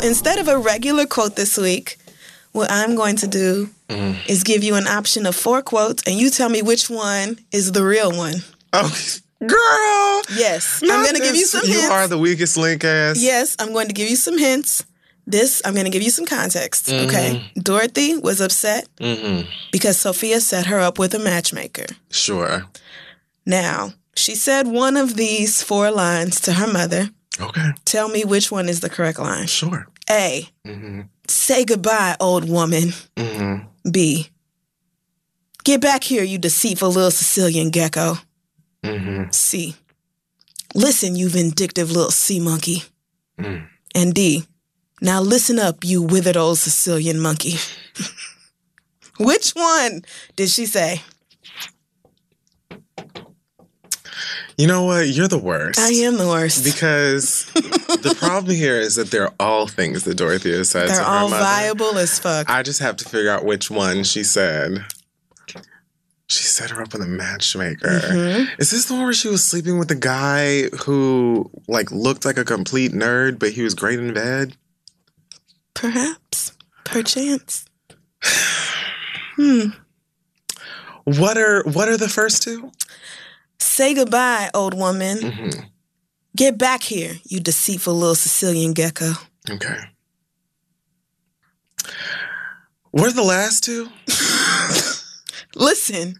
So instead of a regular quote this week, what I'm going to do is give you an option of four quotes, and you tell me which one is the real one. Oh, girl. Yes, I'm going to give you some You hints. are the weakest link ass. Yes, I'm going to give you some hints. This, I'm going to give you some context. Okay. Dorothy was upset Mm-hmm. because Sophia set her up with a matchmaker. Sure. Now, she said one of these four lines to her mother. Okay. Tell me which one is the correct line. Sure. A. Mm-hmm. Say goodbye, old woman. Mm-hmm. B. Get back here, you deceitful little Sicilian gecko. Mm-hmm. C. Listen, you vindictive little sea monkey. Mm. And D. Now listen up, you withered old Sicilian monkey. Which one did she say? You know what? You're the worst. I am the worst. Because the problem here is that they're all things that Dorothy has said They're to her all mother. viable as fuck. I just have to figure out which one she said. She set her up with a matchmaker. Mhm. Is this the one where she was sleeping with the guy who like looked like a complete nerd, but he was great in bed? Perhaps. Perchance. Hmm. What are what are the first two? Say goodbye, old woman. Mm-hmm. Get back here, you deceitful little Sicilian gecko. Okay. What are the last two? Listen,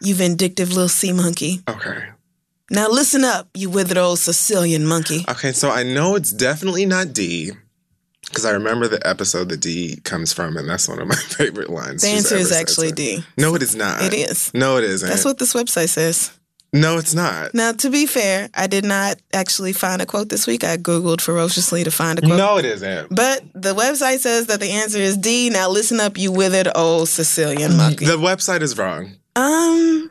you vindictive little sea monkey. Okay. Now listen up, you withered old Sicilian monkey. Okay, so I know it's definitely not D. Because I remember the episode that D comes from, and that's one of my favorite lines. The answer is actually. D. No, it is not. It is. No, it isn't. That's what this website says. No, it's not. Now, to be fair, I did not actually find a quote this week. I Googled ferociously to find a quote. No, it isn't. But the website says that the answer is D. Now listen up, you withered old Sicilian monkey. The website is wrong. um,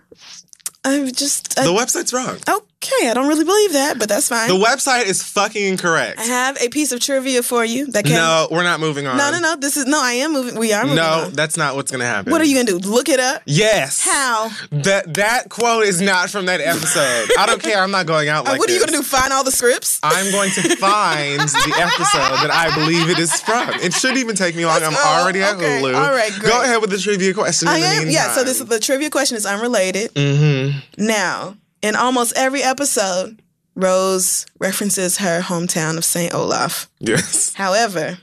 I'm just I, The website's wrong. Okay. I don't really believe that, but that's fine. The website is fucking incorrect. I have a piece of trivia for you that can. No, we're not moving on. no, no, no. This is no. I am moving. We are moving. No, on. that's not what's gonna happen. What are you gonna do? Look it up. Yes. How? That that quote is not from that episode. I don't care. I'm not going out like Uh, what are you this. gonna do? Find all the scripts? I'm going to find the episode that I believe it is from. It shouldn't even take me long. I'm Let's go. already at Okay. Hulu. All right, great. Go ahead with the trivia question. I am. Yeah. So this the trivia question is unrelated. Mm-hmm. Now, in almost every episode, Rose references her hometown of St. Olaf. Yes. However,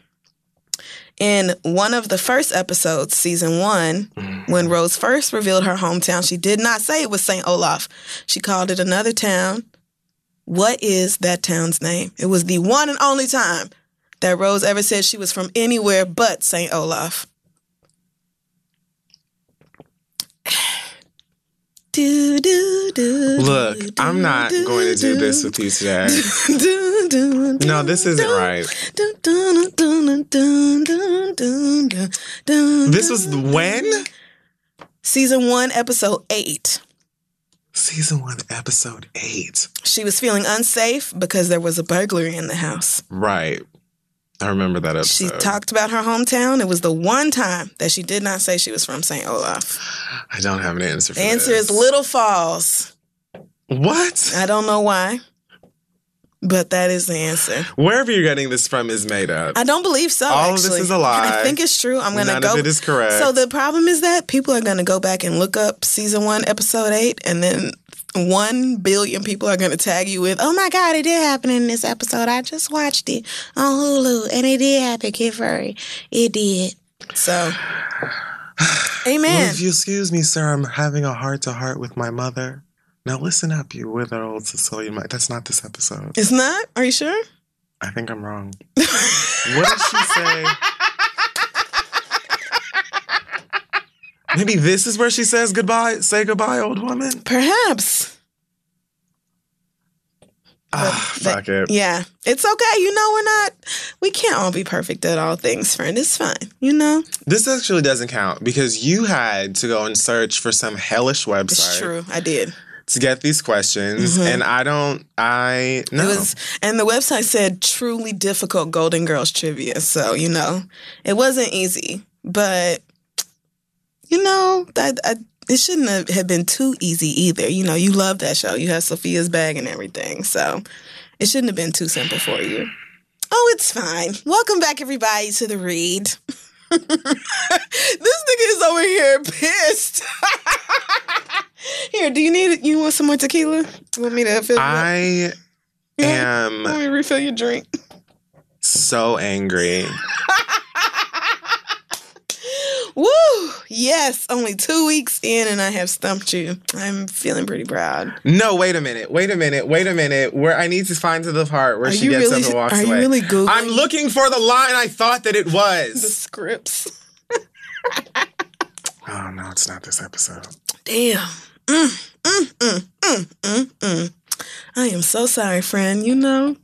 in one of the first episodes, season one, when Rose first revealed her hometown, she did not say it was St. Olaf. She called it another town. What is that town's name? It was the one and only time that Rose ever said she was from anywhere but St. Olaf. Do, do, do, Look, I'm not going to do this with you today. No, this isn't right. This was when? season one, episode eight. Season one, episode eight. She was feeling unsafe because there was a burglary in the house. Right. I remember that episode. She talked about her hometown. It was the one time that she did not say she was from St. Olaf. I don't have an answer for The answer this. is Little Falls. What? I don't know why, but that is the answer. Wherever you're getting this from is made up. I don't believe so. All of this is a lie. I think it's true. I'm gonna None go. of it is correct. So the problem is that people are gonna go back and look up season one, episode eight, and then one billion people are gonna tag you with, "Oh my God, it did happen in this episode. I just watched it on Hulu, and it did happen, Kid Fury. It did." So, Well, amen. if you excuse me, sir, I'm having a heart to heart with my mother. Now listen up, you wither old Sicilian. That's not this episode. it's not. Are you sure? I think I'm wrong. what did she say? Maybe this is where she says goodbye. Say goodbye, old woman. Perhaps. Ah, fuck it. Yeah, it's okay. You know, we're not. We can't all be perfect at all things, friend. It's fine. You know, This actually doesn't count because you had to go and search for some hellish website it's true. I did. to get these questions, Mhm. and I don't. I no. It was, and the website said truly difficult Golden Girls trivia. So you know, it wasn't easy, but you know, that I, it shouldn't have, have been too easy either. You know, you love that show. You have Sophia's bag and everything, so it shouldn't have been too simple for you. Oh, it's fine. Welcome back, everybody, to the read. this nigga is over here pissed. here, do you need you want some more tequila? You want me to fill? I am. Let me refill your drink. So angry. Woo! Yes, only two weeks in, and I have stumped you. I'm feeling pretty proud. No, wait a minute. Wait a minute. Wait a minute. Where I need to find to the part where Are she gets really- up and walks are you really Googling? I'm looking for the line I thought that it was. The scripts. Oh no, it's not this episode. Damn. Mm, mm, mm, mm, mm, mm. I am so sorry, friend. You know,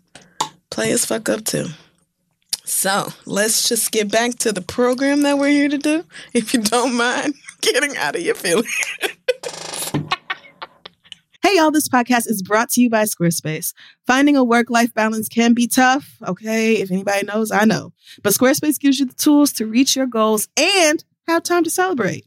players fuck up too. So let's just get back to the program that we're here to do. If you don't mind getting out of your feelings. Hey, y'all, this podcast is brought to you by Squarespace. Finding a work life balance can be tough. Okay. If anybody knows, I know. But Squarespace gives you the tools to reach your goals and have time to celebrate.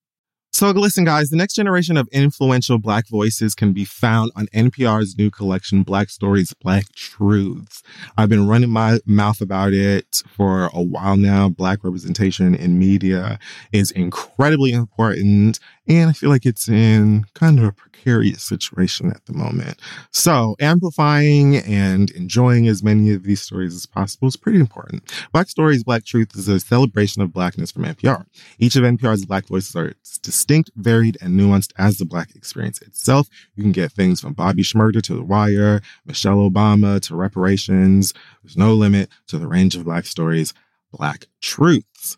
So, listen, guys, the next generation of influential Black voices can be found on NPR's new collection, Black Stories, Black Truths. I've been running my mouth about it for a while now. Black representation in media is incredibly important, and I feel like it's in kind of a precarious situation at the moment. So, amplifying and enjoying as many of these stories as possible is pretty important. Black Stories, Black Truth is a celebration of Blackness from NPR. Each of NPR's Black voices are distinct, varied, and nuanced as the Black experience itself. You can get things from Bobby Shmurda to The Wire, Michelle Obama to reparations. There's no limit to the range of Black stories, Black truths.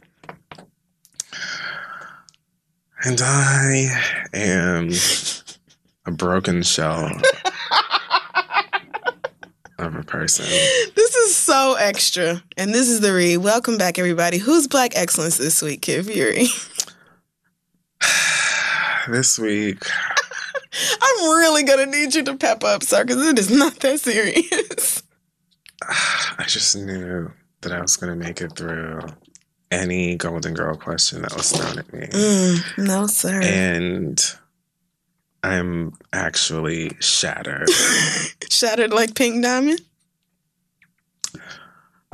And I am a broken shell of a person. This is so extra. And this is the read. Welcome back, everybody. Who's Black Excellence this week, Kid Fury? This week, I'm really gonna need you to pep up, sir, because it is not that serious. I just knew that I was going to make it through any Golden Girl question that was thrown at me. Mm, no, sir. And I'm actually shattered. Shattered like Pink Diamond?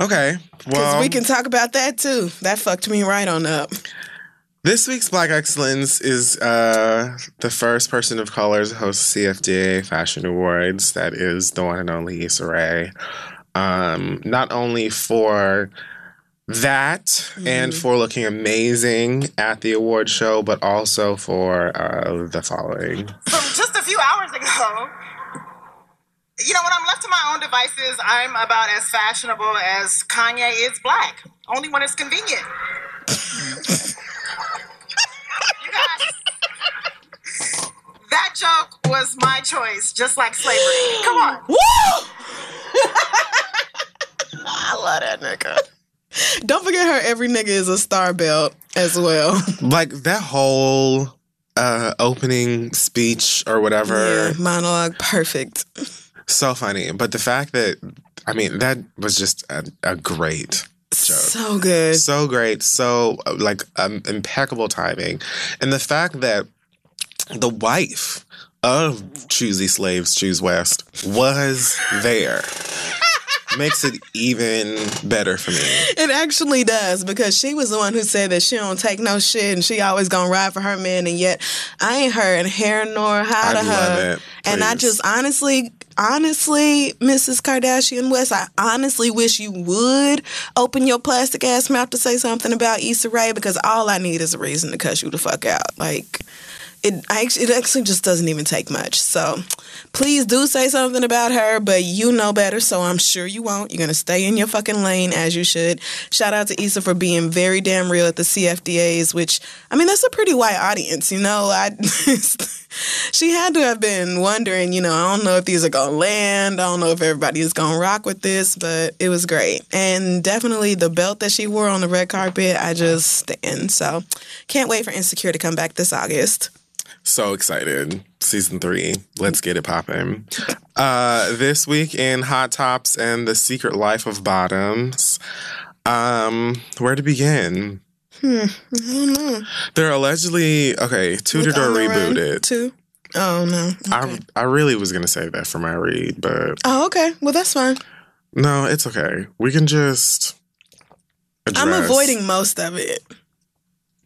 Okay. Well, we can talk about that too. That fucked me right on up. This week's Black Excellence is uh, the first person of color to host CFDA Fashion Awards. That is the one and only Issa Rae. Um, not only for that and Mhm. for looking amazing at the award show, but also for uh, the following. from just a few hours ago. You know, when I'm left to my own devices, I'm about as fashionable as Kanye is black. Only when it's convenient. you guys, that joke was my choice, just like slavery. Come on. Woo! I love that nigga. Don't forget her. Every nigga is a star belt as well. Like that whole uh opening speech or whatever. Yeah, monologue, perfect. So funny. But the fact that I mean, that was just a, a great joke. So good. So great, so uh, like um, impeccable timing, and the fact that the wife of Choosy Slaves Choose West was there makes it even better for me. It actually does because she was the one who said that she don't take no shit and she always gonna ride for her man, and yet I ain't heard hair nor how to her. it. And I just honestly, honestly, Mrs. Kardashian West, I honestly wish you would open your plastic ass mouth to say something about Issa Rae because all I need is a reason to cuss you the fuck out. Like. It it actually just doesn't even take much. So please do say something about her, but you know better, so I'm sure you won't. You're gonna stay in your fucking lane as you should. Shout out to Issa for being very damn real at the CFDAs, which I mean that's a pretty wide audience, you know. I she had to have been wondering, you know, I don't know if these are gonna land. I don't know if everybody is gonna rock with this, but it was great. And definitely the belt that she wore on the red carpet, I just stand. So can't wait for Insecure to come back this August. So excited. Season three. Let's get it popping. Uh, this week in Hot Tops and the Secret Life of Bottoms. Um, where to begin? I don't know. They're allegedly okay, tutored or rebooted. Too. Oh no. Okay. I I really was gonna say that for my read, but oh okay. Well that's fine. no, it's okay. We can just. I'm avoiding most of it.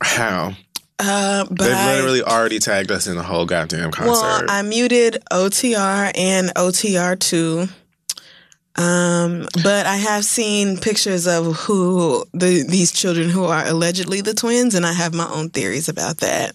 how Uh, but they've literally already tagged us in the whole goddamn concert. well, I muted OTR and OTR two. Um, but I have seen pictures of who the these children who are allegedly the twins, and I have my own theories about that.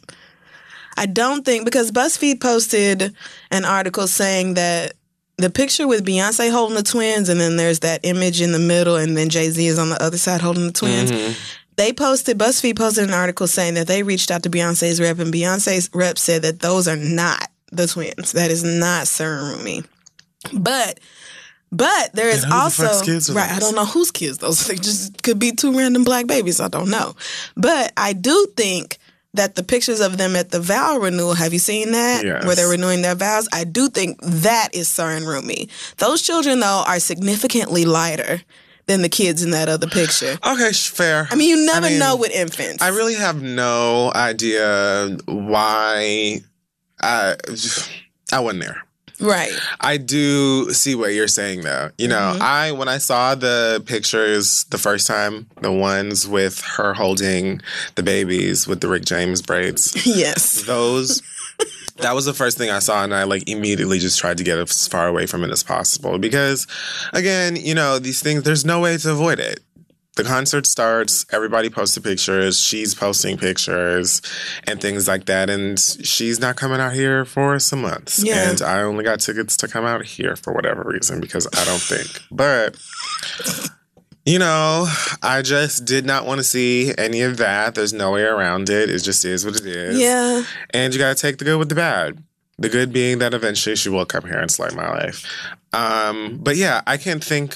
I don't think because BuzzFeed posted an article saying that the picture with Beyonce holding the twins, and then there's that image in the middle, and then Jay Z is on the other side holding the twins. Mhm. They posted, BuzzFeed posted an article saying that they reached out to Beyonce's rep, and Beyonce's rep said that those are not the twins. That is not Sir and Rumi. But, but there is the also kids are right. I don't know whose kids those. They just could be two random black babies. I don't know. But I do think that the pictures of them at the vow renewal. Have you seen that? Yes. Where they're renewing their vows. I do think that is Sir and Rumi. Those children though are significantly lighter than the kids in that other picture. Okay, fair. I mean, you never mean, know with infants. I really have no idea why I I wasn't there. Right. I do see what you're saying though. You know, Mhm. I when I saw the pictures the first time, the ones with her holding the babies with the Rick James braids, Yes. those that was the first thing I saw and I like immediately just tried to get as far away from it as possible because again, you know, these things there's no way to avoid it. The concert starts, everybody posted pictures, she's posting pictures and things like that and she's not coming out here for some months. Yeah. And I only got tickets to come out here for whatever reason because I don't think. But you know, I just did not want to see any of that. There's no way around it. It just is what it is. Yeah. And you got to take the good with the bad. The good being that eventually she will come here and slay my life. Um, but yeah, I can't think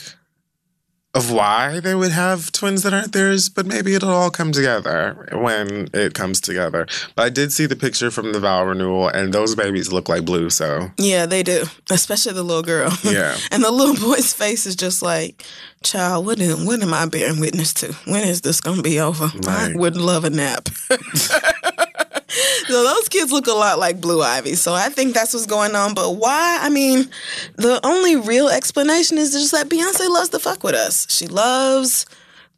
of why they would have twins that aren't theirs, but maybe it'll all come together when it comes together. But I did see the picture from the vow renewal, and those babies look like blue. So Yeah, they do. Especially the little girl. Yeah. and the little boy's face is just like, child, what am, what am I bearing witness to? When is this to be over? I would love a nap. so those kids look a lot like Blue Ivy. So I think that's what's going on. But why? I mean, the only real explanation is just that Beyonce loves to fuck with us. She loves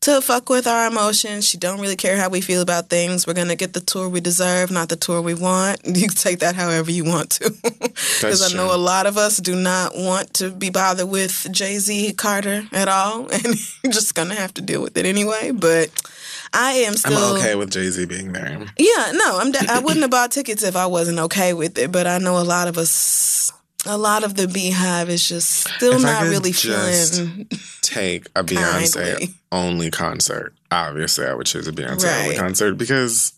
to fuck with our emotions. She don't really care how we feel about things. We're gonna get the tour we deserve, not the tour we want. You can take that however you want to, because I know true. a lot of us do not want to be bothered with Jay Z Carter at all, and you're just gonna have to deal with it anyway. But I am still I'm okay with Jay Z being there. yeah, no, I'm. De- I wouldn't have bought tickets if I wasn't okay with it. But I know a lot of us, a lot of the BeyHive is just still If I not really feeling. Take a Beyonce only concert. Obviously, I would choose a Beyonce only concert because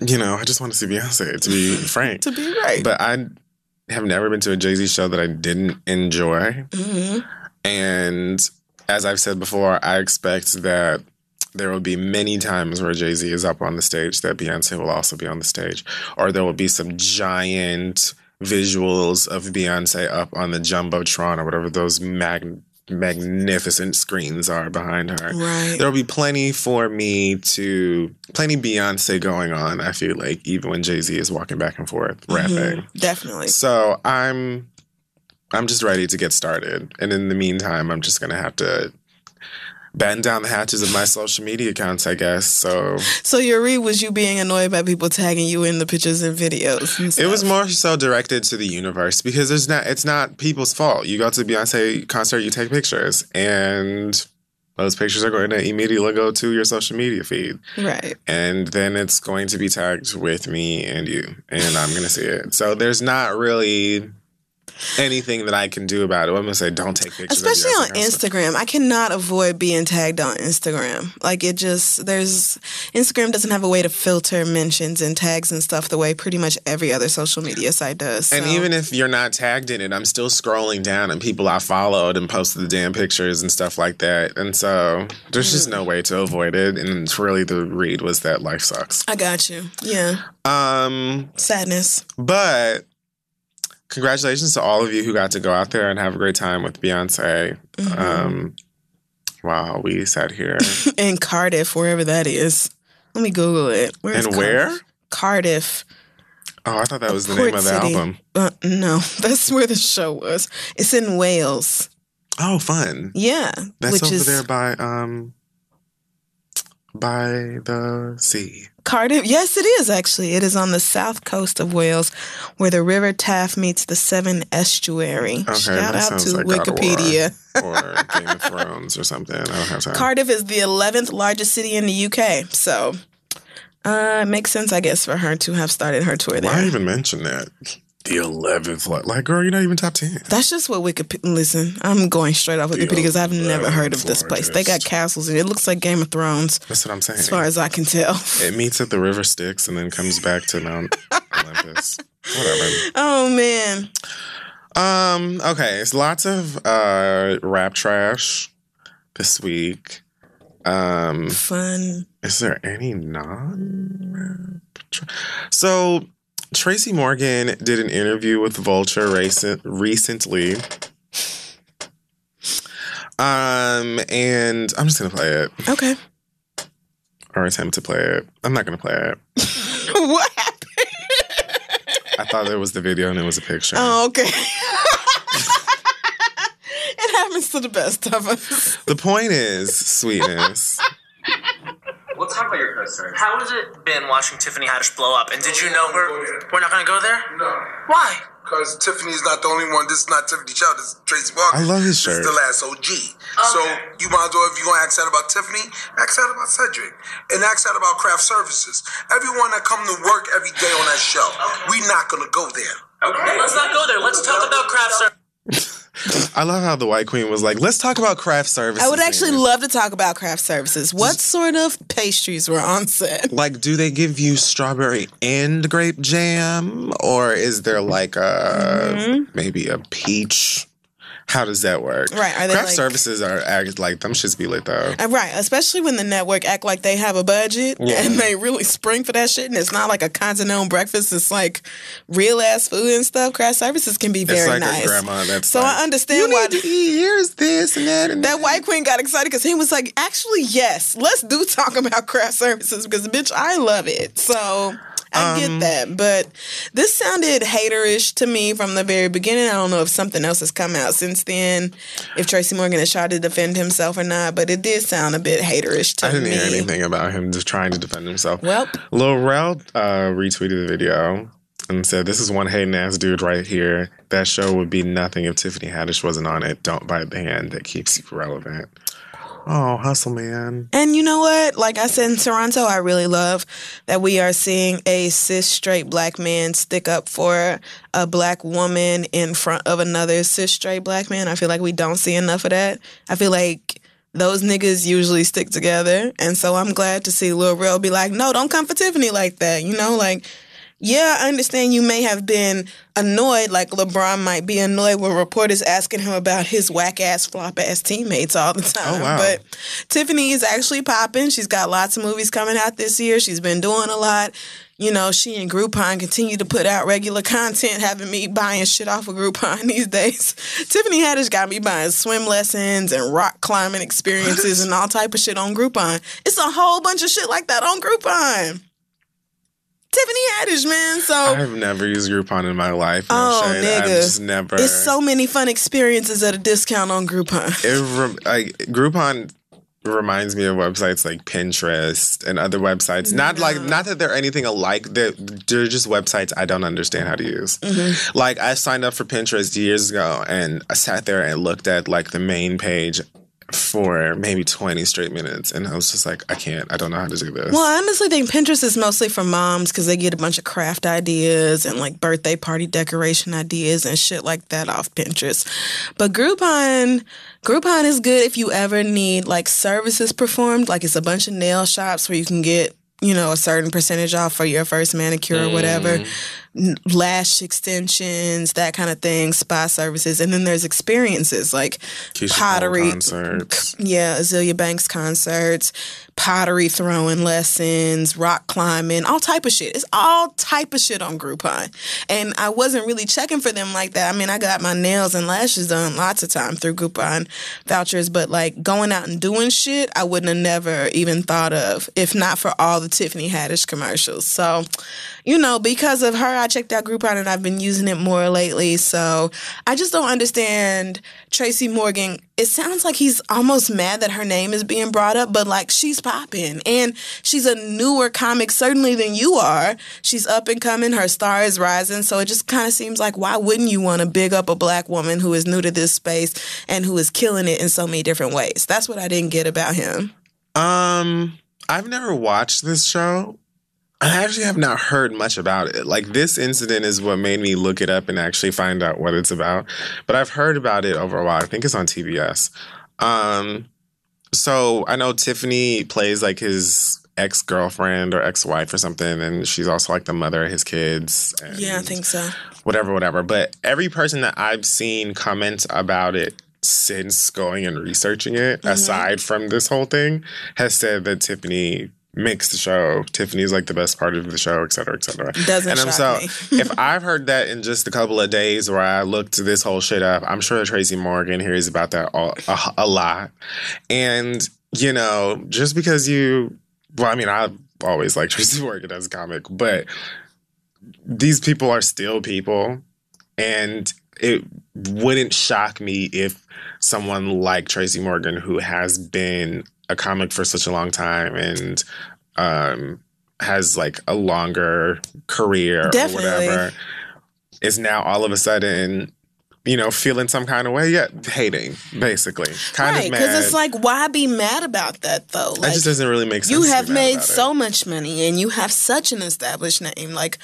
you know, I just want to see Beyonce. To be frank, To be right. but I have never been to a Jay Z show that I didn't enjoy. hmm And as I've said before, I expect that there will be many times where Jay Z is up on the stage that Beyonce will also be on the stage, or there will be some giant visuals of Beyonce up on the jumbotron or whatever those mag- magnificent screens are behind her. Right. There will be plenty for me to plenty Beyonce going on. I feel like even when Jay Z is walking back and forth rapping. Mhm. Definitely. So I'm I'm just ready to get started. And in the meantime, I'm just gonna have to batten down the hatches of my social media accounts, I guess. So So your read was you being annoyed by people tagging you in the pictures and videos. And it was more so directed to the universe because there's not it's not people's fault. You go to Beyonce concert, you take pictures, and those pictures are going to immediately go to your social media feed. right. And then it's going to be tagged with me and you. And I'm gonna see it. So there's not really anything that I can do about it. I'm gonna say don't take pictures. Especially on. Instagram. I cannot avoid being tagged on Instagram. Like it just there's Instagram doesn't have a way to filter mentions and tags and stuff the way pretty much every other social media site does. And even if you're not tagged in it, I'm still scrolling down and people I followed and posted the damn pictures and stuff like that. And so there's just Mm. no way to avoid it. And it's really the read was that life sucks. I got you. Yeah. Um, Sadness. but congratulations to all of you who got to go out there and have a great time with Beyonce. Mhm. Um, wow, we sat here. in Cardiff, wherever that is. Let me Google it. Where's and Cardiff? where? Cardiff. Oh, I thought that was the Port name of the City. album. Uh, no, that's where the show was. It's in Wales. Oh, fun. Yeah, That's which over is there by um by the sea. Cardiff. Yes, it is actually. It is on the south coast of Wales, where the River Taff meets the Severn Estuary. Okay, Shout out to like. Wikipedia. or Game of Thrones or something. I don't have time. Cardiff is the 11th largest city in the UK, so uh, it makes sense, I guess, for her to have started her tour there. Why even mention that? The eleventh, like, like, girl, you're not even top ten. That's just what Wikipedia. Listen, I'm going straight off Wikipedia because I've never heard of this place. They got castles and it looks like Game of Thrones, That's what I'm saying. as far as I can tell. it meets at the river Styx and then comes back to Mount Olympus. Whatever. Oh man, Um. Okay. It's lots of uh rap trash this week. Um. fun. Is there any non? So Tracy Morgan did an interview with Vulture recent, recently. Um, and I'm just gonna play it Okay, or attempt to play it. I'm not gonna play it. what happened? I thought it was the video and it was a picture. Oh, okay. it happens to the best of us. The point is, sweetness. We'll talk about your concern. How has it been watching Tiffany Haddish blow up? And did you know her? We're not gonna go there. No. Why? Because Tiffany's not the only one. This is not Tiffany Child. This is Tracy Walker. I love his This shirt. is the last OG. So you might as well, if you're going to ask that about Tiffany, ask that about Cedric. And ask that about craft services. Everyone that come to work every day on that show, we're not going to go there. Okay. Let's not go there. Let's talk about craft service. I love how the White Queen was like, "Let's talk about craft services." I would actually here." love to talk about craft services. What sort of pastries were on set? Like, do they give you strawberry and grape jam, or is there like a Mm-hmm. maybe a peach? How does that work? Right, are they Craft like- services are act like them should be lit though. Uh, Right, especially when the network act like they have a budget Yeah. and they really spring for that shit, and it's not like a continental breakfast. It's like real ass food and stuff. Craft services can be very like nice. grandma that's So like, I understand you why need to eat. Here's this and that and that white queen got excited because he was like, actually, yes, let's do talk about craft services because bitch, I love it. So. I Um, get that, but this sounded haterish to me from the very beginning. I don't know if something else has come out since then, if Tracy Morgan has tried to defend himself or not, but it did sound a bit haterish to me. I didn't me. hear anything about him just trying to defend himself. Well, Lil Rel uh, retweeted the video and said, "This is one hating ass dude right here. That show would be nothing if Tiffany Haddish wasn't on it. Don't bite the hand that keeps you relevant." Oh, hustle, man. And you know what? Like I said in Toronto, I really love that we are seeing a cis straight black man stick up for a black woman in front of another cis straight black man. I feel like we don't see enough of that. I feel like those niggas usually stick together. And so I'm glad to see Lil Rel be like, no, don't come for Tiffany like that. You know, like, yeah, I understand you may have been annoyed, like LeBron might be annoyed when reporters asking him about his whack ass, flop ass teammates all the oh, time. Oh, wow. But Tiffany is actually popping. She's got lots of movies coming out this year. She's been doing a lot. You know, she and Groupon continue to put out regular content, having me buying shit off of Groupon these days. Tiffany Haddish got me buying swim lessons and rock climbing experiences and all type of shit on Groupon. It's a whole bunch of shit like that on Groupon. Tiffany Haddish, man. So I've never used Groupon in my life. No Oh, shade. I've nigga. just never. it's so many fun experiences at a discount on Groupon. It rem- like Groupon reminds me of websites like Pinterest and other websites. Not like not that they're anything alike. They're, they're just websites I don't understand how to use. Mm-hmm. Like I signed up for Pinterest years ago and I sat there and looked at like the main page for maybe 20 straight minutes and I was just like I can't. I don't know how to do this. Well, I honestly think Pinterest is mostly for moms because they get a bunch of craft ideas and like birthday party decoration ideas and shit like that off Pinterest. But Groupon, Groupon is good if you ever need like services performed. Like it's a bunch of nail shops where you can get you know a certain percentage off for your first manicure or whatever. Mm. Lash extensions, that kind of thing, spa services, and then there's experiences like Keisha pottery, concerts. yeah, Azealia Banks concerts, pottery throwing lessons, rock climbing, all type of shit. It's all type of shit on Groupon. And I wasn't really checking for them like that. I mean, I got my nails and lashes done lots of time through Groupon vouchers, but like going out and doing shit, I wouldn't have never even thought of if not for all the Tiffany Haddish commercials. So, you know, because of her, I checked out Groupon and I've been using it more lately. So I just don't understand Tracy Morgan. It sounds like he's almost mad that her name is being brought up, but like she's popping and she's a newer comic, certainly than you are. She's up and coming, her star is rising. So it just kind of seems like why wouldn't you want to big up a black woman who is new to this space and who is killing it in so many different ways? That's what I didn't get about him. Um, I've never watched this show. I actually have not heard much about it. Like this incident is what made me look it up and actually find out what it's about. But I've heard about it over a while. I think it's on TBS. Um, so I know Tiffany plays like his ex girlfriend or ex wife or something, and she's also like the mother of his kids. And Yeah, I think so. whatever, whatever. But every person that I've seen comment about it since going and researching it, Mm-hmm. aside from this whole thing, has said that Tiffany makes the show. Tiffany's like the best part of the show, et cetera, et cetera. Doesn't and I'm so me. if I've heard that in just a couple of days where I looked this whole shit up, I'm sure Tracy Morgan hears about that all, a, a lot. And you know, just because you, well, I mean, I always like Tracy Morgan as a comic, but these people are still people and it wouldn't shock me if someone like Tracy Morgan who has been a comic for such a long time and um has like a longer career Definitely. or whatever is now all of a sudden you know feeling some kind of way yeah hating mm. basically kind right, of mad because it's like, why be mad about that though? that just doesn't really make sense you to be have mad made about it. so much money and you have such an established name. Like,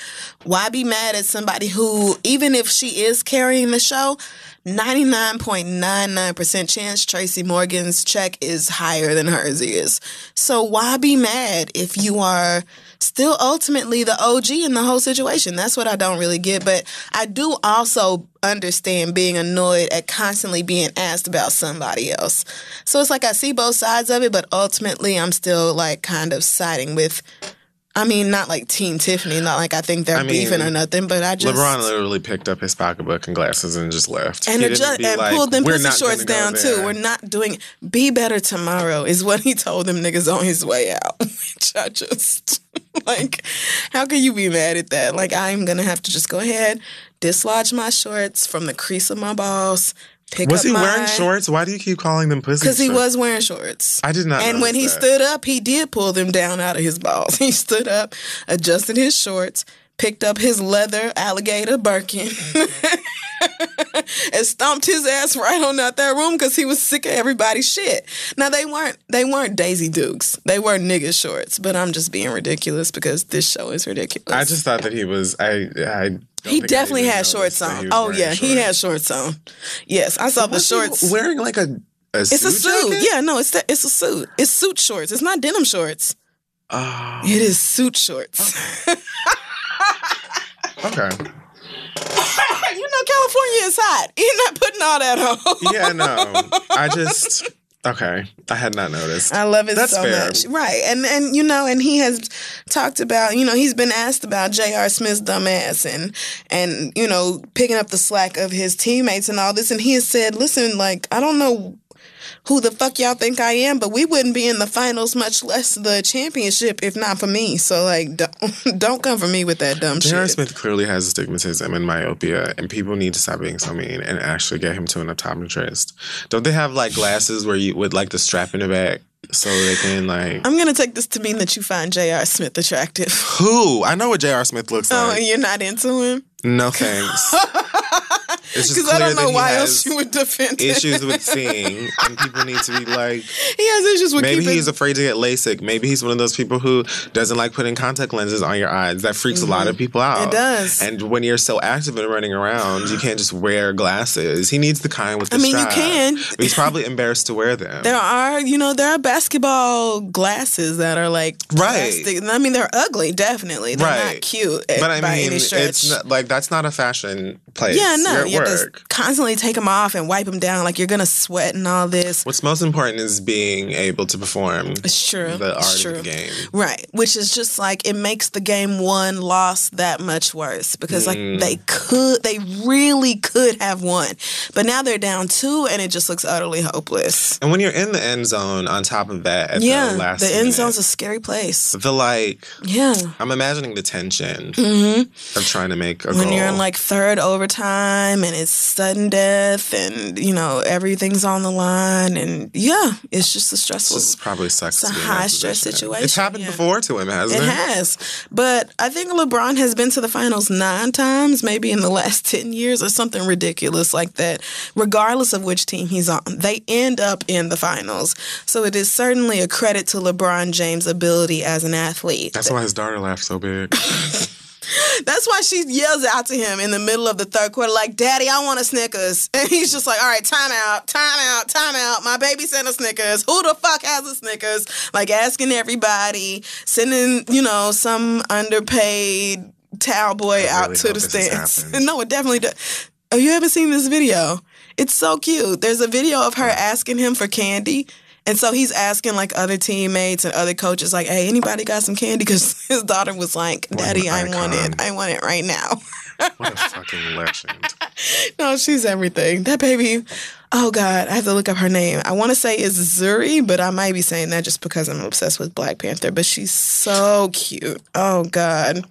why be mad at somebody who, even if she is carrying the show, 99.99% chance Tracy Morgan's check is higher than hers is. So why be mad if you are still ultimately the OG in the whole situation? That's what I don't really get. But I do also understand being annoyed at constantly being asked about somebody else. So it's like I see both sides of it, but ultimately I'm still like kind of siding with. I mean, not like Team Tiffany, not like I think they're I mean, beefing or nothing, but I just LeBron literally picked up his pocketbook and glasses and just left. and He adjust, and like, pulled them "We're pussy shorts down too. We're not doing be better tomorrow is what he told them niggas on his way out. Which I just like, how can you be mad at that? Like I'm gonna have to just go ahead, dislodge my shorts from the crease of my balls, pick Was he my, wearing shorts? Why do you keep calling them pussy? Because he was wearing shorts. I did not. And when he that. stood up, he did pull them down out of his balls. He stood up, adjusted his shorts, picked up his leather alligator Birkin, and stomped his ass right on out that room because he was sick of everybody's shit. Now they weren't they weren't Daisy Dukes. They were nigga shorts. But I'm just being ridiculous because this show is ridiculous. I just thought that he was. I. I he definitely even had shorts on. Oh wearing yeah, he shorts. had shorts on. Yes, I saw the shorts. wearing like a a It's a suit suit. jacket? Yeah, no, it's the, it's a suit. It's suit shorts. It's not denim shorts. Oh, It is suit shorts. okay. you know, California is hot. You're not putting all that on. Yeah, no. I just okay. I had not noticed. I love it That's so fair. much. Right. And and you know, and he has talked about, you know, he's been asked about J.R. Smith's dumbass and and, you know, picking up the slack of his teammates and all this. And he has said, Listen, like, I don't know who the fuck y'all think I am, but we wouldn't be in the finals, much less the championship, if not for me. So like don't don't come for me with that dumb J.R. shit. J.R. Smith clearly has astigmatism and myopia, and people need to stop being so mean and actually get him to an optometrist. Don't they have like glasses where you with like the strap in the back so they can like I'm gonna take this to mean that you find J.R. Smith attractive. who? I know what J.R. Smith looks oh, like. Oh, you're not into him? No thanks. Because I don't know why else you would defend issues with seeing, and people need to be like, He has issues with maybe keeping. he's afraid to get LASIK. Maybe he's one of those people who doesn't like putting contact lenses on your eyes. That freaks a lot of people out. Mm-hmm. It does. And when you're so active and running around, you can't just wear glasses. He needs the kind with the I mean, you can. But he's probably embarrassed to wear them. there are, you know, there are basketball glasses that are like Right. I mean, they're ugly, definitely. They're Right. not cute but I mean, it's not, like that's not a fashion place. yeah, no, You're you have to constantly take them off and wipe them down. Like you're gonna sweat and all this. What's most important is being able to perform It's true. the art it's true. of the game. Right, which is just like it makes the game one loss that much worse because like Mm. they could, they really could have won, but now they're down two and it just looks utterly hopeless. And when you're in the end zone, on top of that, at yeah, the last the end minute, zone's a scary place. the like, Yeah, I'm imagining the tension hmm of trying to make a when goal. you're in like third overtime and it's sudden death and you know everything's on the line and yeah, it's just a stressful. This probably sucks. It's a to be in that high stress situation, It's happened yeah. before to him, hasn't It it? has. But I think LeBron has been to the finals nine times, maybe in the last 10 years or something ridiculous like that, regardless of which team he's on. They end up in the finals. So it is certainly a credit to LeBron James' ability as an athlete. That's why his daughter laughed so big. That's why she yells out to him in the middle of the third quarter, like, Daddy, I want a Snickers. And he's just like, All right, time out, time out, time out. My baby sent a Snickers. Who the fuck has a Snickers? Like asking everybody, sending, you know, some underpaid towel boy I out to the stands. no, it definitely does. Oh, you haven't seen this video? It's so cute. There's a video of her asking him for candy. And so he's asking like other teammates and other coaches, like, "Hey, anybody got some candy?" Because his daughter was like, "Daddy, I want it. I want it right now." What a fucking legend. no, she's everything. That baby. Oh God, I have to look up her name. I want to say is Zuri, but I might be saying that just because I'm obsessed with Black Panther. But she's so cute. Oh God.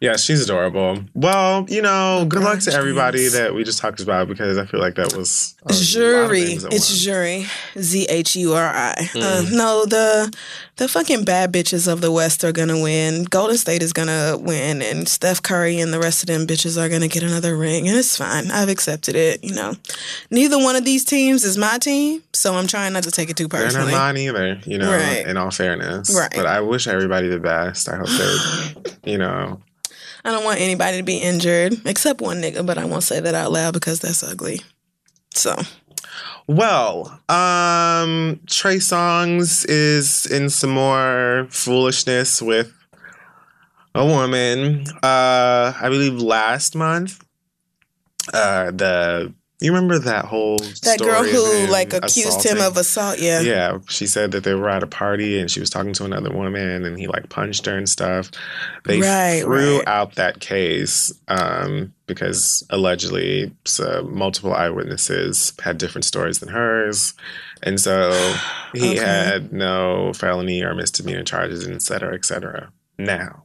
Yeah, she's adorable. Well, you know, good luck to everybody that we just talked about because I feel like that was a lot of Zhuri. It's Zhuri. Z H U R I. Uh, no, the the fucking bad bitches of the West are gonna win. Golden State is gonna win, and Steph Curry and the rest of them bitches are gonna get another ring, and it's fine. I've accepted it. You know, neither one of these teams is my team, so I'm trying not to take it too They're not personally. mine either, you know, Right. in all fairness. Right. But I wish everybody the best. I hope they're, you know, I don't want anybody to be injured except one nigga, but I won't say that out loud because that's ugly. So Well, um, Trey Songz is in some more foolishness with a woman. Uh, I believe last month. Uh, the you remember that whole that girl who like accused him of assault, yeah. Yeah, she said that they were at a party and she was talking to another woman and he like punched her and stuff. They Right, threw right. out that case um, because allegedly so multiple eyewitnesses had different stories than hers. And so he Okay. had no felony or misdemeanor charges, and et cetera, et cetera. Now,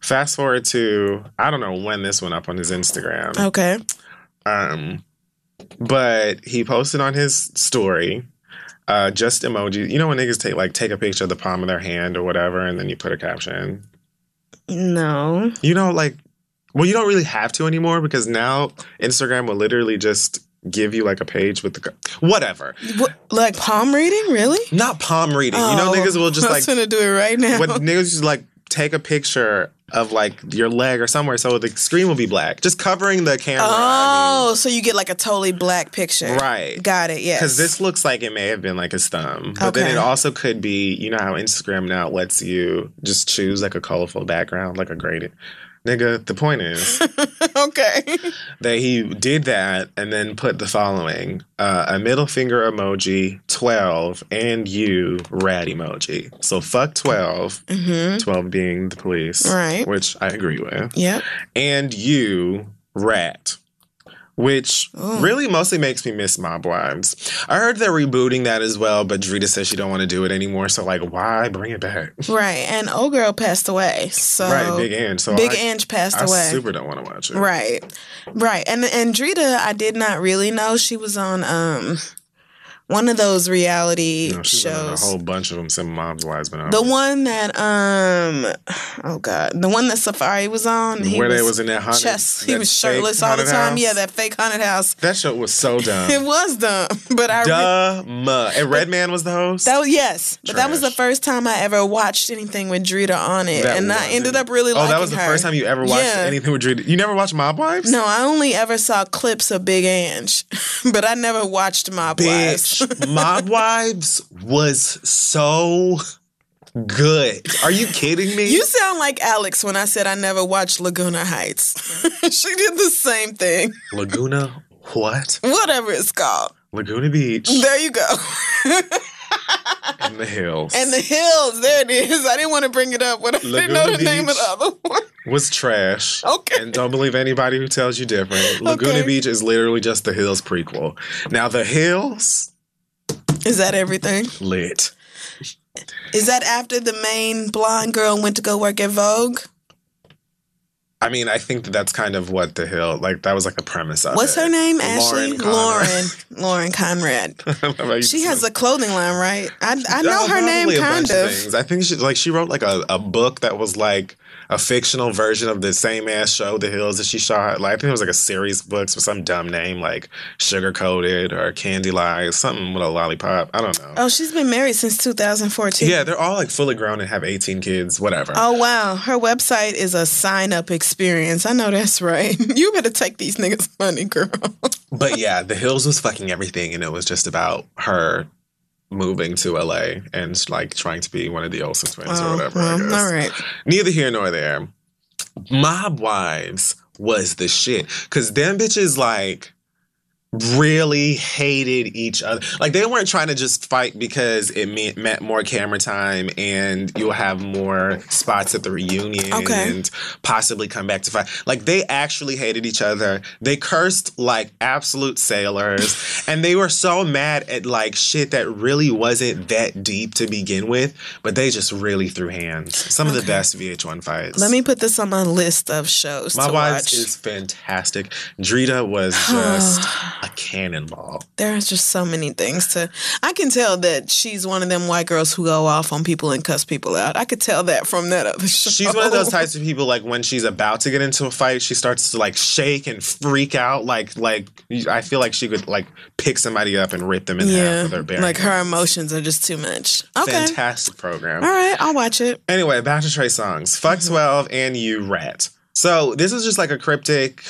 fast forward to, I don't know when this went up on his Instagram. Okay. Um, but he posted on his story uh, just emojis. You know when niggas take like take a picture of the palm of their hand or whatever, and then you put a caption. No. You know, like, well, you don't really have to anymore because now Instagram will literally just give you like a page with the whatever. What, like palm reading, really? Not palm reading. You know, Oh, niggas will just like. I like was gonna do it right now. what niggas just like take a picture of like your leg or somewhere so the screen will be black. Just covering the camera. I Oh, so you get like a totally black picture. right. Got it. Yes. Because this looks like it may have been like his thumb. But then it also could be, you know how Instagram now lets you just choose like a colorful background, like a graded. Nigga, the point is okay. that he did that and then put the following uh, a middle finger emoji, 12, and you rat emoji. So fuck 12, Mm-hmm. 12 being the police, Right. which I agree with, Yeah. and you rat. Which Ooh. really mostly makes me miss Mob Wives. I heard they're rebooting that as well, but Drita says she don't want to do it anymore. So like, why bring it back? Right. And old girl passed away. So right, Big Ange. So Big I, Ange passed I away. super don't want to watch it. Right. Right. And and Drita, I did not really know she was on um one of those reality No, she's been on shows. a whole bunch of them. Some Mob's Wives been on. The one that um oh god, the one that Safaree was on. He where they was in that haunted, chest. He was shirtless all the time. house. Yeah, that fake haunted house. that show was so dumb. It was dumb, but I re- Dumb. And Redman was the host. that was yes, but that was the first time I ever watched anything with Drita on it, That and I ended up really Oh, liking that was the her. first time you ever watched Yeah. anything with Drew. You never watched Mob Wives? No, I only ever saw clips of Big Ange, but I never watched Mob Wives. Mob Wives was so good. Are you kidding me? You sound like Alex when I said I never watched Laguna Heights. she did the same thing. Laguna, what? Whatever it's called. Laguna Beach There you go. in the hills. and the hills, there it is. I didn't want to bring it up, but I didn't know Laguna the name of the other one. was trash. Okay. And don't believe anybody who tells you different. Laguna Okay. Beach is literally just the Hills prequel. Now the Hills Is that everything? lit. Is that after the main blonde girl went to go work at Vogue? I mean, I think that that's kind of what the hill like. That was like the premise of What's it. her name? Ashley? Lauren. Lauren. Lauren Conrad. Conrad. She has a clothing line, right? I, I know her name kind bunch of. things. I think she like she wrote like a, a book that was like a fictional version of the same ass show, The Hills, that she shot. Like I think it was like a series of books with some dumb name like Sugar Coated or Candy Lies, something with a lollipop. I don't know. Oh, she's been married since 2014. Yeah, they're all like fully grown and have 18 kids, whatever. Oh wow, her website is a sign up experience. I know that's right. You better take these niggas money, girl. But yeah, The Hills was fucking everything, and it was just about her moving to LA and like trying to be one of the Olsen twins or Oh, whatever. I well, guess. all right. Neither here nor there. Mob Wives was the shit. Cause them bitches like really hated each other. Like they weren't trying to just fight because it meant, meant more camera time and you'll have more spots at the reunion Okay. and possibly come back to fight. Like they actually hated each other. They cursed like absolute sailors and they were so mad at like shit that really wasn't that deep to begin with, but they just really threw hands. Some of the best VH1 fights. Let me put this on my list of shows Mob Wives watch. is fantastic. Drita was just a cannonball. there are just so many things to. I can tell that she's one of them white girls who go off on people and cuss people out. I could tell that from that other show. She's one of those types of people like when she's about to get into a fight, she starts to like shake and freak out. Like like I feel like she could like pick somebody up and rip them in half Yeah, with her bare like her emotions are just too much. Okay, Fantastic program. all right, I'll watch it. Anyway, back to Trey Songz. Fuck Mm-hmm. 12 and you rat. So this is just like a cryptic,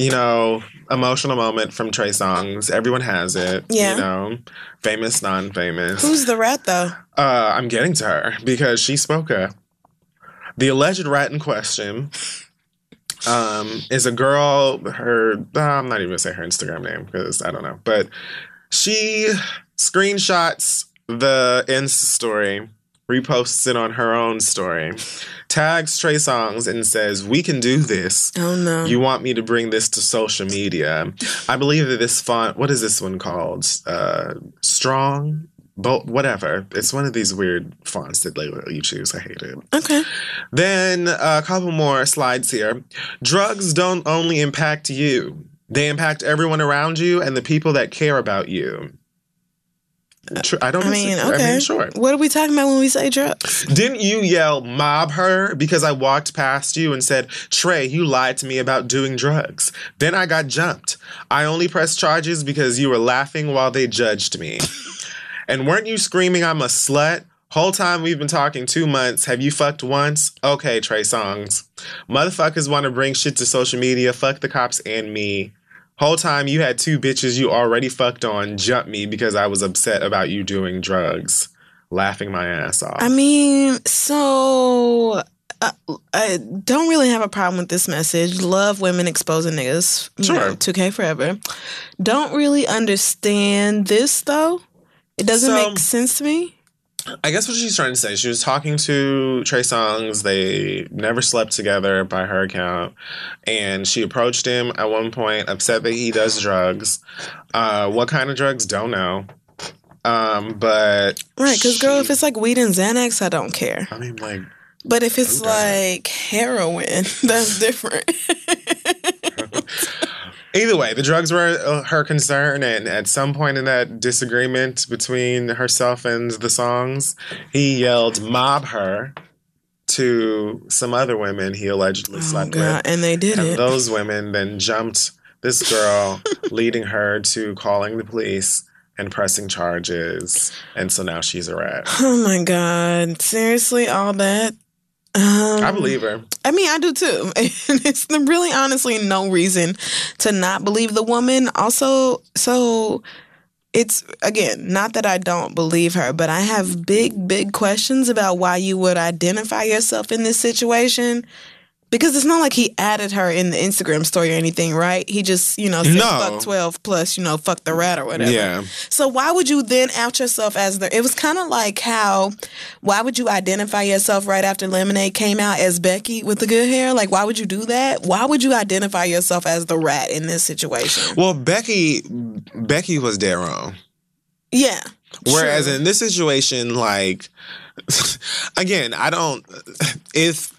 you know, emotional moment from Trey Songz. Everyone has it. Yeah. You know, famous, non famous. Who's the rat though? Uh, I'm getting to her because she spoke up. The alleged rat in question um, is a girl. Her, uh, I'm not even gonna say her Instagram name because I don't know, but she screenshots the Insta story, reposts it on her own story, tags Trey Songz, and says, "We can do this." Oh no. You want me to bring this to social media? I believe that this font. What is this one called? Uh, strong, bold, whatever. It's one of these weird fonts that they let you choose. I hate it. okay. Then a couple more slides here. Drugs don't only impact you; they impact everyone around you and the people that care about you. I don't. I mean, disagree. okay. I mean, sure. What are we talking about when we say drugs? Didn't you yell "mob her" because I walked past you and said, "Trey, you lied to me about doing drugs." Then I got jumped. I only pressed charges because you were laughing while they judged me. and weren't you screaming, "I'm a slut"? Whole time we've been talking two months. Have you fucked once? Okay, Trey Songz. Motherfuckers want to bring shit to social media. Fuck the cops and me. Whole time you had two bitches you already fucked on jump me because I was upset about you doing drugs. Laughing my ass off. I mean, so uh, I don't really have a problem with this message. Love women exposing niggas. Sure. know, 2K forever. Don't really understand this though. It doesn't So- make sense to me. I guess what she's trying to say, she was talking to Trey Songz. They never slept together by her account. And she approached him at one point, upset that he does drugs. Uh, what kind of drugs? Don't know. Um, but Right, because girl, if it's like weed and Xanax, I don't care. I mean, like, But if it's like heroin, that's different. Either way, the drugs were uh, her concern, and at some point in that disagreement between herself and the songs, he yelled "mob her" to some other women he allegedly oh slept god, with, and they did and it. those women then jumped this girl, leading her to calling the police and pressing charges, and so now she's a rat. Oh my god, seriously, all that. Um, I believe her. I mean, I do too. And it's really honestly no reason to not believe the woman. Also, so it's again, not that I don't believe her, but I have big, big questions about why you would identify yourself in this situation. Because it's not like he added her in the Instagram story or anything, right? He just, you know, said No. fuck 12 plus, you know, fuck the rat or whatever. Yeah. So why would you then out yourself as the? It was kind of like how, why would you identify yourself right after Lemonade came out as Becky with the good hair? Like, why would you do that? Why would you identify yourself as the rat in this situation? Well, Becky, Becky was dead wrong. Yeah. Whereas Sure. in this situation, like again, I don't if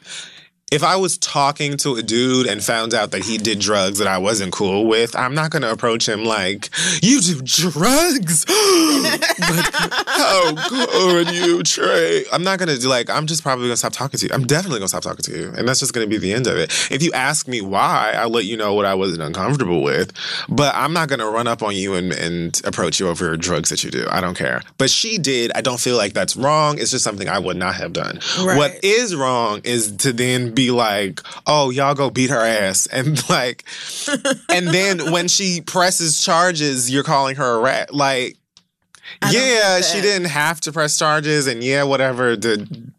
if I was talking to a dude and found out that he did drugs that I wasn't cool with, I'm not gonna approach him like, you do drugs? but how good you, Trey? I'm not gonna do like, I'm just probably gonna stop talking to you. I'm definitely gonna stop talking to you. And that's just gonna be the end of it. If you ask me why, I'll let you know what I wasn't uncomfortable with. But I'm not gonna run up on you and, and approach you over drugs that you do. I don't care. But she did. I don't feel like that's wrong. It's just something I would not have done. Right. What is wrong is to then be like, oh, y'all go beat her ass. And like, and then when she presses charges, you're calling her a rat. Like, yeah, she didn't have to press charges, and yeah, whatever the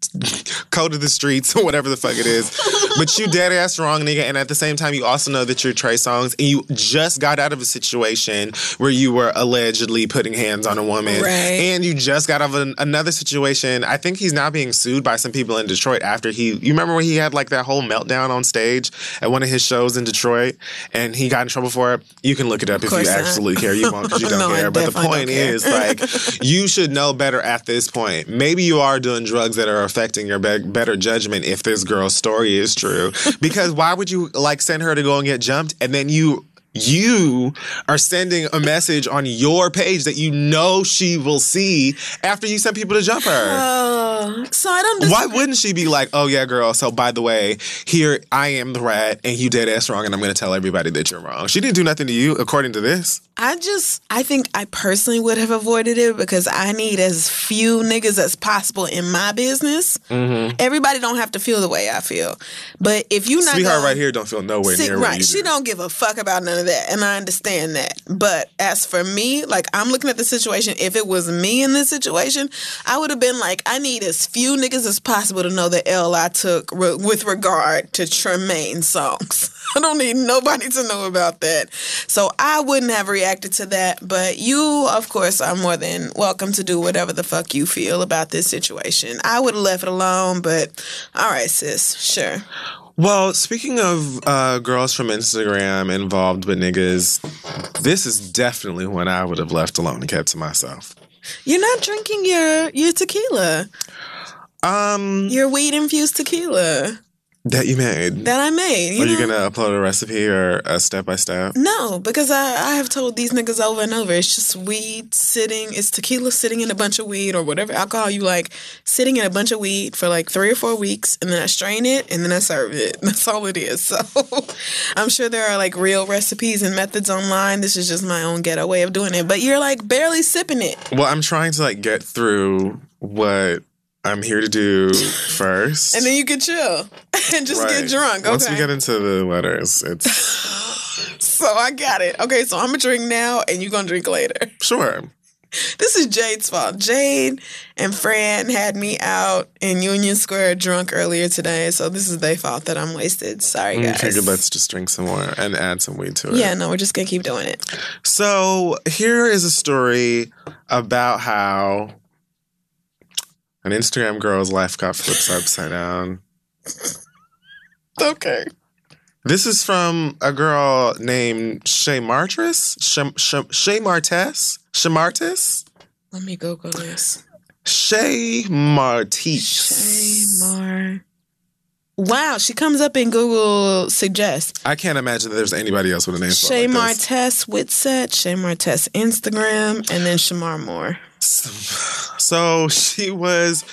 code of the streets or whatever the fuck it is. but you dead ass wrong, nigga. And at the same time, you also know that you're Trey Songz, and you just got out of a situation where you were allegedly putting hands on a woman, Right. and you just got out of an, another situation. I think he's now being sued by some people in Detroit after he. You remember when he had like that whole meltdown on stage at one of his shows in Detroit, and he got in trouble for it. You can look it up if you not. absolutely care. You won't because you don't No, care. But the point is, like, you should know better at this point. Maybe you are doing drugs that are affecting your be- better judgment if this girl's story is true. Because why would you like send her to go and get jumped and then you you are sending a message on your page that you know she will see after you send people to jump her? Uh, so I don't. Why wouldn't she be like, oh yeah, girl, so by the way, here I am the rat and you dead ass wrong and I'm gonna tell everybody that you're wrong. She didn't do nothing to you, according to this. I just, I think I personally would have avoided it because I need as few niggas as possible in my business. Mm-hmm. Everybody don't have to feel the way I feel, but if you not Sweetheart gonna- right here don't feel nowhere near right. She do. don't give a fuck about none of that. And I understand that. But as for me, like I'm looking at the situation, if it was me in this situation, I would have been like, I need as few niggas as possible to know the L I took re- with regard to Tremaine Songz. I don't need nobody to know about that. So I wouldn't have reacted to that. But you, of course, are more than welcome to do whatever the fuck you feel about this situation. I would have left it alone, but all right, sis, sure. Well, speaking of uh, girls from Instagram involved with niggas, this is definitely one I would have left alone and kept to myself. You're not drinking your your tequila, Um, your weed infused tequila that you made. that I made. You Are you gonna upload a recipe or a step by step? No, because I, I have told these niggas over and over. It's just weed sitting, it's tequila sitting in a bunch of weed or whatever alcohol you like, sitting in a bunch of weed for like three or four weeks, and then I strain it and then I serve it. That's all it is. So I'm sure there are like real recipes and methods online. This is just my own ghetto way of doing it. But you're like barely sipping it. Well, I'm trying to like get through what I'm here to do first. And then you can chill and just get Right. drunk. Once we get into the letters, it's so I got it. Okay, so I'm gonna drink now and you're gonna drink later. sure. This is Jade's fault. Jade and Fran had me out in Union Square drunk earlier today, so this is their fault that I'm wasted. Sorry, mm, guys. I guys. figured let's just drink some more and add some weed to it. yeah, no, we're just gonna keep doing it. So here is a story about how an Instagram girl's life got flipped upside down. Okay. This is from a girl named Shay Martris. Shay, Shay, Shay Martes? Shay Martis? Let me Google this. Shay Martis. Shay Mar. Wow, she comes up in Google Suggest. I can't imagine that there's anybody else with a name Shay like this. Martez Whitsett, Shay Martez Instagram, and then Shemar Moore. So she was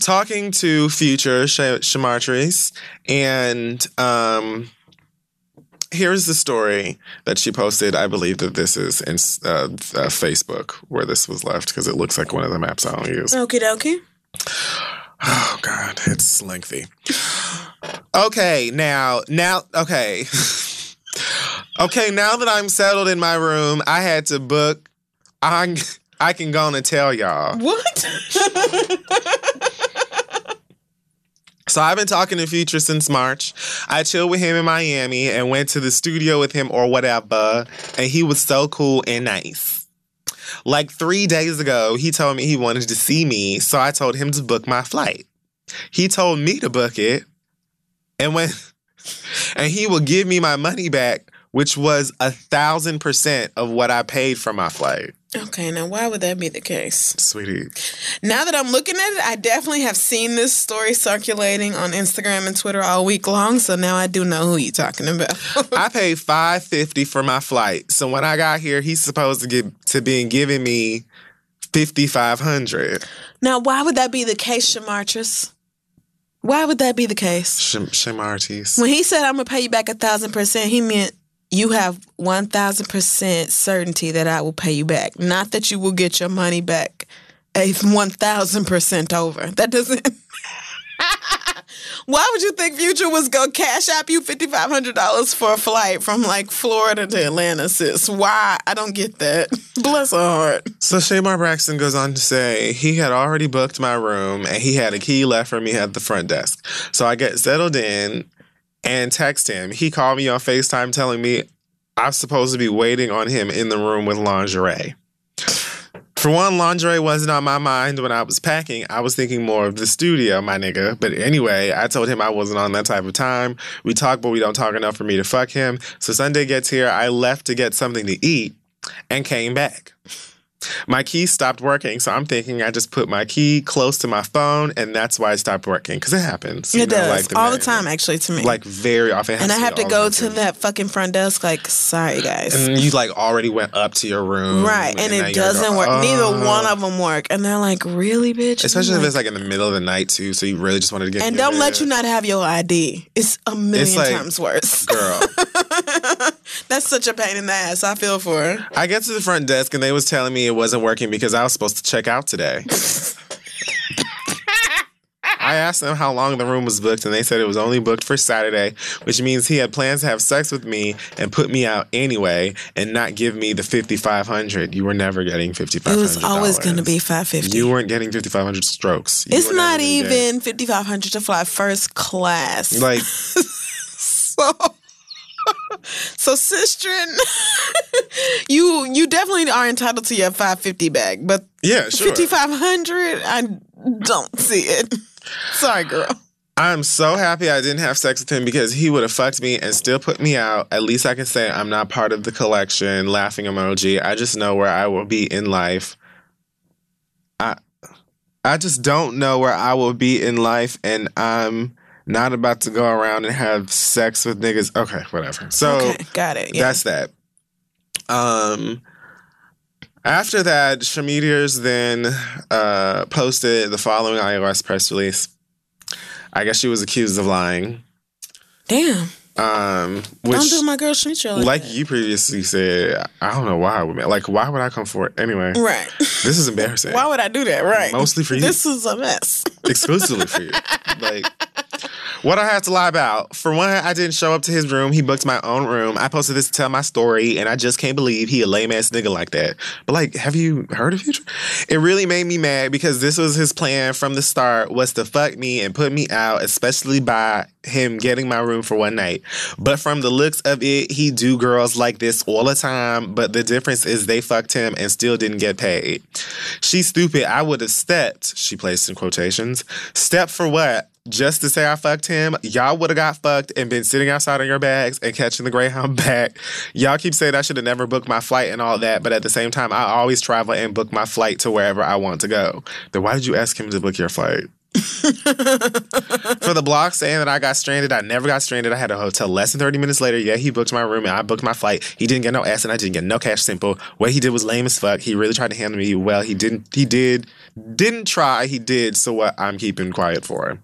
talking to future Sh- Shamartris, and um, here's the story that she posted. I believe that this is in uh, uh, Facebook where this was left because it looks like one of the maps I don't use. Okie dokie. Oh God, it's lengthy. Okay, now, now, okay, okay. Now that I'm settled in my room, I had to book. I I can go on and tell y'all. What? So I've been talking to Future since March. I chilled with him in Miami and went to the studio with him or whatever, and he was so cool and nice. Like three days ago, he told me he wanted to see me, so I told him to book my flight. He told me to book it, and when and he will give me my money back, which was a thousand percent of what I paid for my flight. Okay, now why would that be the case? Sweetie, Now that I'm looking at it, I definitely have seen this story circulating on Instagram and Twitter all week long, so now I do know who you're talking about. I paid five fifty for my flight. So when I got here, he's supposed to get to being giving me fifty five hundred. now, why would that be the case, Shamartris? Why would that be the case? Shamartis. When he said I'm gonna pay you back a thousand percent, he meant you have one thousand percent certainty that I will pay you back, not that you will get your money back a one thousand percent over. That doesn't. Why would you think Future was gonna cash out you fifty five hundred dollars for a flight from like Florida to Atlanta, sis? Why? I don't get that. Bless her heart. So Shamar Braxton goes on to say he had already booked my room and he had a key left for me at the front desk. So I get settled in and text him. He called me on FaceTime telling me I'm supposed to be waiting on him in the room with lingerie. For one, lingerie wasn't on my mind when I was packing. I was thinking more of the studio, my nigga. But anyway, I told him I wasn't on that type of time. We talk, but we don't talk enough for me to fuck him. So Sunday gets here. I left to get something to eat and came back. My key stopped working, so I'm thinking I just put my key close to my phone, and that's why it stopped working. Because it happens. It know, does like all the time, actually, to me. Like very often. And I have to go to that fucking front desk. Like, sorry guys. And you like already went up to your room, Right, and, now it doesn't go, work. Neither "Oh." one of them work, and they're like, "Really, bitch?" Especially I'm if it's like in the middle of the night too, so you really just wanted to get. and don't let you not have your ID. It's a million like, times worse. girl. That's such a pain in the ass. I feel for her. I get to the front desk and they was telling me it wasn't working because I was supposed to check out today. I asked them how long the room was booked, and they said it was only booked for Saturday, which means he had plans to have sex with me and put me out anyway, and not give me the fifty five hundred. You were never getting fifty five It was always going to be five fifty. You weren't getting fifty five hundred strokes. You It's not even fifty five hundred to fly first class. like so, so Sistren, you you definitely are entitled to your five fifty bag, but yeah, sure. fifty five hundred, I don't see it. Sorry, girl. I'm so happy I didn't have sex with him because he would have fucked me and still put me out. At least I can say I'm not part of the collection. Laughing emoji. I just know where I will be in life. I I just don't know where I will be in life, and I'm not about to go around and have sex with niggas. Okay, whatever. So okay, got it. Yeah. that's that. Um, after that, Shameteers then uh, posted the following iOS press release. I guess she was accused of lying. Damn. Um, which, Don't do my girl street like, like that. you previously said, I don't know why I would like. Why would I come for it anyway? Right. This is embarrassing. Why would I do that? Right. Mostly for you. This is a mess. exclusively for you. Like, what I have to lie about? For one, I didn't show up to his room. He booked my own room. I posted this to tell my story, and I just can't believe he a lame ass nigga like that. But like, have you heard of Future? It really made me mad because this was his plan from the start was to fuck me and put me out, especially by him getting my room for one night. But from the looks of it, he do girls like this all the time. But the difference is they fucked him and still didn't get paid. She's stupid. I would have stepped. She placed in quotations. Step for what? Just to say I fucked him, y'all would have got fucked and been sitting outside on your bags and catching the Greyhound back. Y'all keep saying I should have never booked my flight and all that, but at the same time, I always travel and book my flight to wherever I want to go. Then why did you ask him to book your flight? For the blog saying that I got stranded, I never got stranded. I had a hotel less than 30 minutes later. Yeah, he booked my room and I booked my flight. He didn't get no ass and I didn't get no cash simple. What he did was lame as fuck. He really tried to handle me well. He didn't, he did, didn't try. He did. So what I'm keeping quiet for.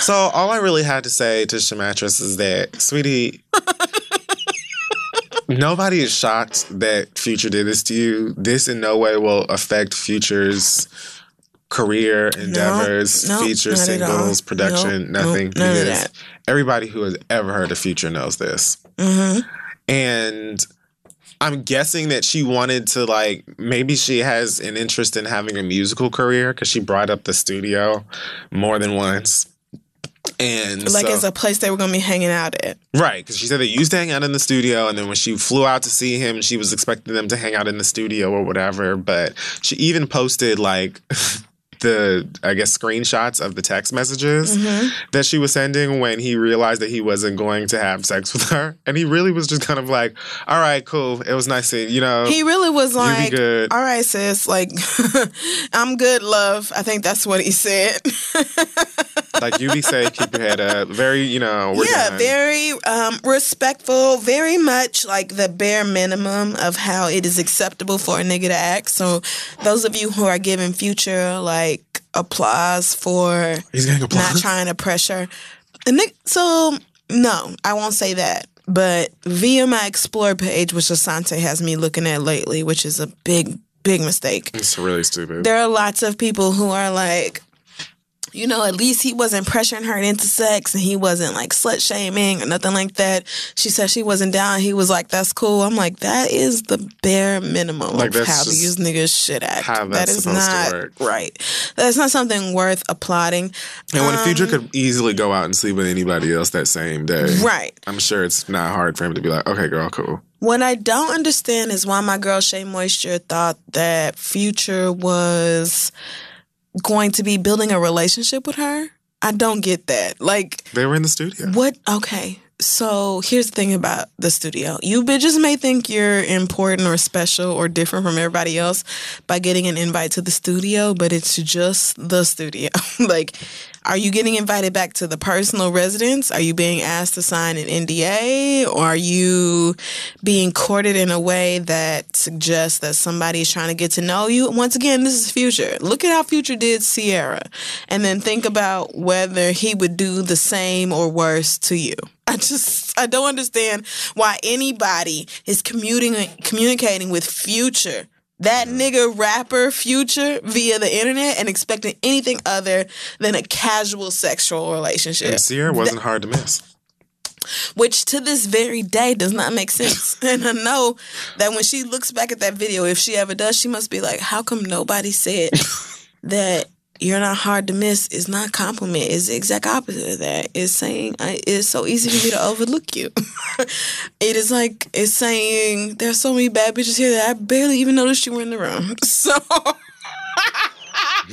So all I really had to say to Shamatris is that, sweetie, nobody is shocked that Future did this to you. This in no way will affect Future's career endeavors, no, features, not at all. singles, production, No, nothing. no, none of because everybody who has ever heard of Future knows this. hmm And I'm guessing that she wanted to like maybe she has an interest in having a musical career because she brought up the studio more than once. And Like so- it's a place they were gonna be hanging out at. Right, because she said they used to hang out in the studio, and then when she flew out to see him, she was expecting them to hang out in the studio or whatever. But she even posted like the, I guess, screenshots of the text messages Mm-hmm. that she was sending when he realized that he wasn't going to have sex with her, and he really was just kind of like, "All right, cool, it was nice seeing you know." He really was like. "All right, sis, like, I'm good, love." I think that's what he said. like you be safe, keep your head up. Very, you know, we're yeah, done. very um, respectful, very much like the bare minimum of how it is acceptable for a nigga to act. So, those of you who are giving Future like applause for He's getting not trying to pressure, and Nick, so no, I won't say that. But via my explore page, which Asante has me looking at lately, which is a big, big mistake. It's really stupid. There are lots of people who are like, you know, at least he wasn't pressuring her into sex and he wasn't like slut shaming or nothing like that. She said she wasn't down. He was like, that's cool. I'm like, that is the bare minimum Like, of that's how these niggas should act. how that is supposed to not work. right. That's not something worth applauding. and when Future Um, could easily go out and sleep with anybody else that same day, Right. I'm sure it's not hard for him to be like, okay, girl, cool. What I don't understand is why my girl Shay Moisture thought that Future was going to be building a relationship with her. I don't get that. Like, They were in the studio. what? Okay. So here's the thing about the studio. You bitches may think you're important or special or different from everybody else by getting an invite to the studio, but it's just the studio. like, are you getting invited back to the personal residence? Are you being asked to sign an NDA? Or are you being courted in a way that suggests that somebody is trying to get to know you? Once again, this is Future. Look at how Future did Ciara. And then think about whether he would do the same or worse to you. I just I don't understand why anybody is commuting communicating with Future, that nigga rapper Future via the internet and expecting anything other than a casual sexual relationship. And Ciara wasn't hard to miss. Which to this very day does not make sense. and I know that when she looks back at that video, if she ever does, she must be like, How come nobody said that you're not hard to miss is not compliment. It's the exact opposite of that. It's saying I, it's so easy for me to overlook you. it is like it's saying there's so many bad bitches here that I barely even noticed you were in the room. So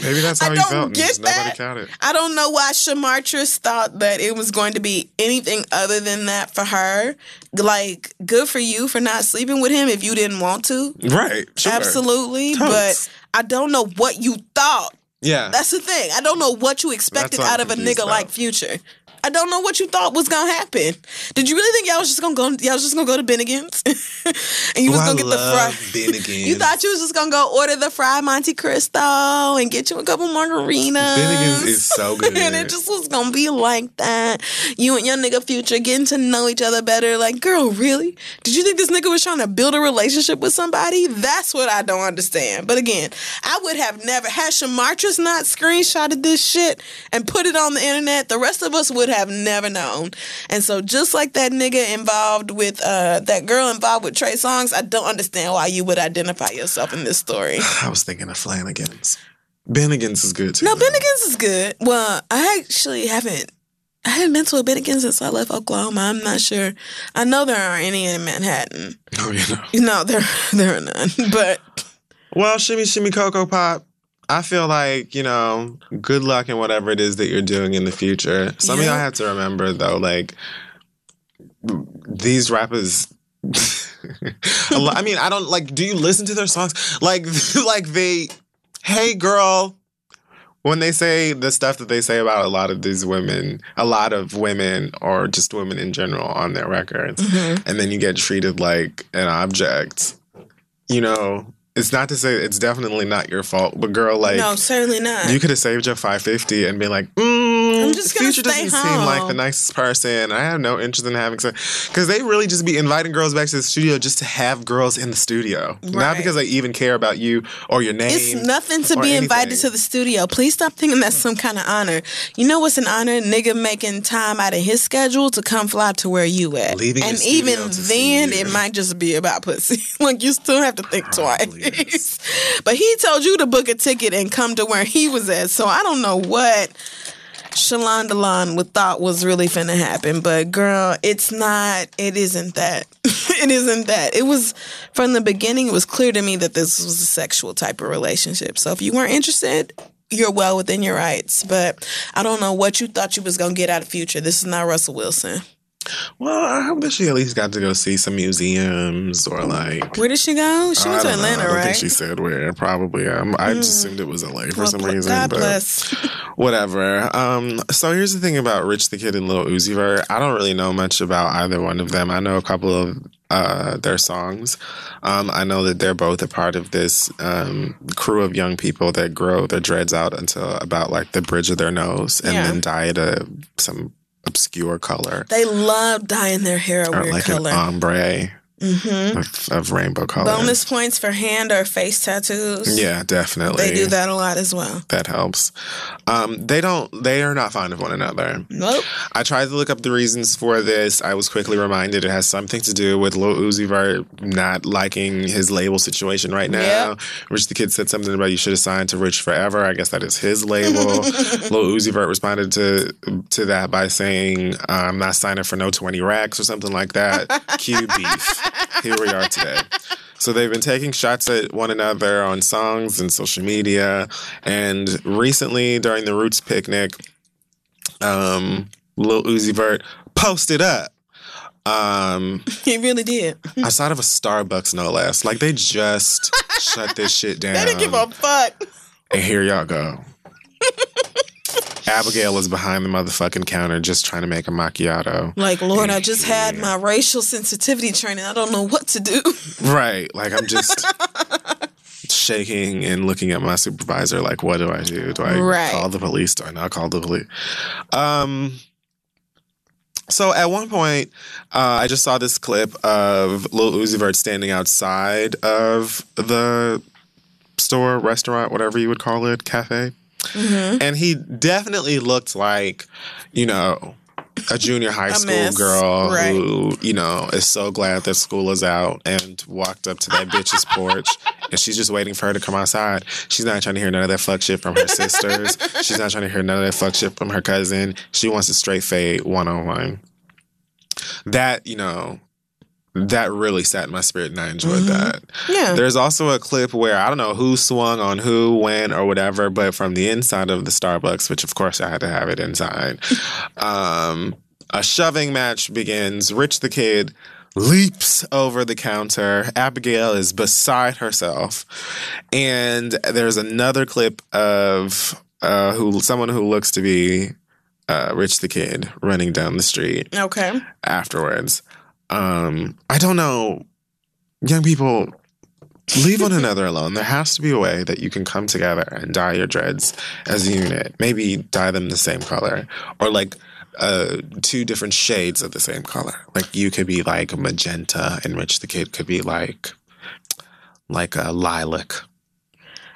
Maybe that's I how he don't felt. get just nobody that. counted. I don't know why Shamartris thought that it was going to be anything other than that for her. Like, good for you for not sleeping with him if you didn't want to. Right. Sure. Absolutely. Totes. But I don't know what you thought. Yeah. That's the thing. I don't know what you expected out of a nigga like. Future. I don't know what you thought was gonna happen. Did you really think y'all was just gonna go? Y'all was just gonna go to Bennigan's, and you oh, was Oh, gonna get the fry. You thought you was just gonna go order the fried Monte Cristo and get you a couple margaritas. Bennigan's is so good. and it just was gonna be like that. You and your nigga future getting to know each other better. Like, girl, really? Did you think this nigga was trying to build a relationship with somebody? That's what I don't understand. But again, I would have never had Shamartras not screenshotted this shit and put it on the internet. The rest of us would have never known. And so, just like that nigga involved with uh, that girl involved with Trey Songz, I don't understand why you would identify yourself in this story. I was thinking of Flanagan's. Bennigan's is good too. No, though. Bennigan's is good. Well, I actually haven't. I haven't been to a Bennigan's since I left Oklahoma. I'm not sure. I know there aren't any in Manhattan. Oh, you know. No, there there are none. But Well, shimmy, shimmy, cocoa pop. I feel like you know, good luck in whatever it is that you're doing in the future. Some of Yeah. y'all have to remember though, like these rappers. lot, I mean, I don't like. Do you listen to their songs? Like, like they, hey girl. When they say the stuff that they say about a lot of these women, a lot of women or just women in general on their records, mm-hmm. and then you get treated like an object you know, it's not to say it's definitely not your fault, but girl, like no, certainly not. you could have saved your 550 and been like, mm, I'm just gonna Future stay doesn't seem like the nicest person. I have no interest in having sex. Because they really just be inviting girls back to the studio just to have girls in the studio. Not because they even care about you or your name. it's nothing to be invited to the studio. Please stop thinking that's some kind of honor. You know what's an honor? Nigga making time out of his schedule to come fly to where you at. Leaving and even then, it might just be about pussy. like you still have to think Probably twice. But he told you to book a ticket and come to where he was at. So I don't know what Shalon Delon would thought was really finna happen. But girl, it's not. It isn't that. it isn't that. It was from the beginning. It was clear to me that this was a sexual type of relationship. So if you weren't interested. You're well within your rights, but I don't know what you thought you was gonna get out of Future. This is not Russell Wilson. Well, I hope that she at least got to go see some museums or like. Where did she go? She went to don't know. Atlanta, I don't right? think she said where. Probably. Um, I just assumed it was LA for Well, some reason. God but bless. whatever. Um, so here's the thing about Rich the Kid and Lil Uzi Vert. I don't really know much about either one of them. I know a couple of uh, their songs. Um, I know that they're both a part of this um, crew of young people that grow their dreads out until about like the bridge of their nose and Yeah. then dye it a some obscure color They love dyeing their hair a or weird like color. an ombre hmm of, of rainbow color. Bonus points for hand or face tattoos. Yeah, definitely. They do that a lot as well. That helps. Um, they don't. They are not fond of one another. Nope. I tried to look up the reasons for this. I was quickly reminded it has something to do with Lil Uzi Vert not liking his label situation right now. Yep. Rich the Kid said something about you should have signed to Rich Forever. I guess that is his label. Lil Uzi Vert responded to to that by saying, "I'm not signing for no 20 racks or something like that." Cue beef. Here we are today. So they've been taking shots at one another on songs and social media. And recently, during the Roots picnic, um, Lil Uzi Vert posted up. Um, He really did. outside of a Starbucks, no less. Like they just shut this shit down. They didn't give a fuck. And here y'all go. Abigail is behind the motherfucking counter just trying to make a macchiato. Like, Lord, I just had my racial sensitivity training. I don't know what to do. Right. Like I'm just shaking and looking at my supervisor like what do I do? Do I Right. call the police? Do I not call the police? Um so at one point, uh, I just saw this clip of Lil Uzi Vert standing outside of the store, restaurant, whatever you would call it, cafe. Mm-hmm. And he definitely looked like, you know, a junior high A school mess, girl right. who, you know, is so glad that school is out and walked up to that bitch's porch and she's just waiting for her to come outside. She's not trying to hear none of that fuck shit from her sisters. She's not trying to hear none of that fuck shit from her cousin. She wants a straight fade one on one. That, you know, that really sat in my spirit and I enjoyed that. Yeah. There's also a clip where I don't know who swung on who, when, or whatever, but from the inside of the Starbucks, which of course I had to have it inside, um, a shoving match begins. Rich the Kid leaps over the counter. Abigail is beside herself. And there's another clip of uh, who someone who looks to be uh, Rich the Kid running down the street Okay. afterwards. Um, I don't know. Young people, leave one another alone. There has to be a way that you can come together and dye your dreads as a unit. Maybe dye them the same color or like uh, two different shades of the same color. Like you could be like magenta and Rich the Kid could be like like a lilac.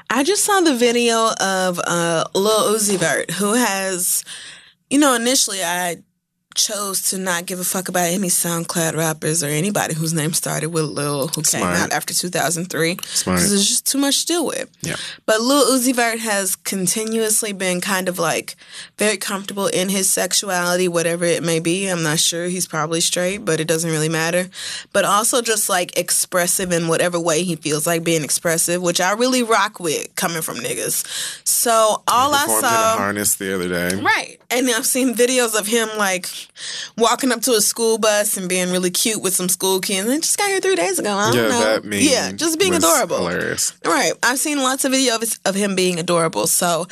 I just saw the video of uh, Lil Uzi Vert, who has, you know, initially I chose to not give a fuck about any SoundCloud rappers or anybody whose name started with Lil, who came out after 2003. Smart. Because there's just too much to deal with. Yeah. But Lil Uzi Vert has continuously been kind of like very comfortable in his sexuality, whatever it may be. I'm not sure. He's probably straight, but it doesn't really matter. But also just like expressive in whatever way he feels like being expressive, which I really rock with coming from niggas. So all I Performed in a saw. harness the other day. Right. And I've seen videos of him like walking up to a school bus and being really cute with some school kids. I just got here three days ago. I don't Yeah, know. that meme yeah, just being was adorable. Hilarious. Right. I've seen lots of videos of him being adorable. So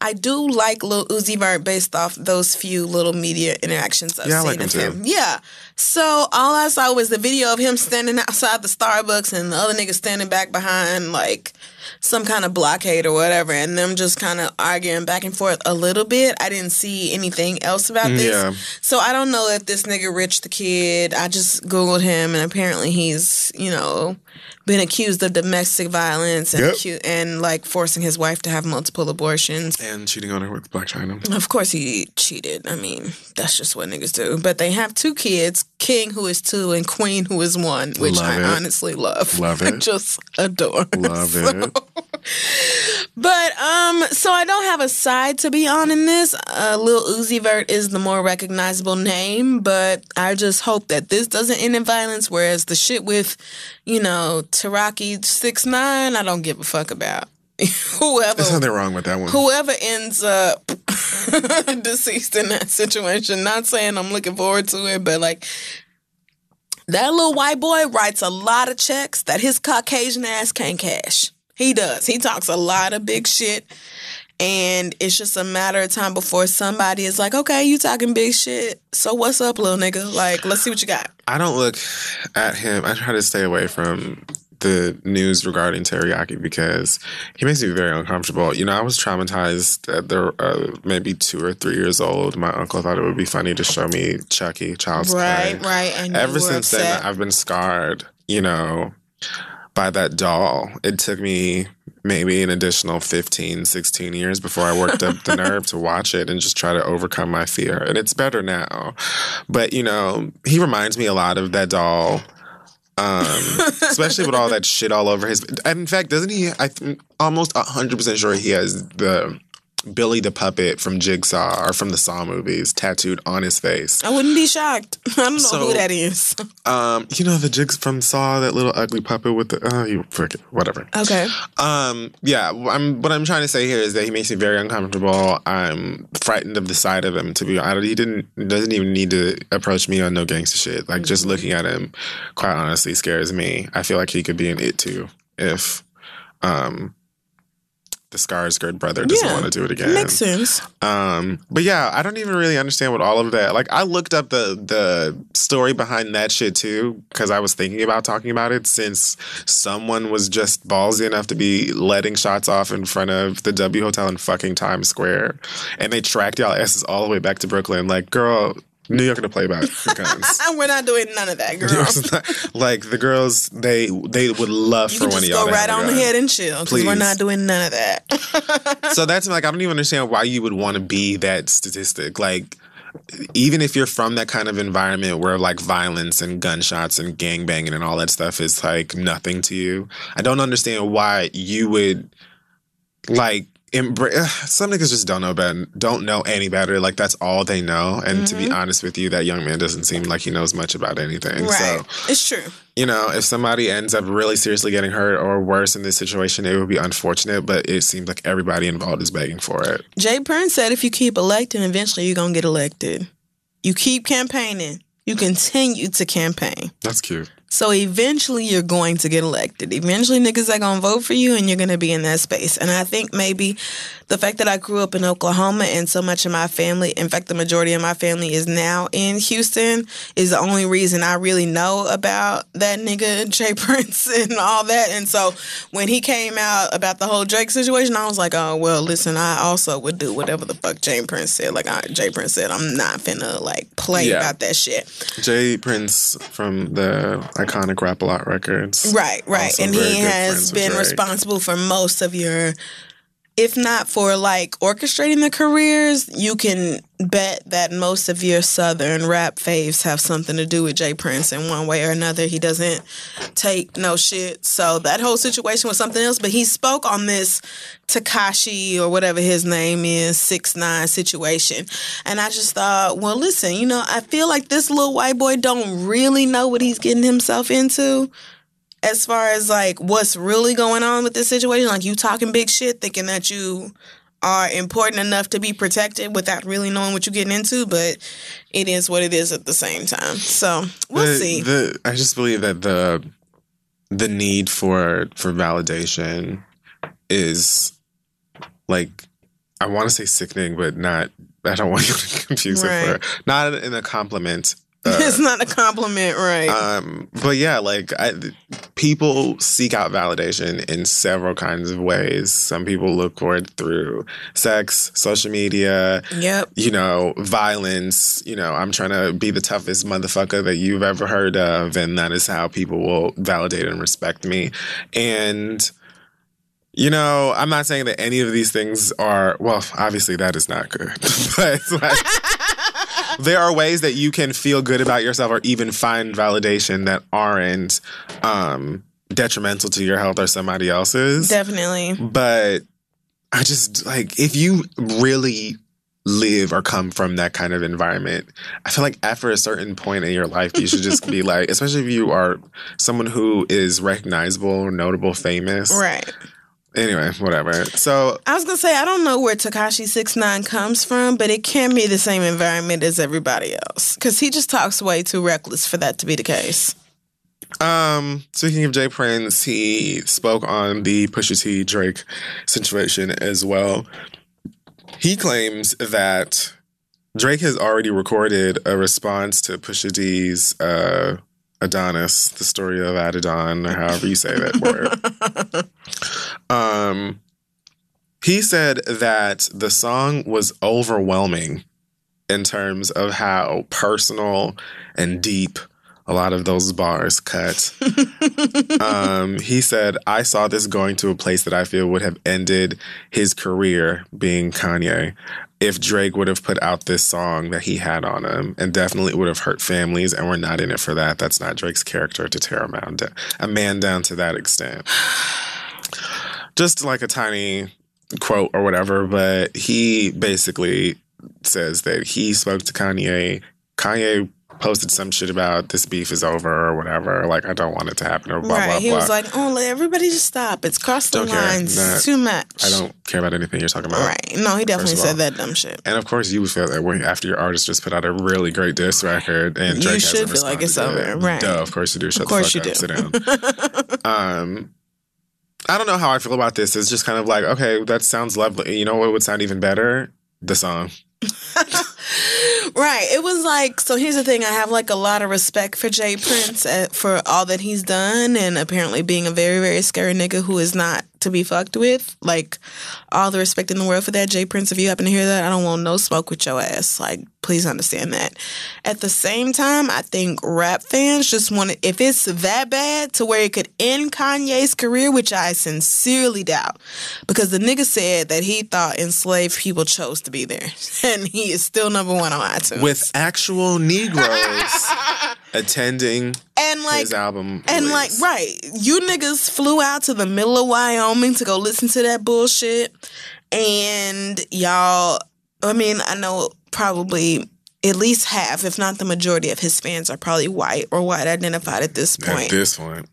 I do like Lil Uzi Vert based off those few little media interactions I've Yeah, seen like him of too. him. Yeah. So all I saw was the video of him standing outside the Starbucks and the other niggas standing back behind like some kind of blockade or whatever and them just kind of arguing back and forth a little bit. I didn't see anything else about this. Yeah. So I don't know if this nigga Rich the Kid, I just Googled him and apparently he's, you know, been accused of domestic violence and, Yep. acu- and like forcing his wife to have multiple abortions. And cheating on her with Blac Chyna. Of course he cheated. I mean, that's just what niggas do. But they have two kids, King who is two and Queen who is one, which Love I it. honestly love. Love I it. just adore. Love So- it. But um, so I don't have a side to be on in this. Uh, Lil Uzi Vert is the more recognizable name, but I just hope that this doesn't end in violence. Whereas the shit with, you know, Tekashi six nine, I don't give a fuck about. whoever There's nothing wrong with that one. whoever ends up deceased in that situation. Not saying I'm looking forward to it, but like that little white boy writes a lot of checks that his Caucasian ass can't cash. He does. He talks a lot of big shit. And it's just a matter of time before somebody is like, okay, you talking big shit. So what's up, little nigga? Like, let's see what you got. I don't look at him. I try to stay away from the news regarding teriyaki because he makes me very uncomfortable. You know, I was traumatized at the uh, maybe two or three years old. My uncle thought it would be funny to show me Chucky, Child's Right, Play. right. And you Ever since upset. then, I've been scarred. You know, by that doll. It took me maybe an additional 15, 16 years before I worked up the nerve to watch it and just try to overcome my fear. And it's better now. But, you know, he reminds me a lot of that doll. Um, especially with all that shit all over his. And in fact, doesn't he? I'm almost hundred percent sure he has the Billy the puppet from Jigsaw or from the Saw movies tattooed on his face. I wouldn't be shocked. I don't know So- who that is. Um, you know the Jigs from Saw, that little ugly puppet with the oh, you forget whatever. Okay. Um, yeah, I'm. What I'm trying to say here is that he makes me very uncomfortable. I'm frightened of the sight of him. To be honest, he didn't doesn't even need to approach me on no gangster shit. Like just looking at him, quite honestly, scares me. I feel like he could be an it too if, um, the Skarsgård brother doesn't Yeah, want to do it again. Makes sense. Um, but yeah, I don't even really understand what all of that. Like, I looked up the the story behind that shit too because I was thinking about talking about it since someone was just ballsy enough to be letting shots off in front of the W Hotel in fucking Times Square, and they tracked y'all asses all the way back to Brooklyn. Like, girl. New York to play about guns. We're not doing none of that, girl. New York's not- like the girls, they they would love You for one just of y'all go right on ahead and chill Please, we're not doing none of that. so that's like I don't even understand why you would want to be that statistic. Like even if you're from that kind of environment where like violence and gunshots and gangbanging and all that stuff is like nothing to you, I don't understand why you would like embrace. Some niggas just don't know better, don't know any better. Like that's all they know. And to be mm-hmm. honest with you, that young man doesn't seem like he knows much about anything. right. So It's true. you know, if somebody ends up really seriously getting hurt or worse in this situation, it would be unfortunate. But it seems like everybody involved is begging for it. J. Prince said if you keep electing, eventually you're going to get elected. You keep campaigning. You continue to campaign. That's cute. So eventually you're going to get elected. Eventually niggas are gonna vote for you and you're gonna be in that space. And I think maybe the fact that I grew up in Oklahoma and so much of my family, in fact the majority of my family is now in Houston, is the only reason I really know about that nigga J. Prince and all that. And so when he came out about the whole Drake situation, I was like, oh well listen, I also would do whatever the fuck J. Prince said. Like I, J. Prince said, I'm not finna like play Yeah. about that shit. J. Prince from the iconic Rap a Lot records. Right, right. Also and he has been responsible for most of your if not for like orchestrating the careers, you can bet that most of your southern rap faves have something to do with J. Prince in one way or another. He doesn't take no shit. So that whole situation was something else. But he spoke on this Tekashi or whatever his name is, six nine situation. And I just thought, well listen, you know, I feel like this little white boy don't really know what he's getting himself into as far as like what's really going on with this situation, like you talking big shit, thinking that you are important enough to be protected without really knowing what you're getting into, but it is what it is at the same time. So we'll the, see. The, I just believe that the the need for for validation is like I want to say sickening, but not. I don't want you to confuse it Right. for not in a compliment. Uh, it's not a compliment, right? um, but yeah, like I, people seek out validation in several kinds of ways. Some people look for it through sex, social media, yep. you know, violence. You know, I'm trying to be the toughest motherfucker that you've ever heard of, and that is how people will validate and respect me. And you know, I'm not saying that any of these things are well. Obviously, that is not good, but it's like. There are ways that you can feel good about yourself or even find validation that aren't um, detrimental to your health or somebody else's Definitely. but I just like if you really live or come from that kind of environment, I feel like after a certain point in your life, you should just be like, especially if you are someone who is recognizable, notable, famous. Right. Anyway, whatever. So I was gonna say I don't know where Tekashi Six Nine comes from, but it can be the same environment as everybody else because he just talks way too reckless for that to be the case. Um, speaking of J. Prince, he spoke on the Pusha T Drake situation as well. He claims that Drake has already recorded a response to Pusha T's uh, Adonis, the story of Adidon, or however you say that word. Um, he said that the song was overwhelming in terms of how personal and deep a lot of those bars cut. um, he said, I saw this going to a place that I feel would have ended his career being Kanye if Drake would have put out this song that he had on him and definitely would have hurt families and we're not in it for that. That's not Drake's character to tear a man, down, a man down to that extent. Just like a tiny quote or whatever, but he basically says that he spoke to Kanye. Kanye posted some shit about this beef is over or whatever. Like I don't want it to happen or blah right. blah he blah. was like, "Oh, let everybody just stop. It's crossed the lines Nah, too much." I don't care about anything you're talking about. Right. No, he definitely First of all. said that dumb shit. And of course, you would feel that way after your artist just put out a really great diss record, and You should feel like it's over, right. Duh, of course you do. Shut Of course you do. Sit down. um, I don't know how I feel about this. It's just kind of like, okay, that sounds lovely. You know what would sound even better? The song. Right. It was like so. Here's the thing. I have like a lot of respect for J. Prince uh, for all that he's done, and apparently being a very very scary nigga who is not to be fucked with. Like all the respect in the world for that, J. Prince. If you happen to hear that, I don't want no smoke with your ass. Like please understand that. At the same time, I think rap fans just want to. If it's that bad to where it could end Kanye's career, which I sincerely doubt, because the nigga said that he thought enslaved people chose to be there, and he is still number one on iTunes. With actual Negroes attending and like his album. and like right, you niggas flew out to the middle of Wyoming to go listen to that bullshit, and y'all. I mean, I know probably at least half, if not the majority of his fans are probably white or white identified at this At point. this point.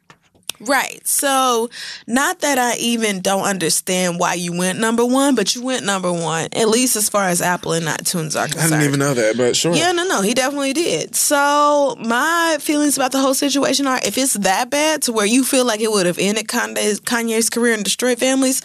Right. So, not that I even don't understand why you went number one, but you went number one, at least as far as Apple and iTunes are concerned. I didn't even know that, but sure. Yeah, no, no, he definitely did. So my feelings about the whole situation are: if it's that bad to where you feel like it would have ended Kanye's, Kanye's career and destroyed families,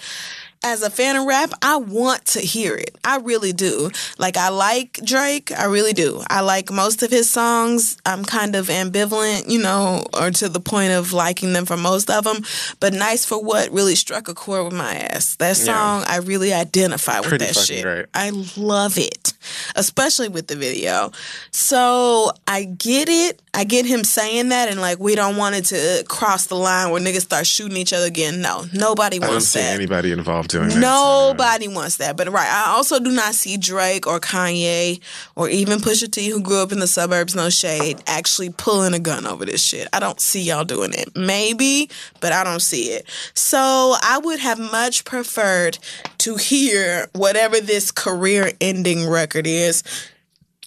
as a fan of rap, I want to hear it. I really do. Like I like Drake, I really do. I like most of his songs. I'm kind of ambivalent, you know, or to the point of liking them for most of them. But Nice for What really struck a chord with my ass. That Yeah. song, I really identify with that shit. great. I love it, especially with the video. So I get it. I get him saying that, and like we don't want it to cross the line where niggas start shooting each other again. No, nobody I don't wants see that. anybody involved doing that. Nobody wants that. But right, I also do not see Drake or Kanye or even Pusha T, who grew up in the suburbs, no shade, actually pulling a gun over this shit. I don't see y'all doing it. Maybe, but I don't see it. So I would have much preferred to hear whatever this career ending record is,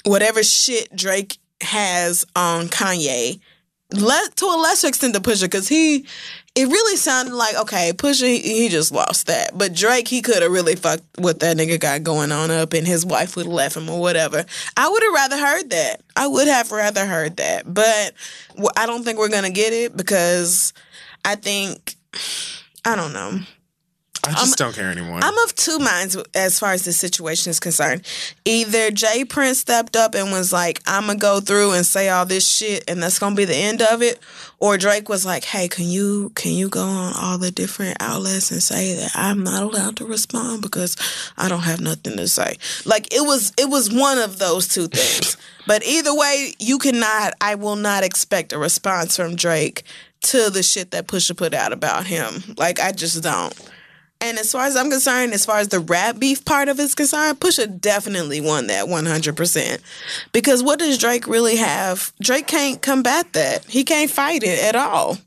whatever shit Drake has on Kanye. Let to a lesser extent to Pusha, because he it really sounded like okay, Pusha he, he just lost that, but Drake he could have really fucked what that nigga got going on up, and his wife would have left him or whatever. I would have rather heard that. I would have rather heard that, but I don't think we're gonna get it because I think I don't know. I just don't care anymore. I'm of two minds as far as the situation is concerned. Either J. Prince stepped up and was like, I'm going to go through and say all this shit and that's going to be the end of it. Or Drake was like, hey, can you can you go on all the different outlets and say that I'm not allowed to respond because I don't have nothing to say. Like it was it was one of those two things. but either way, you cannot I will not expect a response from Drake to the shit that Pusha put out about him. Like I just don't. And as far as I'm concerned, as far as the rap beef part of it is concerned, Pusha definitely won that 100%. Because what does Drake really have? Drake can't combat that. He can't fight it at all.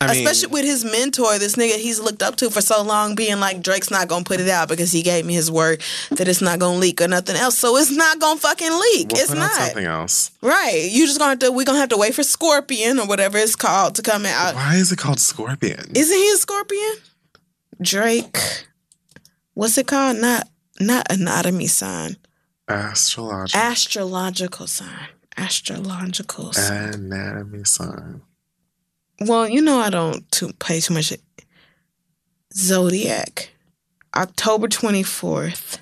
I mean, Especially with his mentor, this nigga he's looked up to for so long, being like, Drake's not gonna put it out because he gave me his word that it's not gonna leak or nothing else. So it's not gonna fucking leak. we'll it's not. something else. Right. You just gonna have to we're gonna have to wait for Scorpion or whatever it's called to come out. Why is it called Scorpion? Isn't he a scorpion? Drake. What's it called? Not not anatomy sign. Astrological. Astrological sign. Astrological sign. Anatomy sign. well, you know I don't too, pay too much. Zodiac. October 24th.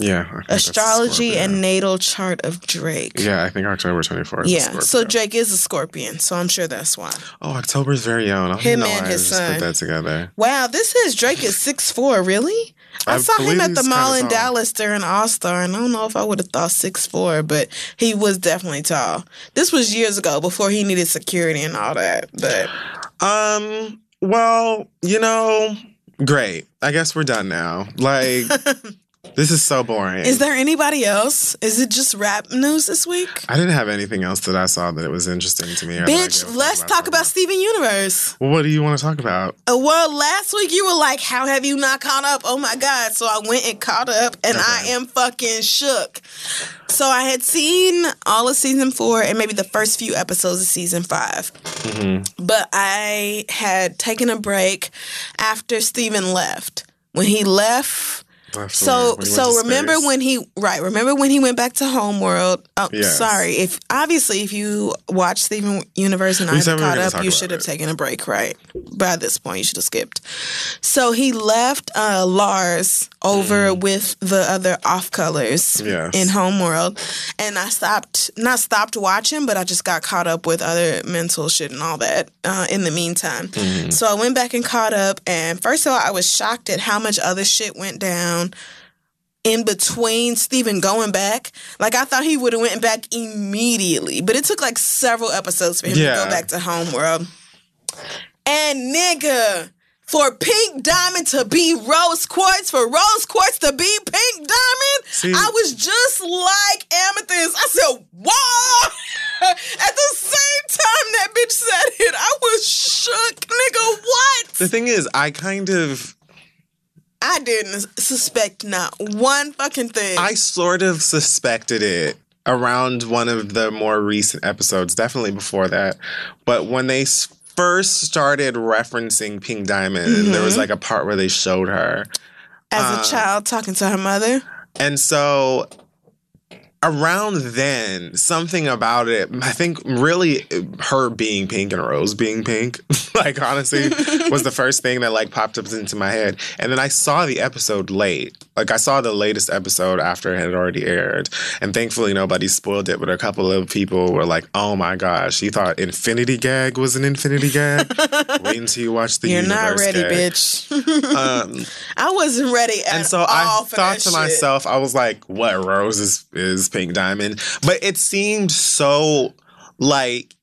Yeah. I think that's Astrology Scorpio. and natal chart of Drake. Yeah, I think October 24th. Yeah, so Drake is a scorpion, so I'm sure that's why. Oh, October's very own. I Him and his I just son. put that together. Wow, this is Drake is six four. Really? I, I saw him at the mall in tall. Dallas during All Star, and I don't know if I would have thought six four, but he was definitely tall. This was years ago before he needed security and all that. But Um, well, you know, great. I guess we're done now. Like, this is so boring. is there anybody else? Is it just rap news this week? I didn't have anything else that I saw that it was interesting to me. or that I gave a Bitch, let's talk about Steven Universe. Well, what do you want to talk about? Uh, well, last week you were like, "How have you not caught up?" Oh my god! So I went and caught up, and I am fucking shook. So I had seen all of season four and maybe the first few episodes of season 5 but I had taken a break after Steven left. When he left, Left so when so remember space. when he right remember when he went back to Homeworld? Oh, Yes. sorry. If obviously if you watch Steven Universe and I caught up, you should have taken a break. Right by this point, you should have skipped. So he left uh, Lars over with the other off colors Mm. Yes. in Homeworld, and I stopped not stopped watching, but I just got caught up with other mental shit and all that uh, in the meantime. Mm-hmm. So I went back and caught up, and first of all, I was shocked at how much other shit went down in between Steven going back. Like I thought he would have went back immediately, but it took like several episodes for him Yeah. to go back to Homeworld. And nigga, for Pink Diamond to be Rose Quartz, for Rose Quartz to be Pink Diamond, See- I was just like Amethyst. I said, "What?" At the same time that bitch said it, I was shook, nigga. What? The thing is, I kind of, I didn't suspect not one fucking thing. I sort of suspected it around one of the more recent episodes, definitely before that. But when they first started referencing Pink Diamond, there was like a part where they showed her. As Uh, a child talking to her mother. And so around then, something about it, I think really her being pink and Rose being pink, like honestly, was the first thing that like popped up into my head. And then I saw the episode late. Like I saw the latest episode after it had already aired. And thankfully nobody spoiled it, but a couple of people were like, oh my gosh, you thought Infinity Gag was an Infinity Gag? Wait until you watch the You're not ready, Gag." bitch. Um, I wasn't ready at all. and so I thought to shit. myself, I was like, "What Rose is is Pink Diamond?" But it seemed so like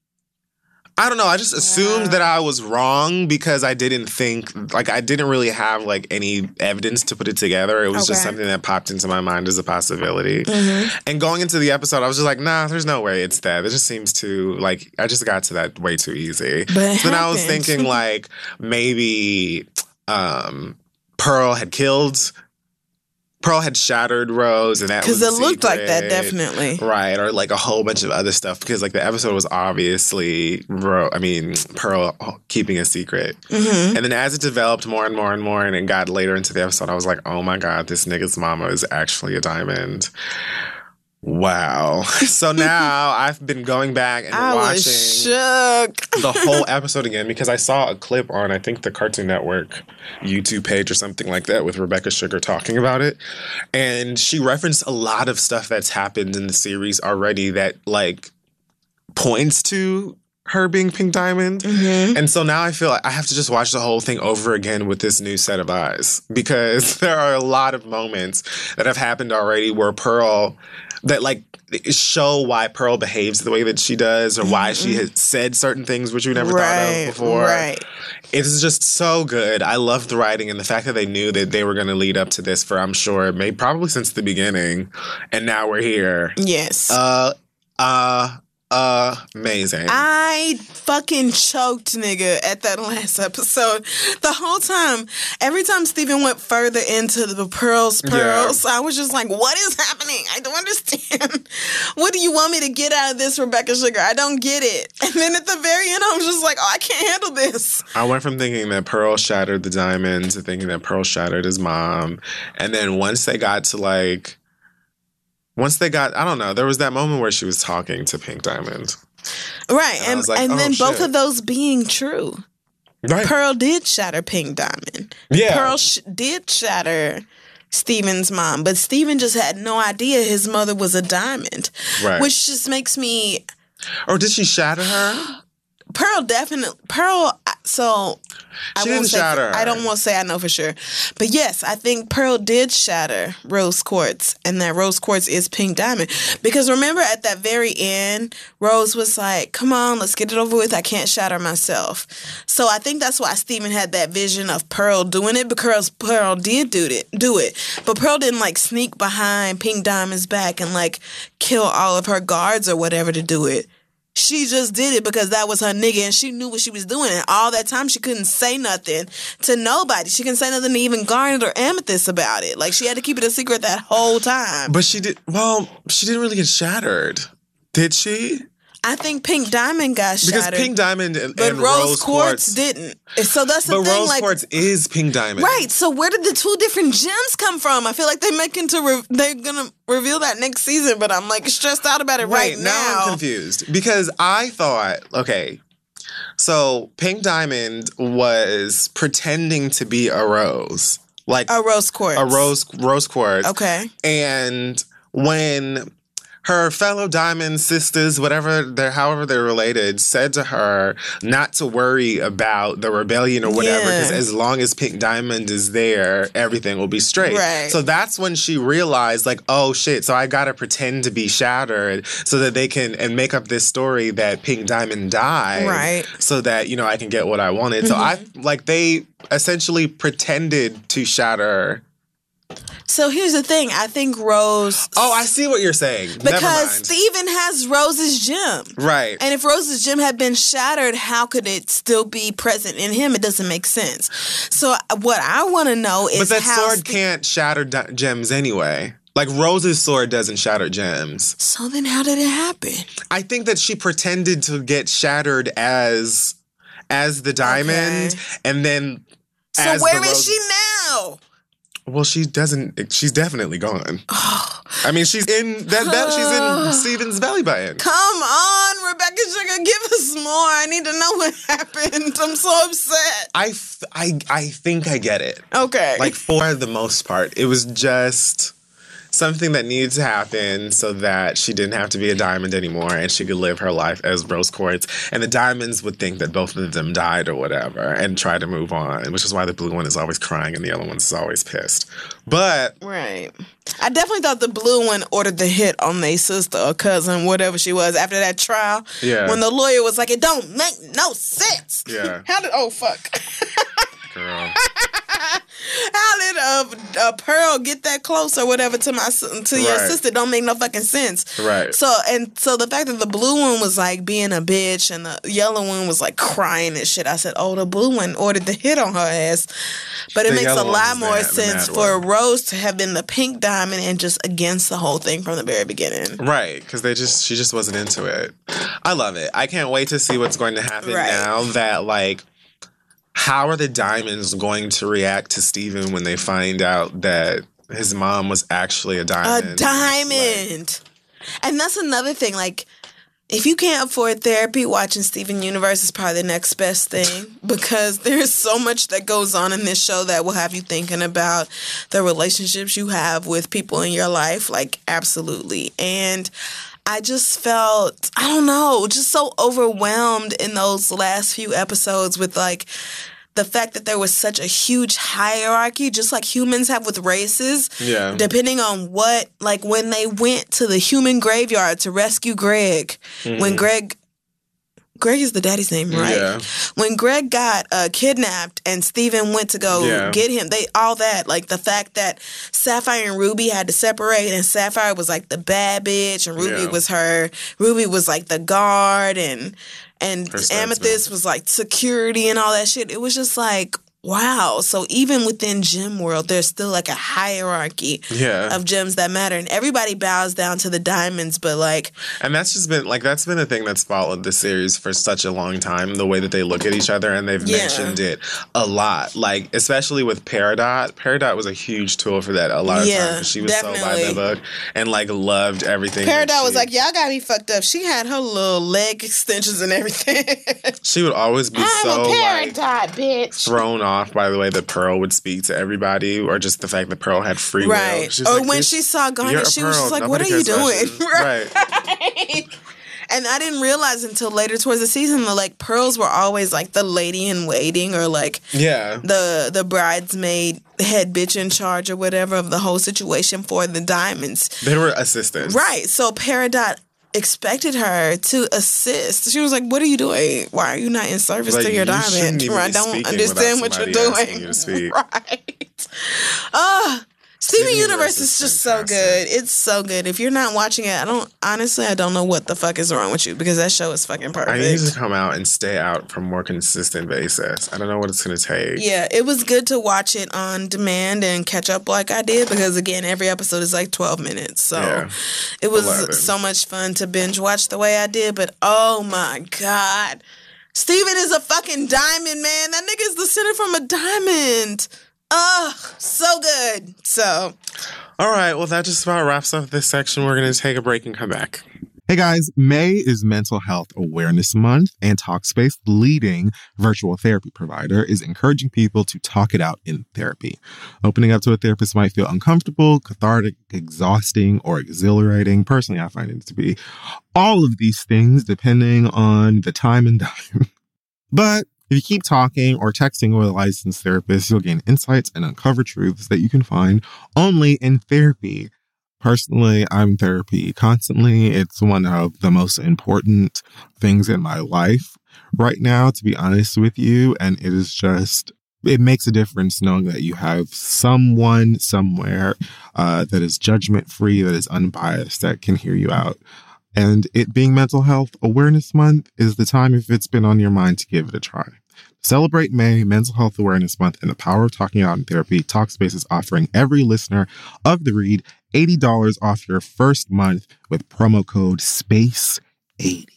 I don't know. I just assumed that I was wrong because I didn't think like I didn't really have like any evidence to put it together. It was just something that popped into my mind as a possibility. Mhm. And going into the episode, I was just like, "Nah, there's no way it's that." It just seems too like I just got to that way too easy. But then I was thinking like maybe um Pearl had killed Pearl had shattered Rose and that Because it looked like that, definitely. Right, or like a whole bunch of other stuff because like the episode was obviously, Ro- I mean, Pearl keeping a secret. Mhm. And then as it developed more and more and more, and it got later into the episode, I was like, oh my god, this nigga's mama is actually a diamond. Wow. So now I've been going back and I watching the whole episode again because I saw a clip on I think the Cartoon Network YouTube page or something like that with Rebecca Sugar talking about it. And she referenced a lot of stuff that's happened in the series already that like points to her being Pink Diamond. Mhm. And so now I feel like I have to just watch the whole thing over again with this new set of eyes because there are a lot of moments that have happened already where Pearl that like show why Pearl behaves the way that she does or why she has said certain things which we never thought of before. right. It's just so good. I love the writing and the fact that they knew that they were going to lead up to this for I'm sure maybe probably since the beginning and now we're here. Yes. Uh uh amazing. I fucking choked, nigga, at that last episode. The whole time, every time Steven went further into the pearls, pearls, I was just like, what is happening? I don't understand. what do you want me to get out of this, Rebecca Sugar? I don't get it. And then at the very end, I was just like, oh, I can't handle this. I went from thinking that Pearl shattered the diamond to thinking that Pearl shattered his mom. And then once they got to like, once they got, I don't know, there was that moment where she was talking to Pink Diamond. Right. And And, like, and oh, then both of those being true. Right. Pearl did shatter Pink Diamond. Yeah. Pearl sh- did shatter Steven's mom, but Steven just had no idea his mother was a diamond. Right. Which just makes me or did she shatter her? Pearl definitely Pearl so I She won't didn't say shatter I don't want to say I know for sure. But yes, I think Pearl did shatter Rose Quartz and that Rose Quartz is pink diamond. Because remember at that very end, Rose was like, Come on, let's get it over with. I can't shatter myself. So I think that's why Steven had that vision of Pearl doing it because Pearl did do it do it. But Pearl didn't like sneak behind Pink Diamond's back and like kill all of her guards or whatever to do it. She just did it because that was her nigga and she knew what she was doing. And all that time she couldn't say nothing to nobody. She couldn't say nothing to even Garnet or Amethyst about it. Like she had to keep it a secret that whole time. But she did, well, she didn't really get shattered. Did she? I think Pink Diamond got Because shattered. Pink Diamond and, but and Rose, Rose Quartz, Quartz. didn't. So that's the But thing. Rose like Quartz is Pink Diamond. Right. So where did the two different gems come from? I feel like they're making to re- they're gonna reveal that next season, but I'm like stressed out about it right, Wait, now I'm confused because I thought, okay, so Pink Diamond was pretending to be a rose, like A rose quartz. a rose rose quartz. Okay. And when her fellow diamond sisters, whatever they're, however they're related, said to her not to worry about the rebellion or whatever, because Yeah. as long as Pink Diamond is there, everything will be straight. Right. So that's when she realized, like, oh shit, so I gotta pretend to be shattered so that they can and make up this story that Pink Diamond died. Right. So that, you know, I can get what I wanted. So I mm-hmm. like they essentially pretended to shatter. So here's the thing. I think Rose Oh, I see what you're saying. Because. Steven has Rose's gem. Right. And if Rose's gem had been shattered, how could it still be present in him? It doesn't make sense. So uh, what I want to know is But that sword Ste- can't shatter di- gems anyway. Like Rose's sword doesn't shatter gems. So then how did it happen? I think that she pretended to get shattered as as the diamond Okay. and then So where the is she now? Well, she doesn't she's definitely gone. I mean, she's in that belt she's in Steven's belly button. Come on, Rebecca Sugar, give us more. I need to know what happened. I'm so upset. I, I, I think I get it. Okay. Like for the most part, it was just something that needed to happen so that she didn't have to be a diamond anymore and she could live her life as rose quartz. And the diamonds would think that both of them died or whatever and try to move on, which is why the blue one is always crying and the other one's is always pissed. But Right. I definitely thought the blue one ordered the hit on their sister or cousin, whatever she was, after that trial. Yeah. When the lawyer was like, it don't make no sense. Yeah. How did, oh, fuck. girl, How did uh, uh, Pearl get that close or whatever to my to your sister? Don't make no fucking sense. Right. So and so the fact that the blue one was like being a bitch and the yellow one was like crying and shit. I said, oh, the blue one ordered the hit on her ass. But it makes a lot more the- the sense mad for. Rose to have been the pink diamond and just against the whole thing from the very beginning. Right, because they just she just wasn't into it. I love it. I can't wait to see what's going to happen Right. now that like how are the diamonds going to react to Steven when they find out that his mom was actually a diamond? A diamond. And that's another thing. Like, if you can't afford therapy, watching Steven Universe is probably the next best thing because there's so much that goes on in this show that will have you thinking about the relationships you have with people in your life. Like, absolutely. And I just felt, I don't know, just so overwhelmed in those last few episodes with like, the fact that there was such a huge hierarchy, just like humans have with races, Yeah. depending on what, like when they went to the human graveyard to rescue Greg, when mm-hmm. Greg, Greg is the daddy's name, right? Yeah. When Greg got uh, kidnapped and Steven went to go Yeah. get him, they all that, like the fact that Sapphire and Ruby had to separate, and Sapphire was like the bad bitch, and Ruby Yeah. was her, Ruby was like the guard, and and Amethyst was like security and all that shit. It was just like, wow. So even within gym world, there's still like a hierarchy Yeah. of gems that matter, and everybody bows down to the diamonds. But like, And that's just been like that's been a thing that's followed the series for such a long time. The way that they look at each other, and they've Yeah. mentioned it a lot. Like especially with Peridot. Peridot was a huge tool for that a lot of Yeah, times. She was so by the book and like loved everything. Peridot was like, y'all got me fucked up. She had her little leg extensions and everything. She would always be so like bitch. thrown off by the way that Pearl would speak to everybody, or just the fact that Pearl had free will. Right. She Or like, when she saw Garnet, she was like, what are you doing? about. Right. And I didn't realize until later towards the season that like pearls were always like the lady in waiting or like Yeah. the the bridesmaid head bitch in charge or whatever of the whole situation for the diamonds. They were assistants. Right. So Peridot expected her to assist. She was like, "What are you doing? Why are you not in service Like, to your you diamond? I don't understand what you're doing." you. Right. Ah. Steven Steven Universe Universe is just so good. It's so good. If you're not watching it, I don't honestly I don't know what the fuck is wrong with you because that show is fucking perfect. I need to come out and stay out for more consistent basis. I don't know what it's going to take. Yeah, it was good to watch it on demand and catch up like I did because again, every episode is like 12 minutes. So Yeah. it was 11. so much fun to binge watch the way I did, but oh my god. Steven is a fucking diamond, man. That nigga is the center from a diamond. Ugh, so good. So, All right. Well, that just about wraps up this section. We're going to take a break and come back. Hey guys, May is Mental Health Awareness Month, and Talkspace, the leading virtual therapy provider, is encouraging people to talk it out in therapy. Opening up to a therapist might feel uncomfortable, cathartic, exhausting, or exhilarating. Personally, I find it to be all of these things depending on the time and time. But if you keep talking or texting with a licensed therapist, you'll gain insights and uncover truths that you can find only in therapy. Personally, I'm therapy constantly. It's one of the most important things in my life right now, to be honest with you. And it is just, it makes a difference knowing that you have someone somewhere uh, that is judgment free, that is unbiased, that can hear you out. And it being Mental Health Awareness Month is the time, if it's been on your mind, to give it a try. Celebrate May, Mental Health Awareness Month, and the power of talking out in therapy. Talkspace is offering every listener of the read $80 off your first month with promo code SPACE80.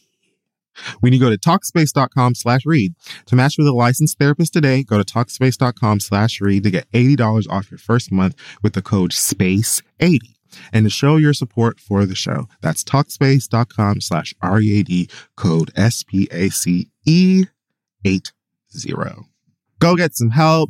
When you go to Talkspace.com slash read to match with a licensed therapist today, go to Talkspace.com slash read to get $80 off your first month with the code SPACE80 and to show your support for the show. That's Talkspace.com slash R-E-A-D code S-P-A-C-E-80. Go get some help,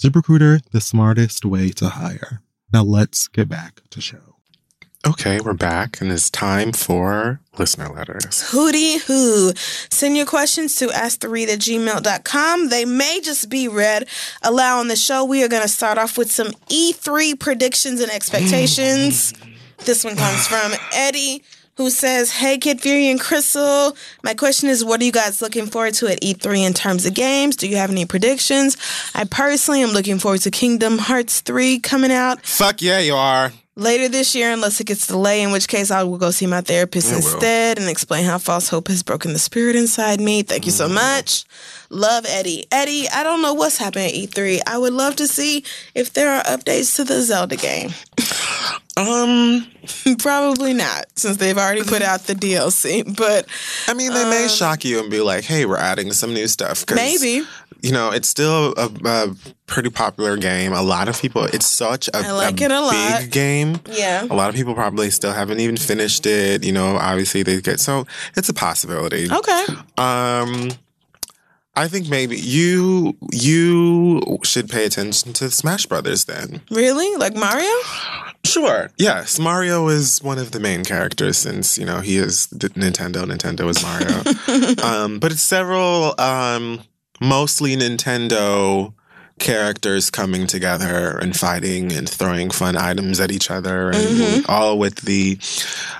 ZipRecruiter, the smartest way to hire. Now let's get back to show. Okay, we're back, and it's time for listener letters. Hootie hoo. Send your questions to asktheread at gmail.com. They may just be read aloud on the show. We are going to start off with some E3 predictions and expectations. this one comes from Eddie, who says, Hey, Kid Fury and Crissle. My question is, what are you guys looking forward to at E3 in terms of games? Do you have any predictions? I personally am looking forward to Kingdom Hearts 3 coming out Fuck yeah, you are. later this year unless it gets delayed, in which case I will go see my therapist will. instead and explain how false hope has broken the spirit inside me. Thank you so Mm-hmm. much. Love Eddie. Eddie, I don't know what's happening at E3. I would love to see if there are updates to the Zelda game. Um, Probably not, since they've already put out the DLC, but I mean, they may shock you and be like, "Hey, we're adding some new stuff." maybe. You know, it's still a, a pretty popular game. A lot of people. It's such a, like a it a big game. Yeah. A lot of people probably still haven't even finished it. You know, obviously they get so it's a possibility. Okay. Um, I think maybe you you should pay attention to Smash Brothers then. Really? Like Mario? Sure. Yes, Mario is one of the main characters since you know he is the Nintendo. Nintendo is Mario. um, but it's several, um, mostly Nintendo characters coming together and fighting and throwing fun items at each other, and all with the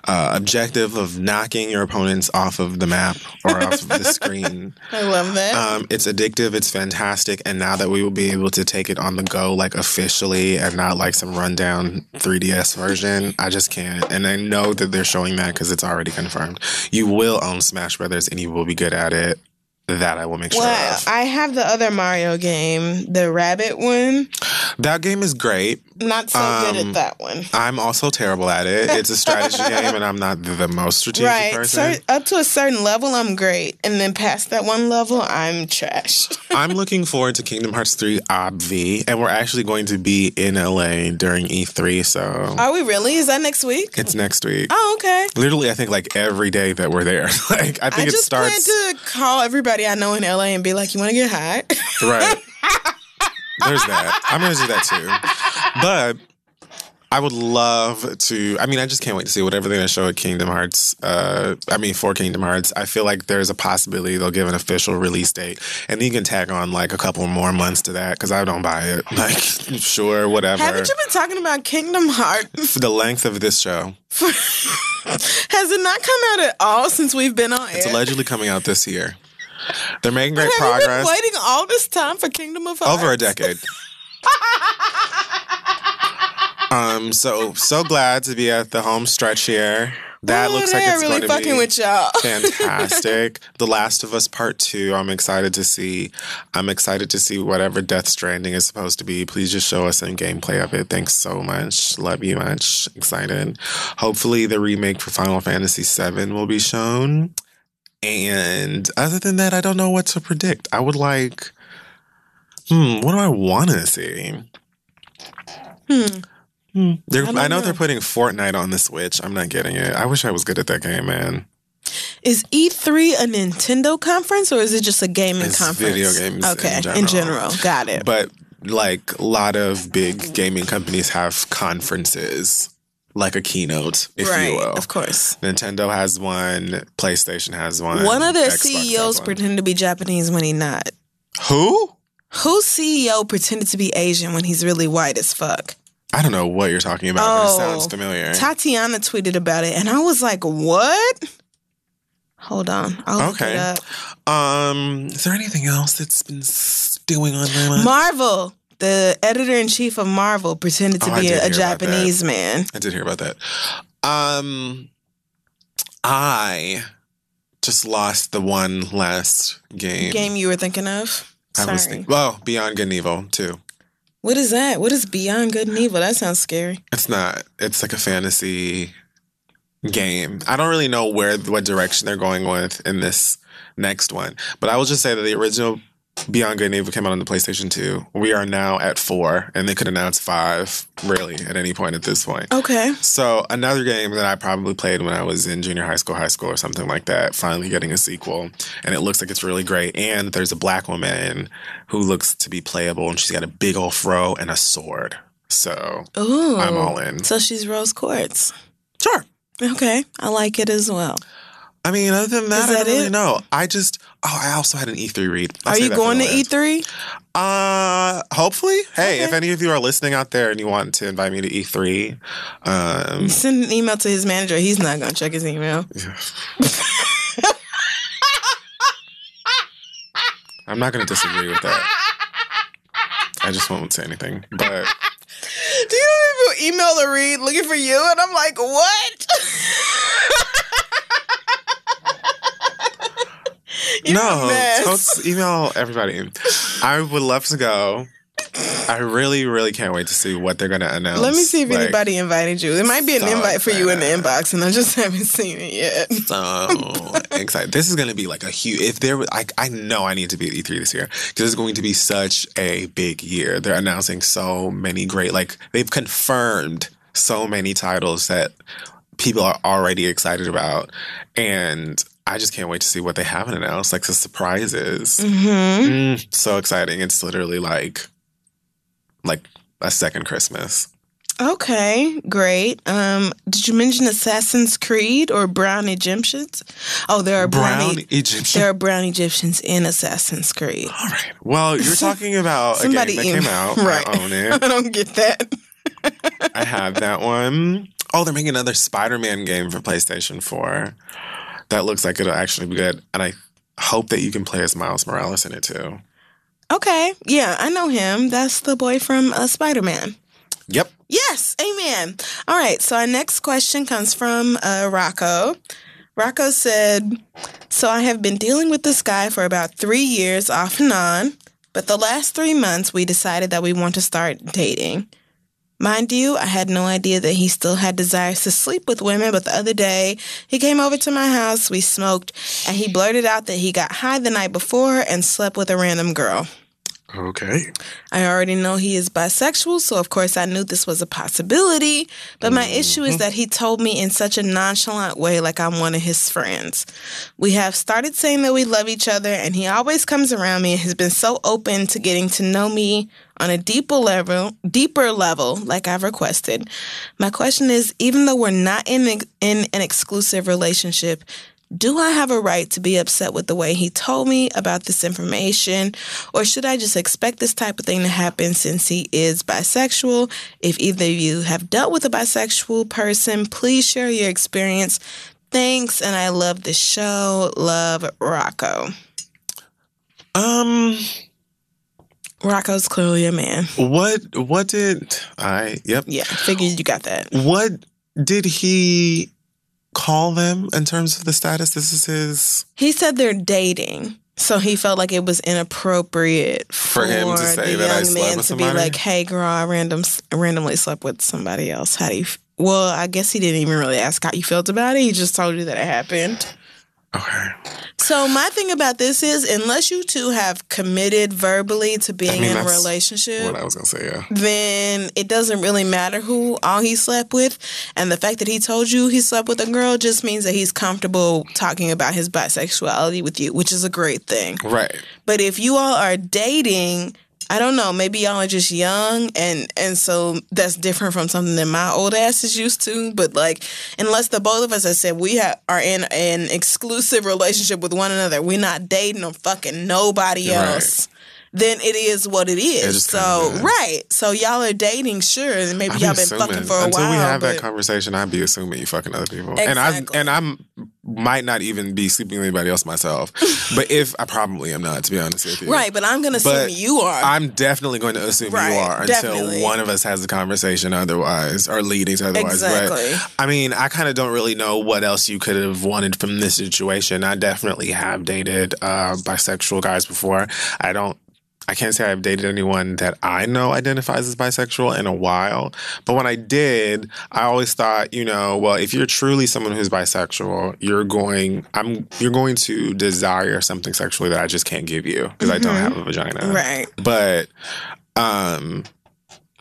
uh, objective of knocking your opponents off of the map or off of the screen. I love that. Um, it's addictive. It's fantastic. And now that we will be able to take it on the go, like officially, and not like some rundown 3DS version, I just can't. And I know that they're showing that because it's already confirmed. You will own Smash Brothers, and you will be good at it. That I will make sure well, of. I have the other Mario game, the Rabbit one. That game is great. Not so good Um, at that one. I'm also terrible at it. It's a strategy game, and I'm not the most strategic Right. person. Cer- up to a certain level, I'm great. And then past that one level, I'm trash. I'm looking forward to Kingdom Hearts 3 Obvi, and we're actually going to be in LA during E3, so Are we really? Is that next week? it's next week. Oh, okay. Literally, I think like every day that we're there. like I I think it just starts to call everybody I know in LA and be like, "You want to get high?" right. There's that. I'm gonna do that too. But I would love to. I mean, I just can't wait to see whatever they're gonna show at Kingdom Hearts. Uh, I mean, for Kingdom Hearts, I feel like there's a possibility they'll give an official release date, and you can tag on like a couple more months to that because I don't buy it. Like, sure, whatever. Haven't you been talking about Kingdom Hearts? For the length of this show, Has it not come out at all since we've been on it's allegedly coming out this year. They're making great progress. waiting all this time for Kingdom of Hearts? over a decade. um, so so glad to be at the home stretch here. That Oh, looks like it's really going to fucking be with y'all. fantastic. the Last of Us Part Two. I'm excited to see. I'm excited to see whatever Death Stranding is supposed to be. Please just show us some gameplay of it. Thanks so much. Love you much. Excited. Hopefully, the remake for Final Fantasy VII will be shown. And other than that, I don't know what to predict. I would like. Hmm. What do I want to see? Hmm. Hmm. I I, know, know. they're putting Fortnite on the Switch. I'm not getting it. I wish I was good at that game, man. Is E3 a Nintendo conference or is it just a gaming It's conference? video games Okay, in general. general. Got it. But like a lot of big gaming companies have conferences, like a keynote, if right, you will. of course. Nintendo has one. PlayStation has one. One of their Xbox CEOs one. pretended to be Japanese when he not. Who? Whose CEO pretended to be Asian when he's really white as fuck? I don't know what you're talking about, but Oh, it sounds familiar. Tatiana tweeted about it, and I was like, "What?" Hold on, I'll look Okay. it up. um, is there anything else that's been stewing on my mind? Marvel, the editor in chief of Marvel, pretended to Oh, be a, a hear about that. Japanese man. I did hear about that. Um, I just lost the one last game. Game you were thinking of? I was thinking, well, Beyond Good and Evil too. what is that? What is Beyond Good and Evil? That sounds scary. It's not. It's like a fantasy game. I don't really know where what direction they're going with in this next one, but I will just say that the original Beyond Good and Evil came out on the PlayStation 2. We are now at four, and they could announce five really at any point at this point. Okay. So another game that I probably played when I was in junior high school, high school, or something like that. Finally getting a sequel, and it looks like it's really great. And there's a black woman who looks to be playable, and she's got a big old fro and a sword. So Ooh. I'm all in. So she's Rose Quartz. Sure. Okay, I like it as well. I mean, other than that, I don't really know. I just oh, I also had an E3 read. I'll Are you going to E last. E3? Uh, hopefully. Hey, Okay. if any of you are listening out there and you want to invite me to E3, um, Send an email to his manager. He's not going to check his email. I'm not going to disagree with that. I just won't say anything. But Do you know people email the read looking for you? And I'm like, what? You're a no, let's email everybody. I would love to go. I really, really can't wait to see what they're going to announce. Let me see if Like, anybody invited you. There might be an invite for you in the inbox, and I just haven't seen it yet. so excited. This is going to be like a huge. If there, was- I, I know I need to be at E3 this year because it's going to be such a big year. They're announcing so many great, like they've confirmed so many titles that people are already excited about, and I just can't wait to see what they haven't announced, like the surprises. Mm-hmm. Mm, so exciting! It's literally like, like a second Christmas. Okay, great. Um, did you mention Assassin's Creed or Brown Egyptians? Oh, there are Brown brown. Egyptian. There are brown Egyptians in Assassin's Creed. All right. Well, you're talking about a Somebody game that came out. right. I own it. I don't get that. I have that one. Oh, they're making another Spider-Man game for PlayStation 4. That looks like it'll actually be good. And I hope that you can play as Miles Morales in it too. Okay, yeah, I know him. That's the boy from uh, Spider Man. Yep. Yes, amen. All right, so our next question comes from uh, Rocco. Rocco said, So I have been dealing with this guy for about three years off and on, but the last three months we decided that we want to start dating. Mind you, I had no idea that he still had desires to sleep with women, but the other day he came over to my house, we smoked, and he blurted out that he got high the night before and slept with a random girl. Okay. I already know he is bisexual, so of course I knew this was a possibility. But my issue is mm-hmm. that he told me in such a nonchalant way, like I'm one of his friends. We have started saying that we love each other, and he always comes around me and has been so open to getting to know me on a deeper level, deeper level, like I've requested. My question is, even though we're not in in an exclusive relationship, do I have a right to be upset with the way he told me about this information? Or should I just expect this type of thing to happen since he is bisexual? If either of you have dealt with a bisexual person, please share your experience. Thanks, and I love the show. Love Rocco. Um Rocco's clearly a man. what what did I yep. Yeah, figured you got that. What did he call them in terms of the status? This is his. He said they're dating. So he felt like it was inappropriate for, For him to say the that I slept man with to be like, "Hey, girl, I random randomly slept with somebody else. How do you?" F-? Well, I guess he didn't even really ask how you felt about it. He just told you that it happened. Okay. So my thing about this is, unless you two have committed verbally to being mean, in a relationship, What I was gonna say, yeah. then it doesn't really matter who all he slept with. And the fact that he told you he slept with a girl just means that he's comfortable talking about his bisexuality with you, which is a great thing. Right. But if you all are dating, I don't know, maybe y'all are just young and and so that's different from something that my old ass is used to. But like unless the both of us have said we ha- are in an exclusive relationship with one another, we're not dating or fucking nobody Right. else. Then it is what it is. so kinda right. So y'all are dating, sure, and maybe I y'all be been assuming. fucking for a Until while. we have but that conversation, I'd be assuming you fucking other people, and I and I'm might not even be sleeping with anybody else myself. but if I probably am not, to be honest with you, right, but I'm gonna assume But you are. I'm definitely going to assume Right, you are until definitely. one of us has a conversation otherwise or leading to otherwise. Exactly. But I mean, I kind of don't really know what else you could have wanted from this situation. I definitely have dated uh, bisexual guys before. I don't. I can't say I've dated anyone that I know identifies as bisexual in a while. But when I did, I always thought, you know, well, if you're truly someone who's bisexual, you're going, I'm, you're going to desire something sexually that I just can't give you because I don't have a vagina. Mm-hmm. right. But, um,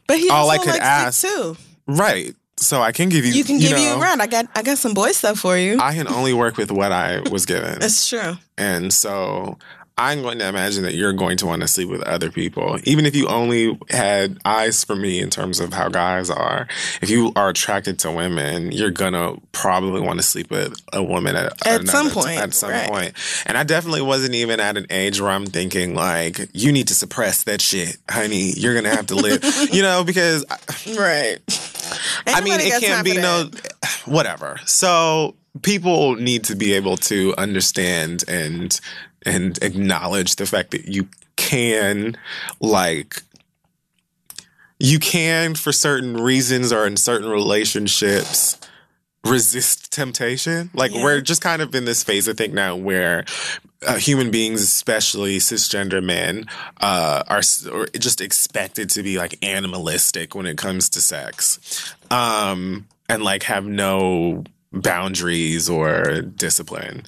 But he all also I could ask- too. right. So I can give you, You can give you know, a round. I got I got some boy stuff for you. I can only work with what I was given. That's true. And so I'm going to imagine that you're going to want to sleep with other people. Even if you only had eyes for me in terms of how guys are, if you are attracted to women, you're going to probably want to sleep with a woman at, At some point, At some right. point. And I definitely wasn't even at an age where I'm thinking, like, you need to suppress that shit, honey. You're going to have to live, you know, because Right. I mean, it can't be no, whatever. So people need to be able to understand and and acknowledge the fact that you can like you can for certain reasons or in certain relationships resist temptation like Yeah. we're just kind of in this phase i think now where uh, human beings especially cisgender men uh, are or just expected to be like animalistic when it comes to sex um, and like have no boundaries or discipline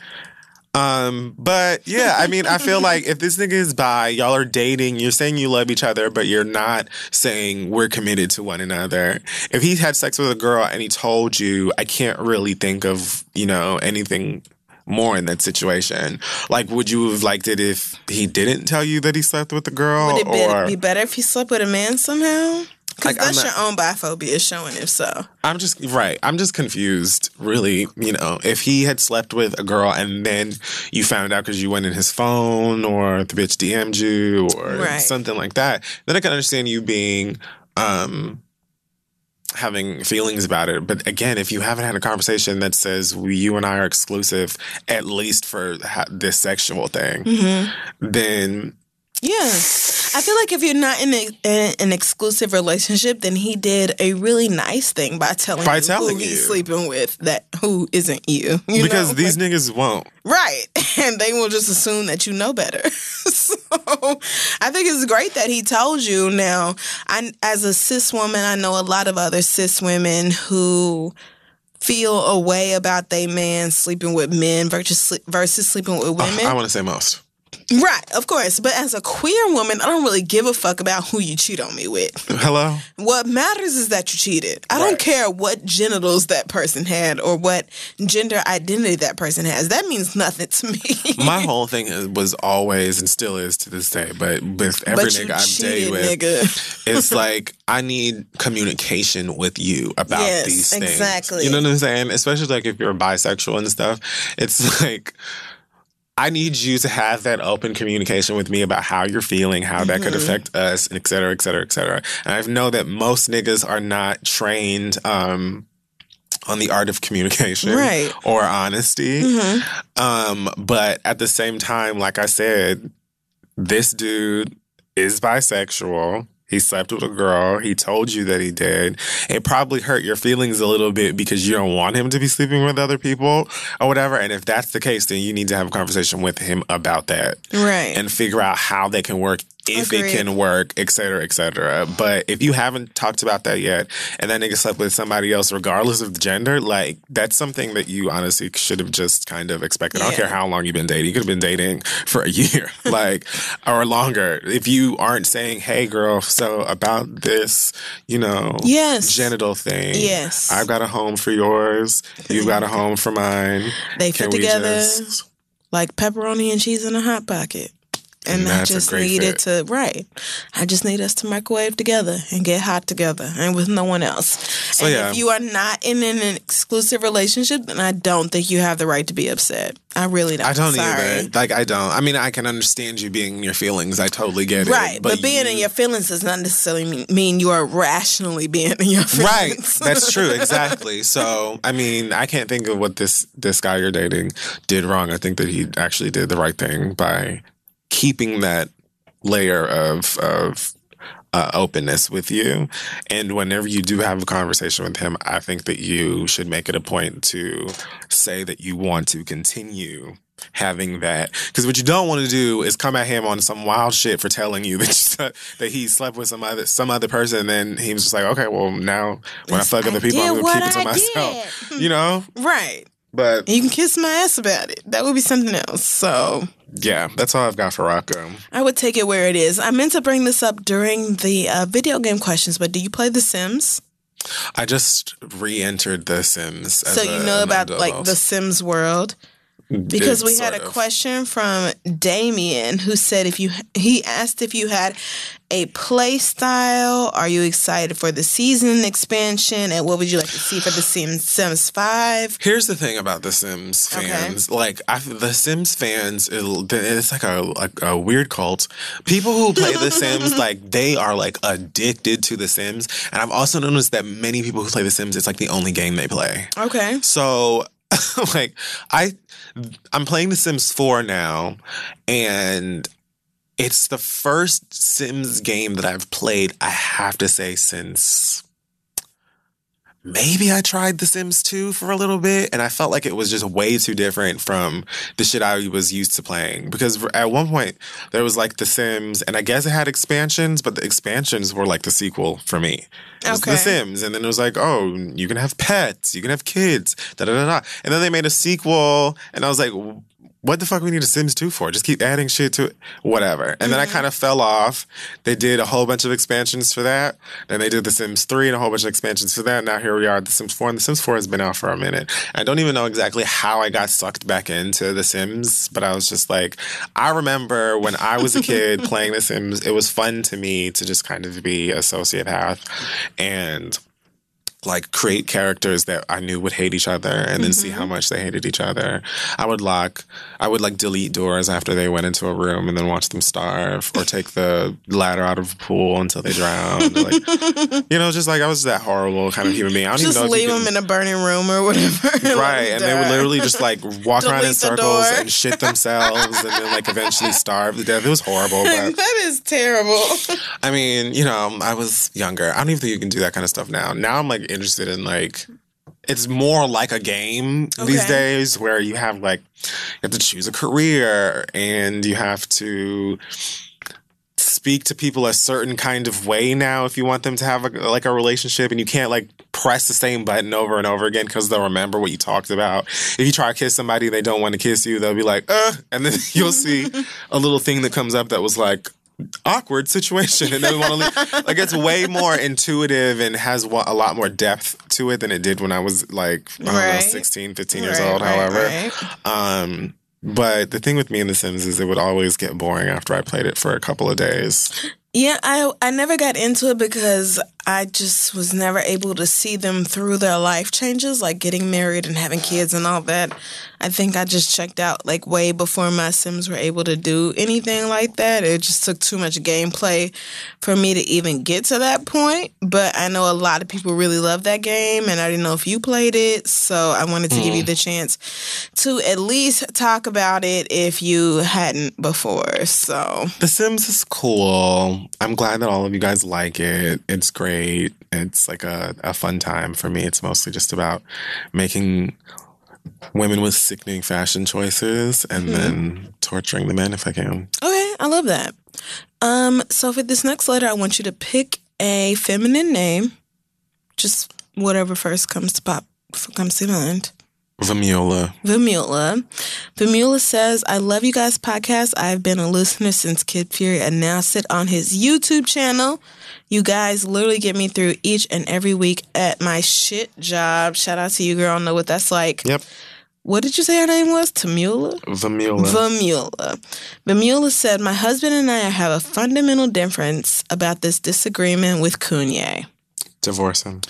um, but yeah, I mean, I feel like if this nigga is bi, y'all are dating, you're saying you love each other, but you're not saying we're committed to one another. If he had sex with a girl and he told you, I can't really think of, you know, anything more in that situation. Like, would you have liked it if he didn't tell you that he slept with the girl? Would it be, or be better if he slept with a man somehow? Because Like, that's not- your own biphobia is showing if so. I'm just right. I'm just confused, really. You know, if he had slept with a girl and then you found out because you went in his phone or the bitch DM'd you or Right. something like that, then I can understand you being um having feelings about it. But again, if you haven't had a conversation that says we, you and I are exclusive, at least for ha- this sexual thing, Mm-hmm. then Yeah. I feel like if you're not in, a, in an exclusive relationship, then he did a really nice thing by telling By you telling who he's sleeping with that who isn't you. you because know? these Like- niggas won't. Right. And they will just assume that you know better. so I think it's great that he told you. Now, I as a cis woman, I know a lot of other cis women who feel a way about they man sleeping with men versus versus sleeping with ah, women. I want to say most. Right, of course. But as a queer woman, I don't really give a fuck about who you cheat on me with. Hello? What matters is that you cheated. I don't care what genitals that person had or what gender identity that person has. That means nothing to me. My whole thing is, was always and still is to this day, but with every but nigga I'm cheated, dated with, nigga. it's like I need communication with you about Yes, these things. exactly. You know what I'm saying? Especially like if you're bisexual and stuff. It's like I need you to have that open communication with me about how you're feeling, how that Mm-hmm. could affect us, et cetera, et cetera, et cetera. And I know that most niggas are not trained um, on the art of communication Right. Mm-hmm. or honesty. Um, but at the same time, like I said, this dude is bisexual. He slept with a girl. He told you that he did. It probably hurt your feelings a little bit because you don't want him to be sleeping with other people or whatever. And if that's the case, then you need to have a conversation with him about that Right. and figure out how they can work, if Agreed. it can work, et cetera, et cetera. But if you haven't talked about that yet, and that nigga slept with somebody else, regardless of the gender, like that's something that you honestly should have just kind of expected. I don't care how long you've been dating. You could have been dating for a year, like, or longer. If you aren't saying, hey, girl, so about this, you know, Yes. genital thing. Yes. I've got a home for yours. You've got a home for mine. They Can fit together just- like pepperoni and cheese in a hot pocket. And, And I just needed fit. to right. I just need us to microwave together and get hot together and with no one else. So, and yeah. if you are not in an exclusive relationship, then I don't think you have the right to be upset. I really don't. I don't Sorry. either. Like I don't. I mean, I can understand you being in your feelings. I totally get it. Right, but, being in your feelings does not necessarily mean, mean you are rationally being in your feelings. right. That's true. Exactly. So, I mean, I can't think of what this this guy you're dating did wrong. I think that he actually did the right thing by keeping that layer of of uh, openness with you. And whenever you do have a conversation with him, I think that you should make it a point to say that you want to continue having that. Because what you don't want to do is come at him on some wild shit for telling you that you, that he slept with some other some other person, and then he was just like, okay, well now when I fuck I other people, I'm gonna keep it to I myself. You know, Right. But you can kiss my ass about it. That would be something else. So yeah, that's all I've got for Rocco. I would take it where it is. I meant to bring this up during the uh, video game questions, but do you play The Sims? I just re-entered The Sims. as so you know about adult. like The Sims world? Because we had a of. question from Damien who said if you he asked if you had a play style, are you excited for the season expansion, and what would you like to see for the Sims Sims Five? Here's the thing about the Sims Okay. fans. Like I, the Sims fans, it's like a like a weird cult. People who play the Sims, like they are like addicted to the Sims. And I've also noticed that many people who play the Sims, it's like the only game they play. Okay. So like I I'm playing The Sims 4 now and it's the first Sims game that I've played, I have to say, since maybe I tried The Sims 2 for a little bit and I felt like it was just way too different from the shit I was used to playing. Because at one point there was like The Sims and I guess it had expansions, but the expansions were like the sequel for me. It was Okay. The Sims. And then it was like, oh, you can have pets, you can have kids, da da da da. And then they made a sequel and I was like, what the fuck we need a Sims 2 for? Just keep adding shit to it. Whatever. And then I mm-hmm. kind of fell off. They did a whole bunch of expansions for that. Then they did The Sims 3 and a whole bunch of expansions for that. Now here we are, at The Sims 4. And The Sims 4 has been out for a minute. I don't even know exactly how I got sucked back into The Sims, but I was just like, I remember when I was a kid playing The Sims, it was fun to me to just kind of be a sociopath and like create characters that I knew would hate each other and then see how mm-hmm. much they hated each other. I would lock, I would like delete doors after they went into a room and then watch them starve or take the ladder out of a pool until they drowned. like, you know, just like I was that horrible kind of human being. I don't Just even know leave them in a burning room or whatever. Right, and they would literally just like walk around in circles and shit themselves, and then like eventually starve to death. It was horrible, but that is terrible. I mean, you know, I was younger. I don't even think you can do that kind of stuff now. Now I'm like interested in like it's more like a game these days where you have like you have to choose a career and you have to speak to people a certain kind of way now if you want them to have a, like a relationship and you can't like press the same button over and over again because they'll remember what you talked about. If you try to kiss somebody they don't want to kiss you they'll be like uh and then you'll see a little thing that comes up that was like awkward situation and then want to leave. like it's way more intuitive and has a lot more depth to it than it did when I was like I don't know 16 15 years Right, old right, however right. um but the thing with me and The Sims is it would always get boring after I played it for a couple of days. Yeah, I I never got into it because I just was never able to see them through their life changes, like getting married and having kids and all that. I think I just checked out like way before my Sims were able to do anything like that. It just took too much gameplay for me to even get to that point. But I know a lot of people really love that game, and I didn't know if you played it. So I wanted to give you mm. the chance to at least talk about it if you hadn't before. So The Sims is cool. I'm glad that all of you guys like it. It's great. It's like a, a fun time for me. It's mostly just about making women with sickening fashion choices and then torturing the men if I can. Okay, I love that. Um, so for this next letter, I want you to pick a feminine name, just whatever first comes to pop comes to mind. Vamiola. Vamula. Vamula says, I love you guys' podcast. I've been a listener since Kid Fury and now sit on his YouTube channel. You guys literally get me through each and every week at my shit job. Shout out to you, girl. I know what that's like. Yep. What did you say her name was? Tamula? Vamiola. Vamula. Vamula said, My husband and I have a fundamental difference about this disagreement with Kanye. Divorce him.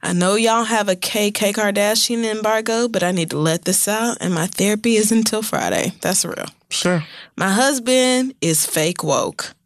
I know y'all have a KK Kardashian embargo, but I need to let this out, and my therapy is until Friday. That's real. Sure. My husband is fake woke.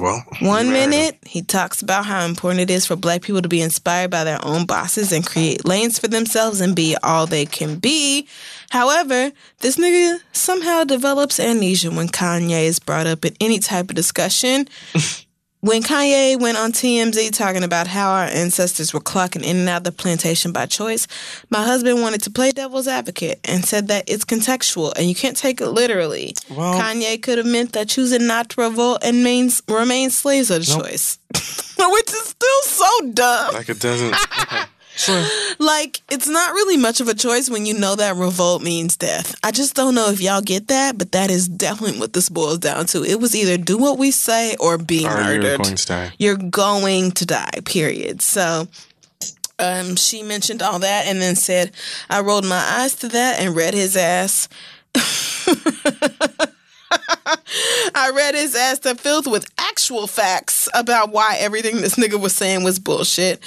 Well, One you married him. minute, he talks about how important it is for black people to be inspired by their own bosses and create lanes for themselves and be all they can be. However, this nigga somehow develops amnesia when Kanye is brought up in any type of discussion. when Kanye went on TMZ talking about how our ancestors were clocking in and out of the plantation by choice, my husband wanted to play devil's advocate and said that it's contextual and you can't take it literally. Well- Kanye could have meant that choosing not to revolt and main, remain slaves are the choice. Which is still so dumb. Like it doesn't. Okay. Sure. Like, it's not really much of a choice when you know that revolt means death. I just don't know if y'all get that, but that is definitely what this boils down to. It was either do what we say or be Or murdered. you're going to die. You're going to die, period. So um, she mentioned all that and then said, I rolled my eyes to that and read his ass. I read his ass to filth with actual facts about why everything this nigga was saying was bullshit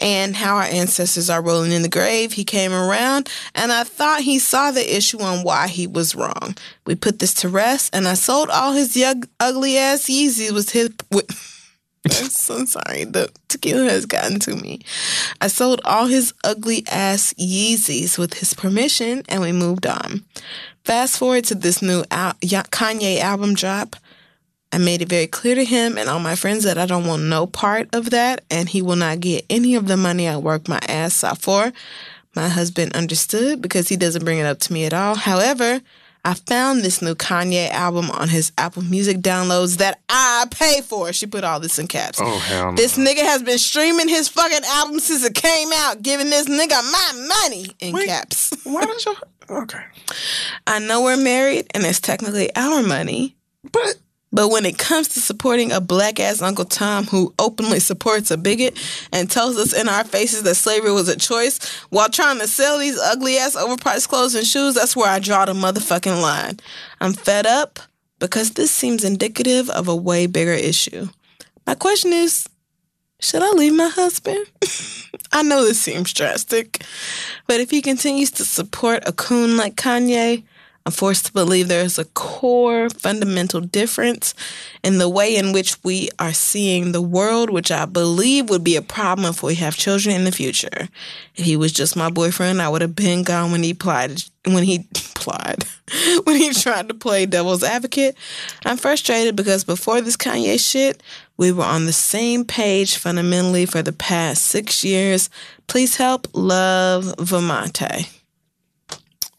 and how our ancestors are rolling in the grave. He came around and I thought he saw the issue on why he was wrong. We put this to rest and I sold all his ugly ass Yeezys with his. With, I'm so sorry. The tequila has gotten to me. I sold all his ugly ass Yeezys with his permission and we moved on. Fast forward to this new al- Kanye album drop. I made it very clear to him and all my friends that I don't want no part of that and he will not get any of the money I worked my ass off for. My husband understood because he doesn't bring it up to me at all. However, I found this new Kanye album on his Apple Music downloads that I pay for. She put all this in caps. Oh, hell no. This nigga has been streaming his fucking album since it came out, giving this nigga my money in Wait. caps. Why don't you? Okay. I know we're married and it's technically our money, But but when it comes to supporting a black ass Uncle Tom who openly supports a bigot and tells us in our faces that slavery was a choice while trying to sell these ugly ass overpriced clothes and shoes, that's where I draw the motherfucking line. I'm fed up because this seems indicative of a way bigger issue. My question is should I leave my husband? I know this seems drastic, but if he continues to support a coon like Kanye, I'm forced to believe there is a core fundamental difference in the way in which we are seeing the world, which I believe would be a problem if we have children in the future. If he was just my boyfriend, I would have been gone when he plied when he plied when he tried to play devil's advocate. I'm frustrated because before this Kanye shit, we were on the same page fundamentally for the past six years. Please help, love, Vermonte.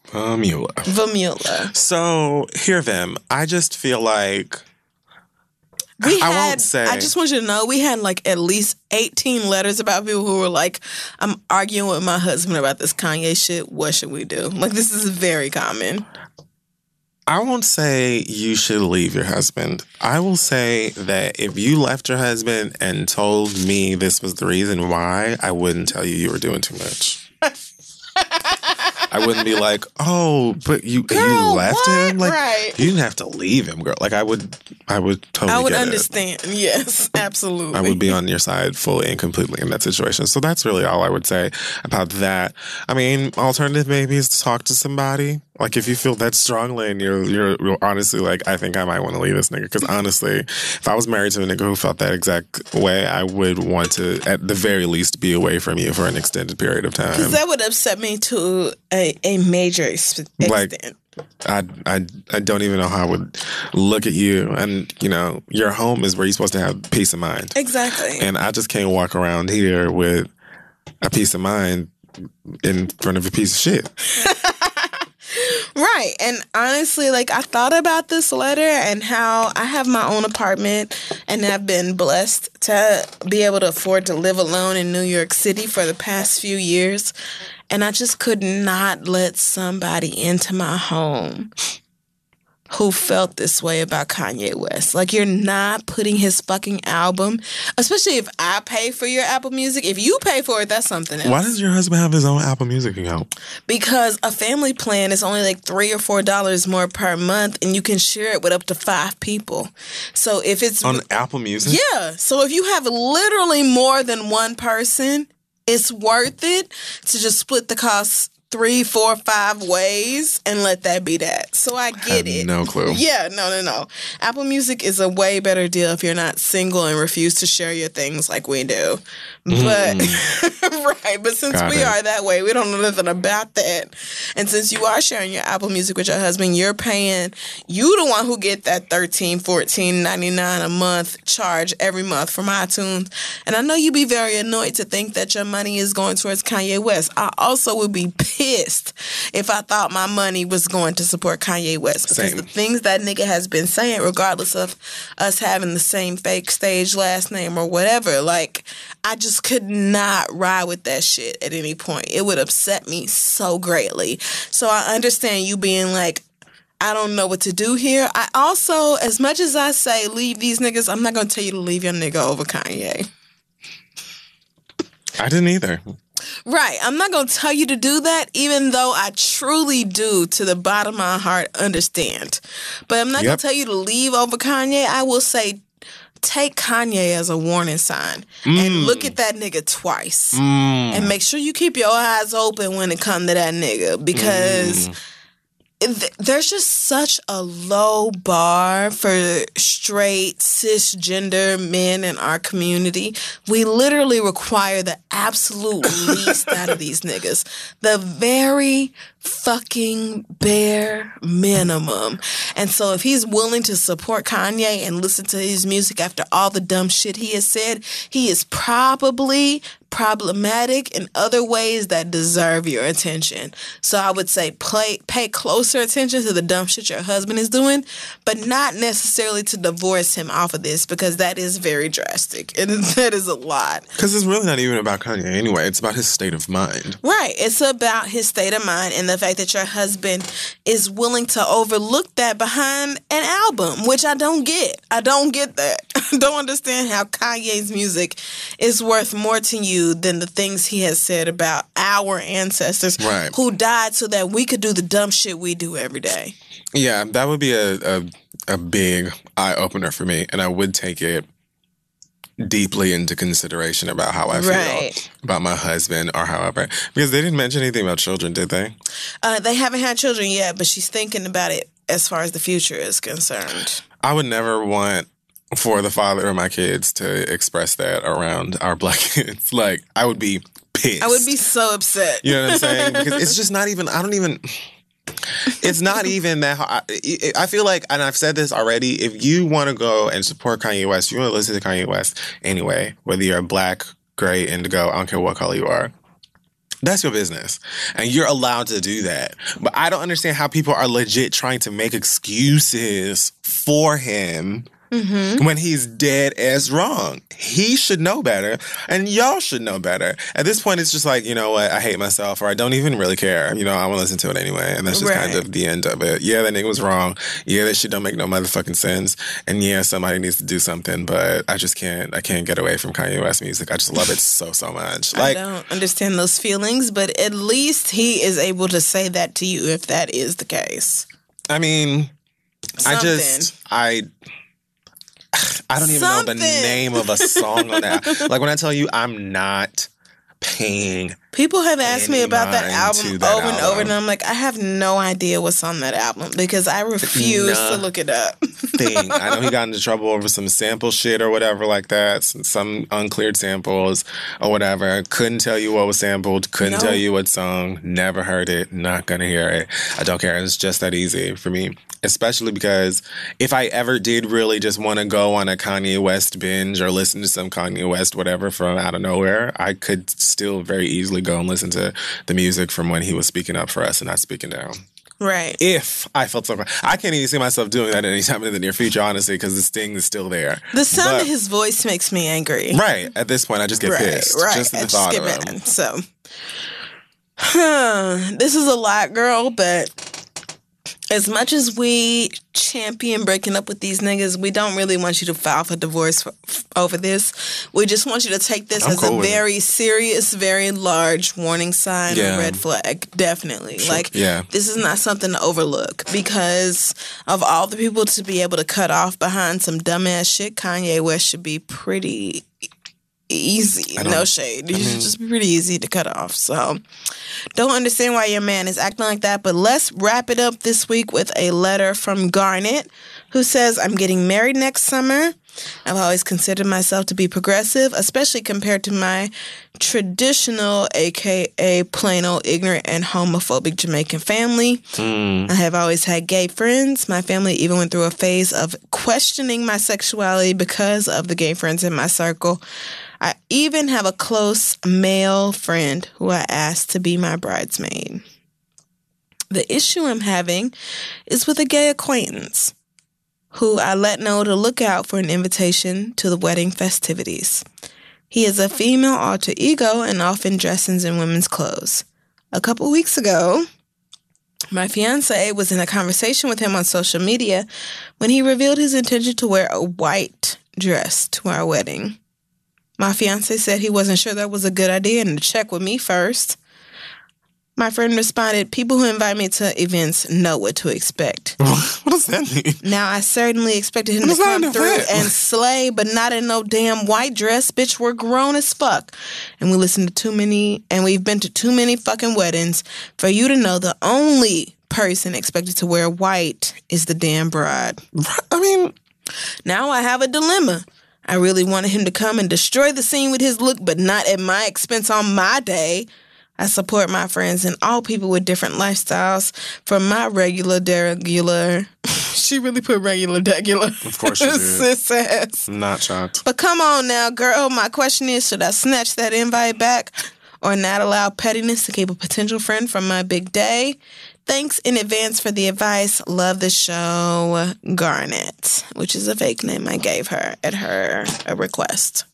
Vamula. Vamula. So hear them. I just feel like We I had, won't say. I just want you to know we had like at least 18 letters about people who were like, I'm arguing with my husband about this Kanye shit. What should we do? Like, this is very common. I won't say you should leave your husband. I will say that if you left your husband and told me this was the reason why, I wouldn't tell you you were doing too much. I wouldn't be like, oh, but you you left what? him. Like Right. you didn't have to leave him, girl. Like I would, I would totally. I would get it. understand. Yes, absolutely. I would be on your side fully and completely in that situation. So that's really all I would say about that. I mean, alternative maybe is to talk to somebody. Like if you feel that strongly and you're you're, you're honestly like, I think I might want to leave this nigga. Because honestly, if I was married to a nigga who felt that exact way, I would want to at the very least be away from you for an extended period of time. Because that would upset me to a, a major ex- Like- extent. I, I I don't even know how I would look at you. And you know, your home is where you're supposed to have peace of mind. exactly. And I just can't walk around here with a peace of mind in front of a piece of shit. Right. And honestly, like I thought about this letter and how I have my own apartment and have been blessed to be able to afford to live alone in New York City for the past few years. And I just could not let somebody into my home who felt this way about Kanye West. Like you're not putting his fucking album, especially if I pay for your Apple Music. If you pay for it, that's something else Why does your husband have his own Apple Music account? because a family plan is only like three or four dollars more per month and you can share it with up to five people so if it's On Apple Music? yeah so if you have literally more than one person it's worth it to just split the cost three four five ways and let that be that so i get Have it no clue. yeah, no, no, no. Apple Music is a way better deal if you're not single and refuse to share your things like we do. But mm-hmm. right, but since Got we it. are that way, we don't know nothing about that. And since you are sharing your Apple Music with your husband, you're paying you the one who get that 13 14 99 a month charge every month from iTunes. And I know you'd be very annoyed to think that your money is going towards Kanye West. I also would be pissed if I thought my money was going to support Kanye West because Same. the things that nigga has been saying, regardless of us having the same fake stage last name or whatever, like I just could not ride with that shit at any point. It would upset me so greatly. So I understand you being like, I don't know what to do here. I also, as much as I say leave these niggas, I'm not gonna tell you to leave your nigga over Kanye. I didn't either. Right. I'm not going to tell you to do that, even though I truly do, to the bottom of my heart, understand. But I'm not gonna tell you to leave over Kanye. I will say, take Kanye as a warning sign and mm. look at that nigga twice. Mm. And make sure you keep your eyes open when it comes to that nigga because. Mm. th- There's just such a low bar for straight cisgender men in our community. We literally require the absolute least out of these niggas. The very fucking bare minimum. And so if he's willing to support Kanye and listen to his music after all the dumb shit he has said, he is probably problematic in other ways that deserve your attention. So I would say play, pay closer attention to the dumb shit your husband is doing, but not necessarily to divorce him off of this because that is very drastic and that is a lot. Because it's really not even about Kanye anyway. It's about his state of mind. Right. It's about his state of mind and the fact that your husband is willing to overlook that behind an album, which I don't get. I don't get that. I don't understand how Kanye's music is worth more to you than the things he has said about our ancestors Right. who died so that we could do the dumb shit we do every day. Yeah, that would be a, a, a big eye opener for me. And I would take it deeply into consideration about how I feel Right. about my husband or however. Because they didn't mention anything about children, did they? Uh, they haven't had children yet, but she's thinking about it as far as the future is concerned. I would never want for the father of my kids to express that around our black kids. Like, I would be pissed. I would be so upset. You know what I'm saying? Because it's just not even. I don't even. It's not even that. I, I feel like, and I've said this already. If you want to go and support Kanye West, you want to listen to Kanye West anyway. Whether you're black, gray, indigo, I don't care what color you are. That's your business. And you're allowed to do that. But I don't understand how people are legit trying to make excuses for him Mm-hmm. when he's dead as wrong. He should know better, and y'all should know better. At this point, it's just like, you know what? I hate myself, or I don't even really care. You know, I want to listen to it anyway. And that's just kind of the end of it. Yeah, that nigga was wrong. Yeah, that shit don't make no motherfucking sense. And yeah, somebody needs to do something, but I just can't, I can't get away from Kanye West music. I just love it so, so much. I don't understand those feelings, but at least he is able to say that to you if that is the case. I mean, I just I I don't even know the name of a song on that. like when I tell you I'm not paying People have asked me about that album that over and over, and I'm like, I have no idea what's on that album because I refuse Nah. to look it up. thing. I know he got into trouble over some sample shit or whatever like that, some, some uncleared samples or whatever. Couldn't tell you what was sampled, couldn't No. tell you what song, never heard it, not gonna hear it. I don't care. It's just that easy for me. Especially because if I ever did really just want to go on a Kanye West binge or listen to some Kanye West whatever from out of nowhere, I could still very easily go and listen to the music from when he was speaking up for us and not speaking down right. if I felt so. I can't even see myself doing that anytime in the near future, honestly, because the sting is still there. The sound But- of his voice makes me angry. Right at this point, I just get right, pissed. right. Just I the thought get mad. So, huh, this is a lot, girl. But as much as we champion breaking up with these niggas, we don't really want you to file for divorce for, f- over this. We just want you to take this I'm as cool a with it. very serious, very large warning sign, Yeah. a red flag. Definitely, like yeah. this is not something to overlook because of all the people to be able to cut off behind some dumbass shit. Kanye West should be pretty easy. No shade. You should just be pretty easy to cut off. So don't understand why your man is acting like that. But let's wrap it up this week with a letter from Garnet who says, I'm getting married next summer. I've always considered myself to be progressive, especially compared to my traditional, aka plain old ignorant and homophobic Jamaican family. I have always had gay friends. My family even went through a phase of questioning my sexuality because of the gay friends in my circle. I even have a close male friend who I asked to be my bridesmaid. The issue I'm having is with a gay acquaintance who I let know to look out for an invitation to the wedding festivities. He is a female alter ego and often dresses in women's clothes. A couple weeks ago, my fiance was in a conversation with him on social media when he revealed his intention to wear a white dress to our wedding. My fiance said he wasn't sure that was a good idea and to check with me first. My friend responded, People who invite me to events know what to expect. what does that mean? Now, I certainly expected him What to come through event? and slay, but not in no damn white dress. Bitch, we're grown as fuck. And we listen to too many, and we've been to too many fucking weddings for you to know the only person expected to wear white is the damn bride. I mean, Now I have a dilemma. I really wanted him to come and destroy the scene with his look, but not at my expense on my day. I support my friends and all people with different lifestyles from my regular, deregular. she really put regular, degular. Of course she did. Sis. Not shocked. But come on now, girl. My question is should I snatch that invite back or not allow pettiness to keep a potential friend from my big day? Thanks in advance for the advice. Love the show, Garnet, which is a fake name I gave her at her request.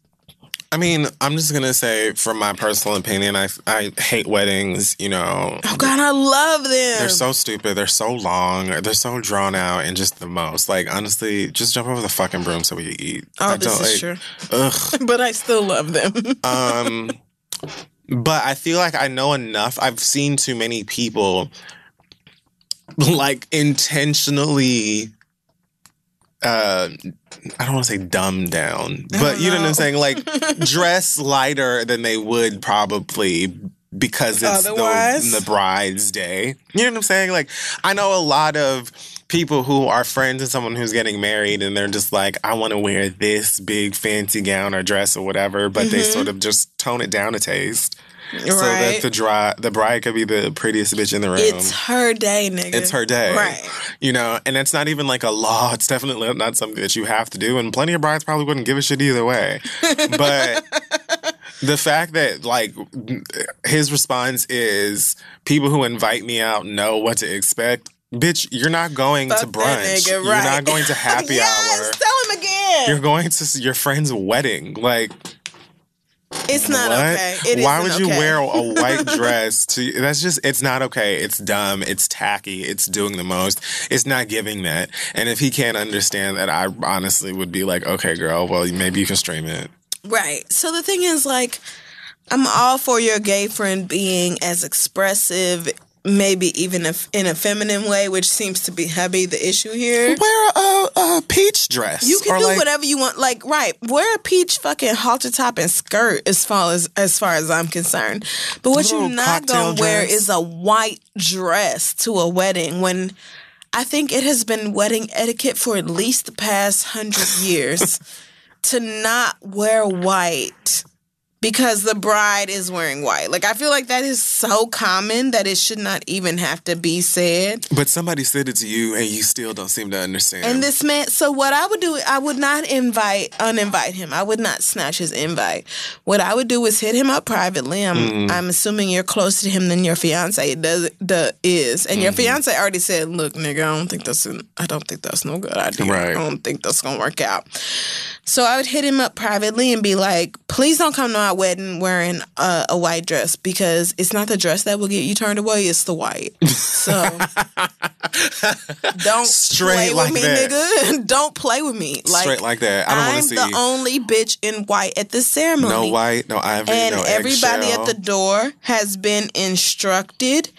I mean, I'm just gonna say, from my personal opinion, I I hate weddings. You know, Oh God, I love them. they're so stupid. They're so long. They're so drawn out, and just the most. Like honestly, just jump over the fucking broom so we can eat. oh, I this don't, is like, true. Ugh. but I still love them. Um, but I feel like I know enough. I've seen too many people like intentionally. Uh, I don't want to say dumb down, but you know what I'm saying. Like dress lighter than they would probably because it's the, the bride's day. You know what I'm saying? Like I know a lot of people who are friends of someone who's getting married and they're just like, I want to wear this big fancy gown or dress or whatever, but they sort of just tone it down a taste. So that the dry, the bride could be the prettiest bitch in the room. it's her day, nigga. It's her day. Right. You know, and it's not even like a law. It's definitely not something that you have to do. And plenty of brides probably wouldn't give a shit either way. But the fact that, like, his response is people who invite me out know what to expect. Bitch, you're not going Fuck to brunch. nigga, You're not going to happy yes, hour. tell him again. You're going to your friend's wedding. Like, it's not what? okay. It Why would you okay. wear a white dress to? That's just. It's not okay. It's dumb. It's tacky. It's doing the most. It's not giving that. And if he can't understand that, I honestly would be like, okay, girl. Well, maybe you can stream it. Right. So the thing is, like, I'm all for your gay friend being as expressive, maybe even if in a feminine way, which seems to be heavy the issue here. Wear a, a peach dress. You can do like, whatever you want. Like, right, wear a peach fucking halter top and skirt as far as as far as I'm concerned. But what you're not gonna wear is a white dress to a wedding when I think it has been wedding etiquette for at least the past hundred years to not wear white because the bride is wearing white. Like I feel like that is so common that it should not even have to be said. But somebody said it to you, and you still don't seem to understand. And this man, so what I would do, I would not invite, uninvite him. I would not snatch his invite. What I would do is hit him up privately. I'm, Mm-hmm. I'm assuming you're closer to him than your fiance does, the, is, and Mm-hmm. your fiance already said, "Look, nigga, I don't think that's, an, I don't think that's no good idea. Right. I don't think that's gonna work out." So I would hit him up privately and be like, "Please don't come to my wedding wearing a, a white dress because it's not the dress that will get you turned away; it's the white." So don't Straight play like with me, that. nigga. don't play with me. Like Straight like that. I don't I'm want to see the only bitch in white at the ceremony. no white, no ivory, and no everybody eggshell. at the door has been instructed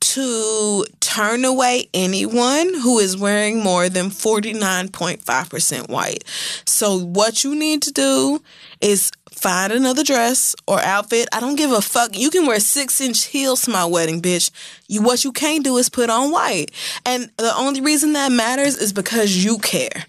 to turn away anyone who is wearing more than 49.5% white. So what you need to do is find another dress or outfit. I don't give a fuck. You can wear six inch heels to my wedding, bitch. You what you can't do is put on white. And the only reason that matters is because you care.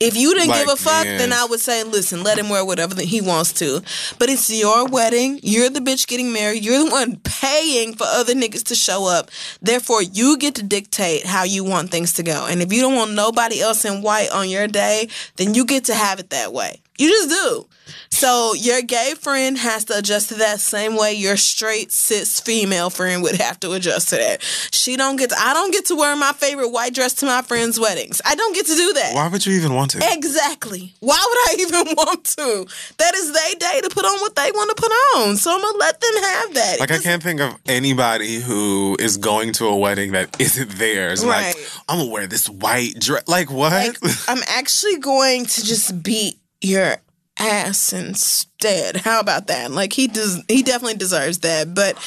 If you didn't give a fuck, man. then I would say, listen, let him wear whatever that he wants to. But it's your wedding. You're the bitch getting married. You're the one paying for other niggas to show up. Therefore, you get to dictate how you want things to go. And if you don't want nobody else in white on your day, then you get to have it that way. You just do. So your gay friend has to adjust to that same way your straight cis female friend would have to adjust to that. She don't get to, I don't get to wear my favorite white dress to my friends' weddings. I don't get to do that. Why would you even want to? Exactly. Why would I even want to? That is their day to put on what they want to put on. So I'm gonna let them have that. Like I can't think of anybody who is going to a wedding that isn't theirs. Right. Like I'm gonna wear this white dress. Like what? Like, I'm actually going to just beat your ass instead. How about that? Like he does he definitely deserves that. But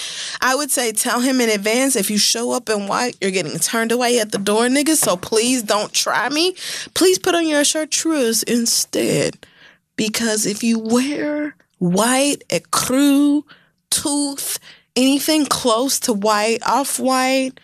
I would say tell him in advance if you show up in white, you're getting turned away at the door, nigga. So please don't try me. Please put on your chartreuse instead. Because if you wear white, ecru, tooth, anything close to white, off white,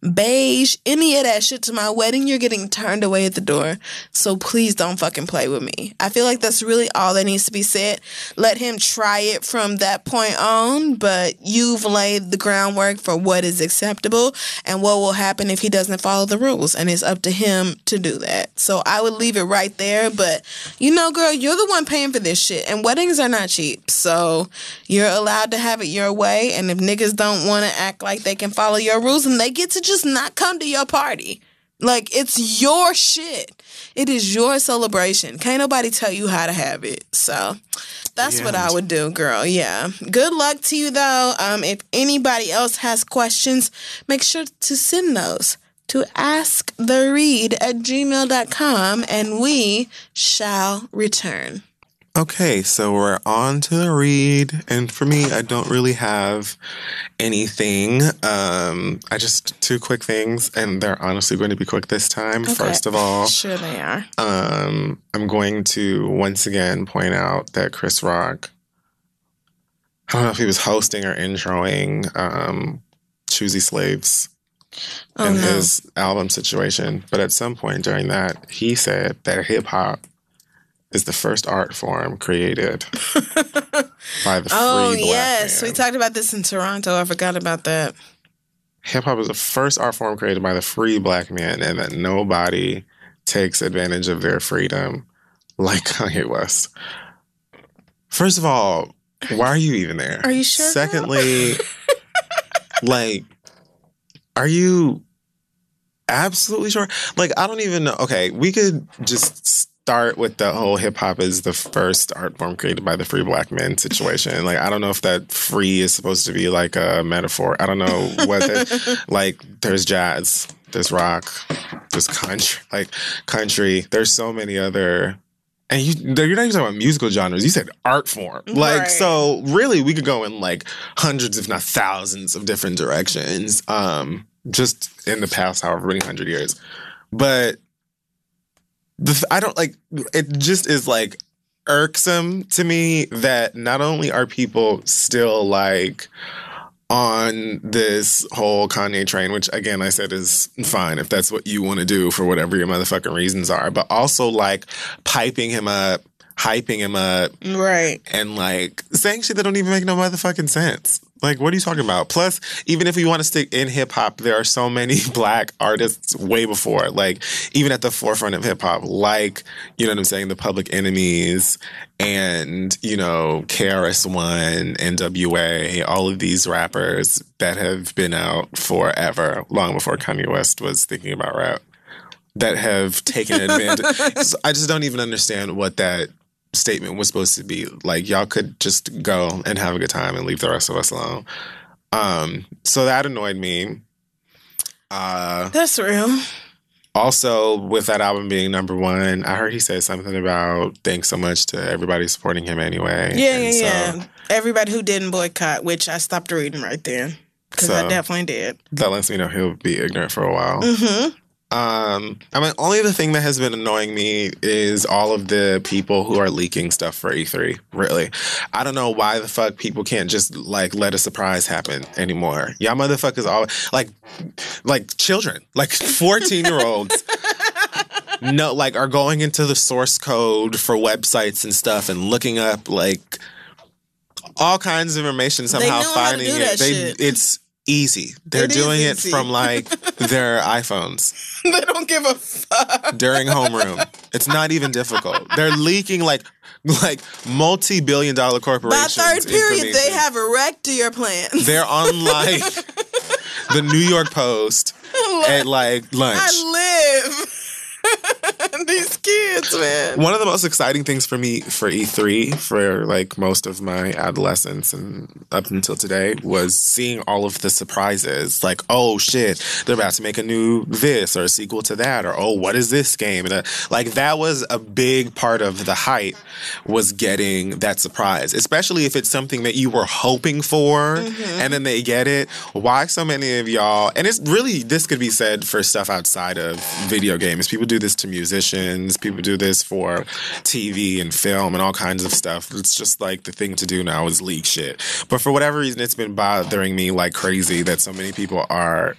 beige, any of that shit to my wedding, you're getting turned away at the door. So please don't fucking play with me. I feel like that's really all that needs to be said. Let him try it from that point on, but you've laid the groundwork for what is acceptable and what will happen if he doesn't follow the rules. And it's up to him to do that. So I would leave it right there. But you know, girl, you're the one paying for this shit. And weddings are not cheap. So you're allowed to have it your way. And if niggas don't want to act like they can follow your rules, and they get to just not come to your party. Like it's your shit. It is your celebration. Can't nobody tell you how to have it. So that's what I would do, girl. Yeah. Good luck to you though. Um, if anybody else has questions, make sure to send those to asktheread at gmail.com and we shall return. Okay, so we're on to the read, and for me, I don't really have anything. Um, I just two quick things, and they're honestly going to be quick this time. First of all, Sure they are. um, I'm going to once again point out that Chris Rock. I don't know if he was hosting or introing um, "Choosy Slaves" Oh in no. his album situation, but at some point during that, he said that hip hop is the first art form created by the oh, free black. Oh yes. man. We talked about this in Toronto. I forgot about that. hip hop is the first art form created by the free black man, and that nobody takes advantage of their freedom like Kanye West. First of all, why are you even there? Are you sure. Secondly, like, are you absolutely sure? Like, I don't even know. Okay, we could just start with the whole hip hop is the first art form created by the free black men situation. Like I don't know if that free is supposed to be like a metaphor. I don't know what the, like there's jazz, there's rock, there's country, like country. There's so many other and you, you're not even talking about musical genres. You said art form. Like, Right. so really, we could go in like hundreds, if not thousands, of different directions. Um, just in the past, however many hundred years. But the, th- I don't like. It just is like irksome to me that not only are people still like on this whole Kanye train, which again I said is fine if that's what you want to do for whatever your motherfucking reasons are, but also like piping him up, hyping him up, Right. and like saying shit that don't even make no motherfucking sense. Like, what are you talking about? Plus, even if you want to stick in hip hop, there are so many black artists way before, like even at the forefront of hip hop, like you know what I'm saying, the Public Enemies and you know KRS One, NWA, all of these rappers that have been out forever, long before Kanye West was thinking about rap, that have taken advantage. So I just don't even understand what that statement was supposed to be. Like y'all could just go and have a good time and leave the rest of us alone. Um, so that annoyed me. Uh, That's real. also, with that album being number one, I heard he said something about thanks so much to everybody supporting him anyway. Yeah, And yeah, so yeah. Everybody who didn't boycott, which I stopped reading right then. Because I definitely did. That lets me know he'll be ignorant for a while. Mm-hmm. Um, I mean, only the thing that has been annoying me is all of the people who are leaking stuff for E3. Really, I don't know why the fuck people can't just like let a surprise happen anymore. Y'all motherfuckers all like, like children, like fourteen year olds. No, like are going into the source code for websites and stuff and looking up like all kinds of information. Somehow know how to finding it. They, it's easy. They're It doing it easy. from like their iPhones they don't give a fuck. during homeroom. It's not even difficult. They're leaking like like multi billion dollar corporations. By third period, they have wrecked your plans. They're on like the New York Post at like lunch. I live. These kids, man. One of the most exciting things for me for E3 for like most of my adolescence and up until today was seeing all of the surprises. Like, oh shit, they're about to make a new this or a sequel to that, or oh, what is this game? And uh, like that was a big part of the hype was getting that surprise, especially if it's something that you were hoping for and then they get it. Why so many of y'all? And it's really this could be said for stuff outside of video games. People do this to musicians. People do this for TV and film and all kinds of stuff. It's just like the thing to do now is leak shit. But for whatever reason, it's been bothering me like crazy that so many people are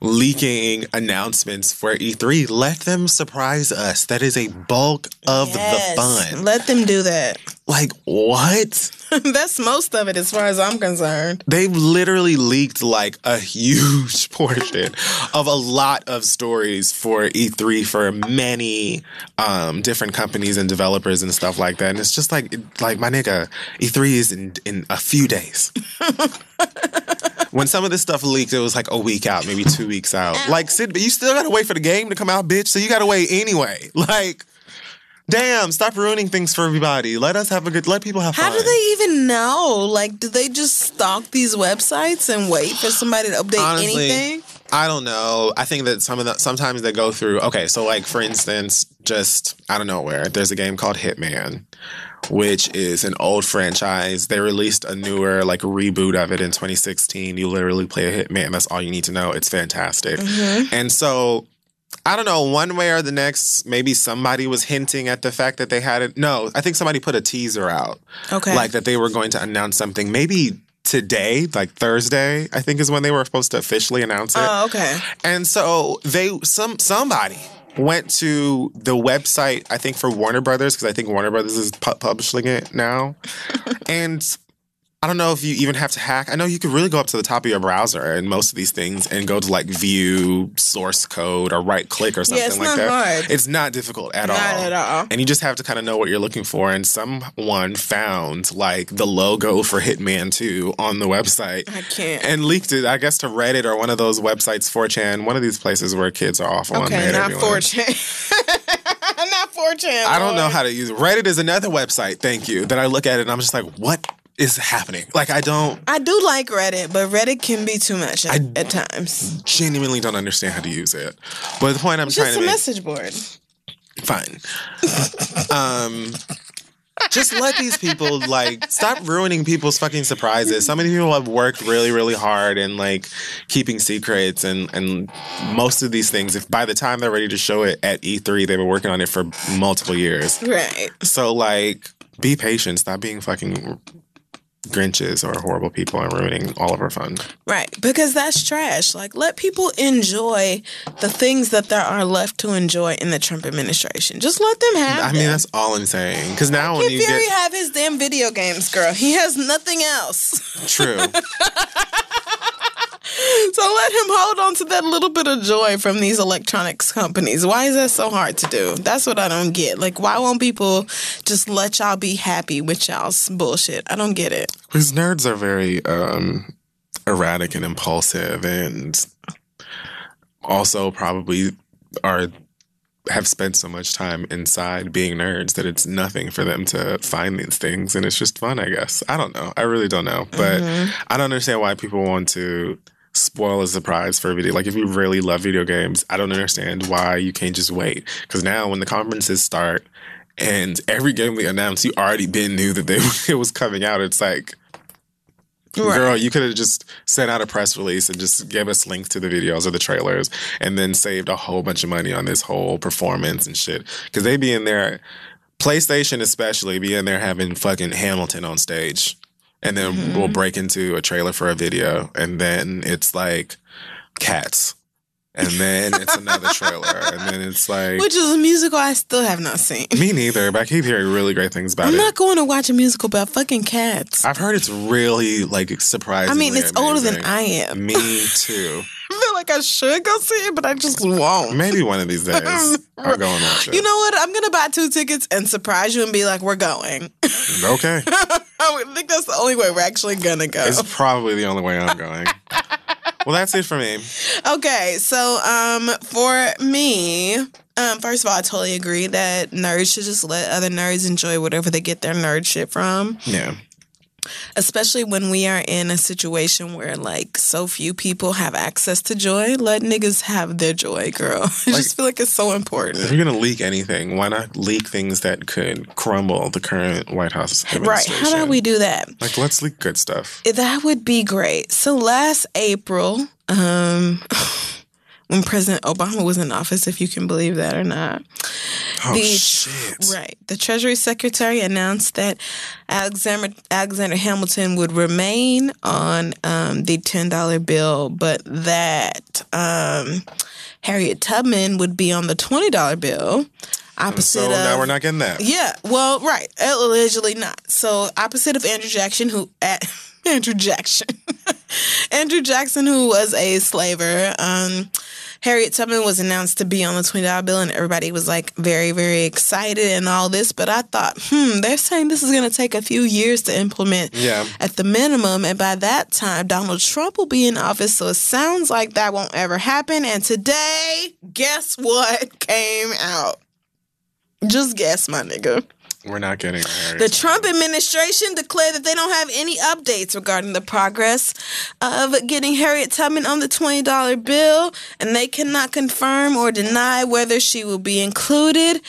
leaking announcements for E3. Let them surprise us. That is a bulk of the fun. Let them do that. Like what? That's most of it as far as I'm concerned. They've literally leaked like a huge portion of a lot of stories for E3 for many um, different companies and developers and stuff like that. And it's just like, like my nigga, E3 is in in a few days. when some of this stuff leaked, it was like a week out, maybe two weeks out. Like, Sid, but you still gotta wait for the game to come out, bitch. So you gotta wait anyway. Like. Damn, stop ruining things for everybody. Let us have a good let people have fun. How fun. do they even know? Like, do they just stalk these websites and wait for somebody to update Honestly, anything? I don't know. I think that some of the sometimes they go through. Okay, so like for instance, just out of nowhere, there's a game called Hitman, which is an old franchise. They released a newer like reboot of it in 2016. You literally play a Hitman. That's all you need to know. It's fantastic. Mm-hmm. And so. I don't know, one way or the next, maybe somebody was hinting at the fact that they had it. No, I think somebody put a teaser out Okay. like that they were going to announce something maybe today like thursday i think is when they were supposed to officially announce it Oh, okay. and so they some somebody went to the website i think for warner brothers because i think warner brothers is pu- publishing it now and I don't know if you even have to hack. I know you could really go up to the top of your browser and most of these things and go to like view source code or right click or something it's like not that. hard. It's not difficult at Not all. at all. And you just have to kind of know what you're looking for. And someone found like the logo for Hitman 2 on the website I can't. and leaked it, I guess, to Reddit or one of those websites, 4chan, one of these places where kids are awful Okay, not everyone. 4chan. not 4chan. I don't know how to use it. Reddit is another website, thank you, that I look at it and I'm just like, what is happening? Like, I don't, I do like Reddit, but Reddit can be too much at, at times. genuinely don't understand how to use it. But the point I'm It's trying just to a make, message board. fine. um, just let these people like stop ruining people's fucking surprises. So many people have worked really, really hard and like keeping secrets and and most of these things. If by the time they're ready to show it at E3, they've been working on it for multiple years. Right. So like, be patient. Stop being fucking Grinches or horrible people and ruining all of our fun. Right. Because that's trash. Like, let people enjoy the things that there are left to enjoy in the Trump administration. Just let them have I mean, that's all I'm saying. Because now when you Fury get have his damn video games, girl. He has nothing else. true, So let him hold on to that little bit of joy from these electronics companies. Why is that so hard to do? That's what I don't get. Like, why won't people just let y'all be happy with y'all's bullshit? I don't get it. because nerds are very um, erratic and impulsive, and also probably are have spent so much time inside being nerds that it's nothing for them to find these things, and it's just fun. I guess I don't know. I really don't know, but I don't understand why people want to spoil a surprise for a video. Like if you really love video games, I don't understand why you can't just wait. Because now when the conferences start and every game we announce, you already been knew that they, it was coming out. It's like, girl, you could have just sent out a press release and just gave us links to the videos or the trailers, and then saved a whole bunch of money on this whole performance and shit. Because they'd be in there, PlayStation especially, be in there having fucking Hamilton on stage and then Mm-hmm. we'll break into a trailer for a video, and then it's like cats, and then it's another trailer, and then it's like Which is a musical I still have not seen. me neither. But I keep hearing really great things about it. I'm not going to watch a musical about fucking cats. I've heard it's really like surprising. I mean, it's older than I am. Me too. I feel like I should go see it, but I just won't. Maybe one of these days I'll go and watch it. You know what? I'm gonna buy two tickets and surprise you and be like, "We're going." okay. I think that's the only way we're actually gonna go. It's probably the only way I'm going. well, that's it for me. Okay, so um, for me, um, first of all, I totally agree that nerds should just let other nerds enjoy whatever they get their nerd shit from. Yeah. Especially when we are in a situation where like so few people have access to joy. Let niggas have their joy, girl. I just feel like it's so important. If you're gonna leak anything, why not leak things that could crumble the current White House Right? How about we do that? Like, let's leak good stuff. That would be great. So last April, um, when President Obama was in office, if you can believe that or not, Oh the shit! right, the Treasury Secretary announced that Alexander Alexander Hamilton would remain on um, the ten dollar bill, but that um, Harriet Tubman would be on the twenty dollar bill. Opposite So of now we're not getting that. yeah, well, right. Allegedly not. So opposite of Andrew Jackson, who at Andrew Jackson, Andrew Jackson, who was a slaver. Um, Harriet Tubman was announced to be on the twenty dollar bill, and everybody was like very, very excited and all this. But I thought, hmm, they're saying this is going to take a few years to implement Yeah. at the minimum, and by that time, Donald Trump will be in office. So it sounds like that won't ever happen. And today, guess what came out? Just guess, my nigga. We're not getting. The Trump administration declared that they don't have any updates regarding the progress of getting Harriet Tubman on the $20 bill, and they cannot confirm or deny whether she will be included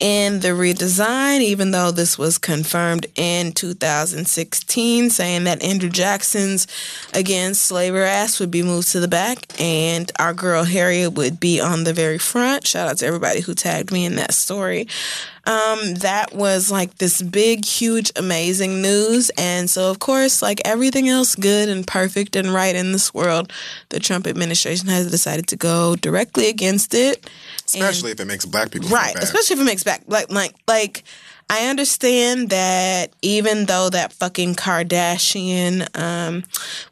in the redesign, even though this was confirmed in 2016, saying that Andrew Jackson's, again, slaver ass would be moved to the back, and our girl Harriet would be on the very front. Shout out to everybody who tagged me in that story um, that was like this big, huge, amazing news. And so, of course, like everything else good and perfect and right in this world, the Trump administration has decided to go directly against it. Especially if it makes black people feel Right, especially if it makes black, like like like I understand that even though that fucking Kardashian um,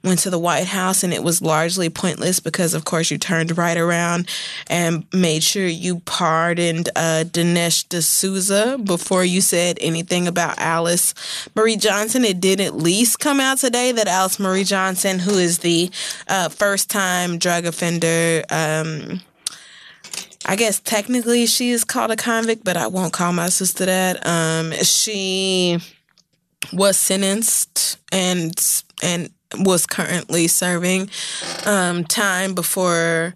went to the White House and it was largely pointless because, of course, you turned right around and made sure you pardoned uh, Dinesh D'Souza before you said anything about Alice Marie Johnson. It did at least come out today that Alice Marie Johnson, who is the uh, first time drug offender, um, I guess technically she is called a convict, but I won't call my sister that. Um, she was sentenced and and was currently serving um, time before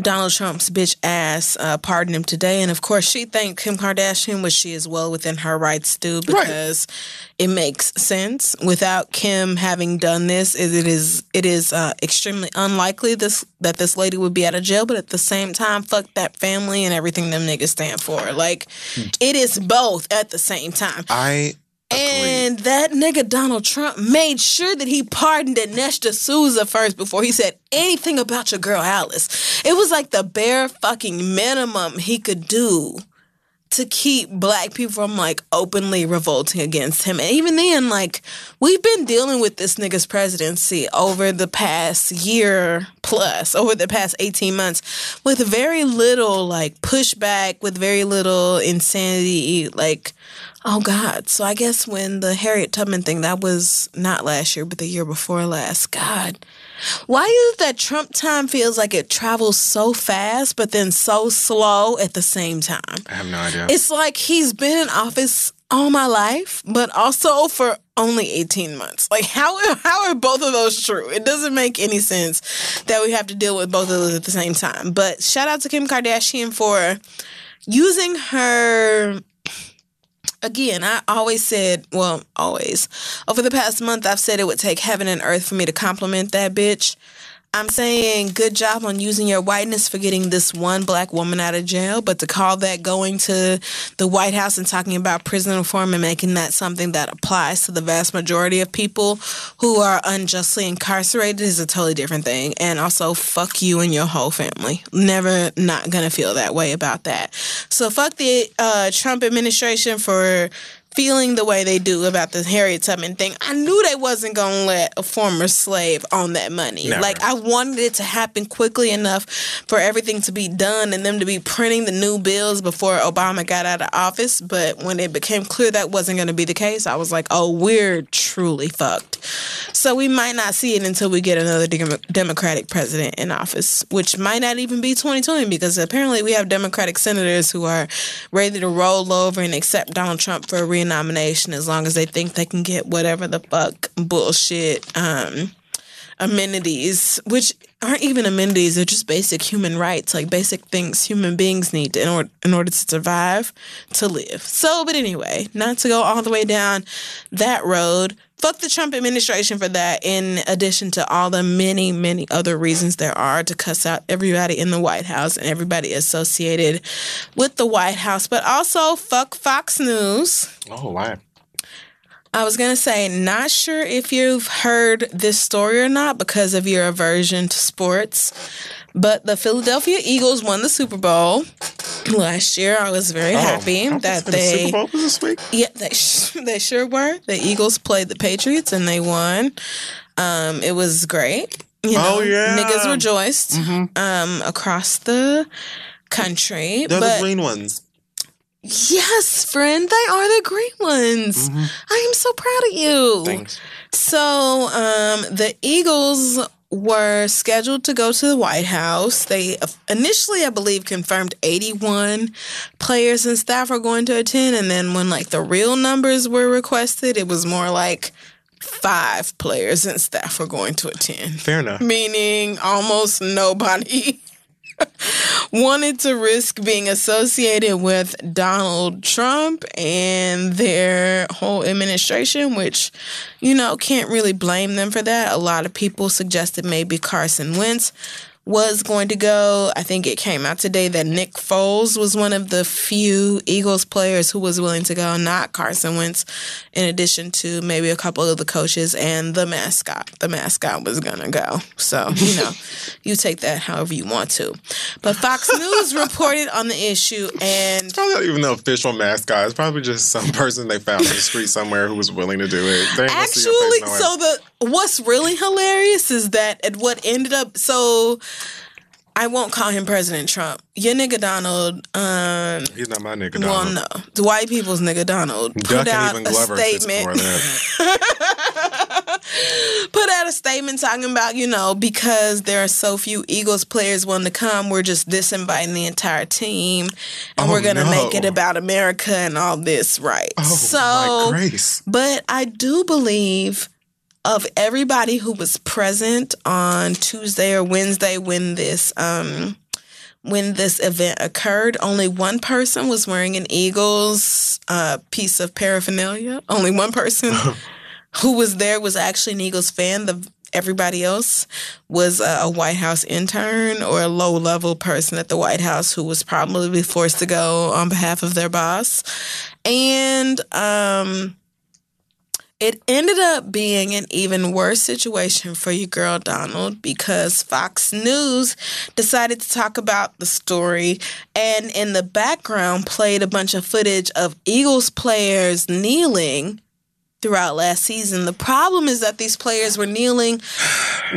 Donald Trump's bitch ass uh, pardoned him today. And of course, she thanked Kim Kardashian, which she is well within her rights to because it makes sense. Without Kim having done this, it it is it is uh, extremely unlikely this that this lady would be out of jail. But at the same time, fuck that family and everything them niggas stand for. Like, it is both at the same time. I And that nigga Donald Trump made sure that he pardoned Dinesh D'Souza first before he said anything about your girl Alice. It was like the bare fucking minimum he could do to keep black people from like openly revolting against him. And even then, like, we've been dealing with this nigga's presidency over the past year plus, over the past 18 months, with very little like pushback, with very little insanity, like Oh God! So I guess when the Harriet Tubman thing that was not last year, but the year before last. God, why is it that Trump time feels like it travels so fast, but then so slow at the same time? I have no idea. It's like he's been in office all my life, but also for only 18 months. Like how how are both of those true? It doesn't make any sense that we have to deal with both of those at the same time. But shout out to Kim Kardashian for using her again, I always said, well, always. Over the past month, I've said it would take heaven and earth for me to compliment that bitch. I'm saying good job on using your whiteness for getting this one black woman out of jail, but to call that going to the White House and talking about prison reform and making that something that applies to the vast majority of people who are unjustly incarcerated is a totally different thing. And also, fuck you and your whole family. Never not gonna feel that way about that. So, fuck the uh, Trump administration for feeling the way they do about the Harriet Tubman thing. I knew they wasn't gonna let a former slave own that money. Never. Like I wanted it to happen quickly enough for everything to be done and them to be printing the new bills before Obama got out of office. But when it became clear that wasn't gonna be the case, I was like, oh, we're truly fucked. So we might not see it until we get another dem- Democratic president in office, which might not even be 2020 because apparently we have Democratic senators who are ready to roll over and accept Donald Trump for a renomination as long as they think they can get whatever the fuck bullshit um, amenities, which aren't even amenities, they're just basic human rights, like basic things human beings need in order in order to survive, to live. So, but anyway, not to go all the way down that road. Fuck the Trump administration for that, in addition to all the many, many other reasons there are to cuss out everybody in the White House and everybody associated with the White House. But also, fuck Fox News. oh, why? I was going to say, not sure if you've heard this story or not because of your aversion to sports, but the Philadelphia Eagles won the Super Bowl last year. I was very happy Oh, was that they. Super Bowl was this week. Yeah, they, they sure were. The Eagles played the Patriots and they won. Um, it was great. You know, Oh, yeah. niggas rejoiced um, across the country. They're but the green ones. yes, friend, they are the green ones. I am so proud of you. Thanks. So, um, the Eagles were scheduled to go to the White House. They initially, I believe, confirmed 81 players and staff are going to attend. And then when like the real numbers were requested, it was more like five players and staff were going to attend Fair enough. meaning almost nobody wanted to risk being associated with Donald Trump and their whole administration, which, you know, can't really blame them for that. A lot of people suggested maybe Carson Wentz was going to go. I think it came out today that Nick Foles was one of the few Eagles players who was willing to go, not Carson Wentz, in addition to maybe a couple of the coaches and the mascot. The mascot was going to go. So, you know, you take that however you want to. But Fox News reported on the issue and Probably not even the official mascot. It's probably just some person they found in the street somewhere who was willing to do it. They ain't gonna see your Actually, so the what's really hilarious is that at what ended up so I won't call him President Trump. Your nigga Donald, um, he's not my nigga. well, Donald. no, the white people's nigga Donald put Duck and out a Glover statement. more than that. put put out a statement talking about, you know, because there are so few Eagles players wanting to come, we're just disinviting the entire team and Oh, we're going to no. make it about America and all this, right? Oh, so, my grace. but I do believe of everybody who was present on Tuesday or Wednesday when this um when this event occurred, only one person was wearing an Eagles uh, piece of paraphernalia. Only one person who was there was actually an Eagles fan. The everybody else was a, a White House intern or a low level person at the White House who was probably forced to go on behalf of their boss. And um it ended up being an even worse situation for your girl Donald because Fox News decided to talk about the story and in the background played a bunch of footage of Eagles players kneeling throughout last season. The problem is that these players were kneeling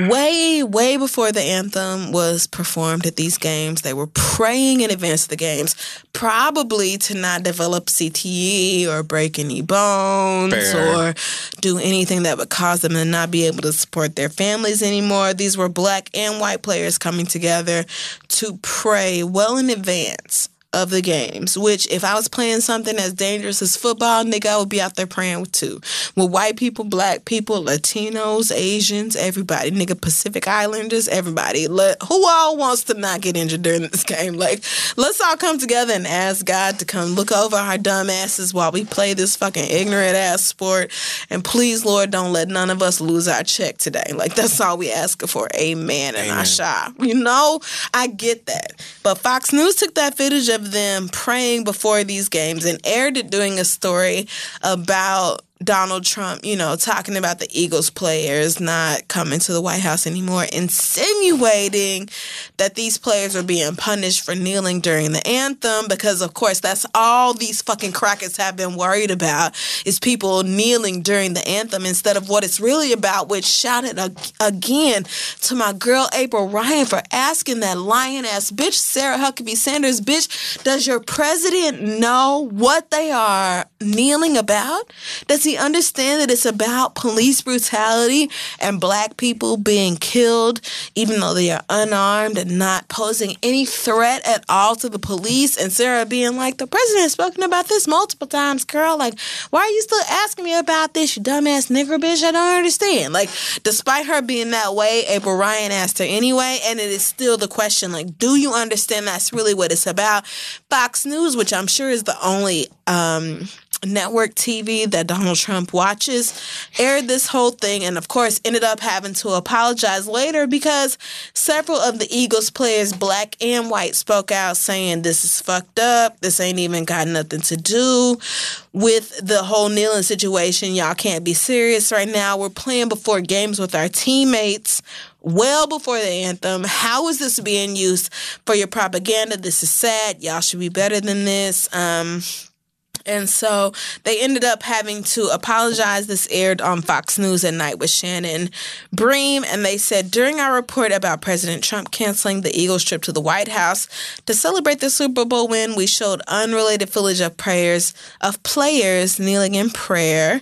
way, way before the anthem was performed at these games. They were praying in advance of the games, probably to not develop CTE or break any bones Fair. or do anything that would cause them to not be able to support their families anymore. These were black and white players coming together to pray well in advance of the games, which if I was playing something as dangerous as football, nigga, I would be out there praying with too. With white people, black people, Latinos, Asians, everybody, nigga, Pacific Islanders, everybody. Let, who all wants to not get injured during this game? Like, let's all come together and ask God to come look over our dumb asses while we play this fucking ignorant ass sport. And please, Lord, don't let none of us lose our check today. Like, that's all we ask for. Amen and Amen. Asha. You know, I get that. But Fox News took that footage of them praying before these games and aired it doing a story about Donald Trump, you know, talking about the Eagles players not coming to the White House anymore, insinuating that these players are being punished for kneeling during the anthem because, of course, that's all these fucking crackers have been worried about is people kneeling during the anthem instead of what it's really about, which shouted ag- again to my girl April Ryan for asking that lion ass bitch, Sarah Huckabee Sanders, bitch, does your president know what they are kneeling about? Does he understand that it's about police brutality and black people being killed, even though they are unarmed and not posing any threat at all to the police? And Sarah being like, the president has spoken about this multiple times, girl. Like, why are you still asking me about this, you dumbass nigger bitch? I don't understand. Like, despite her being that way, April Ryan asked her anyway, and it is still the question, like, do you understand that's really what it's about? Fox News, which I'm sure is the only um network TV that Donald Trump watches aired this whole thing and of course ended up having to apologize later because several of the Eagles players black and white spoke out saying this is fucked up this ain't even got nothing to do with the whole kneeling situation y'all can't be serious right now we're playing before games with our teammates well before the anthem. How is this being used for your propaganda? This is sad. Y'all should be better than this. Um, and so they ended up having to apologize. This aired on Fox News at night with Shannon Bream. And they said during our report about President Trump canceling the Eagles trip to the White House to celebrate the Super Bowl win, we showed unrelated footage of prayers of players kneeling in prayer.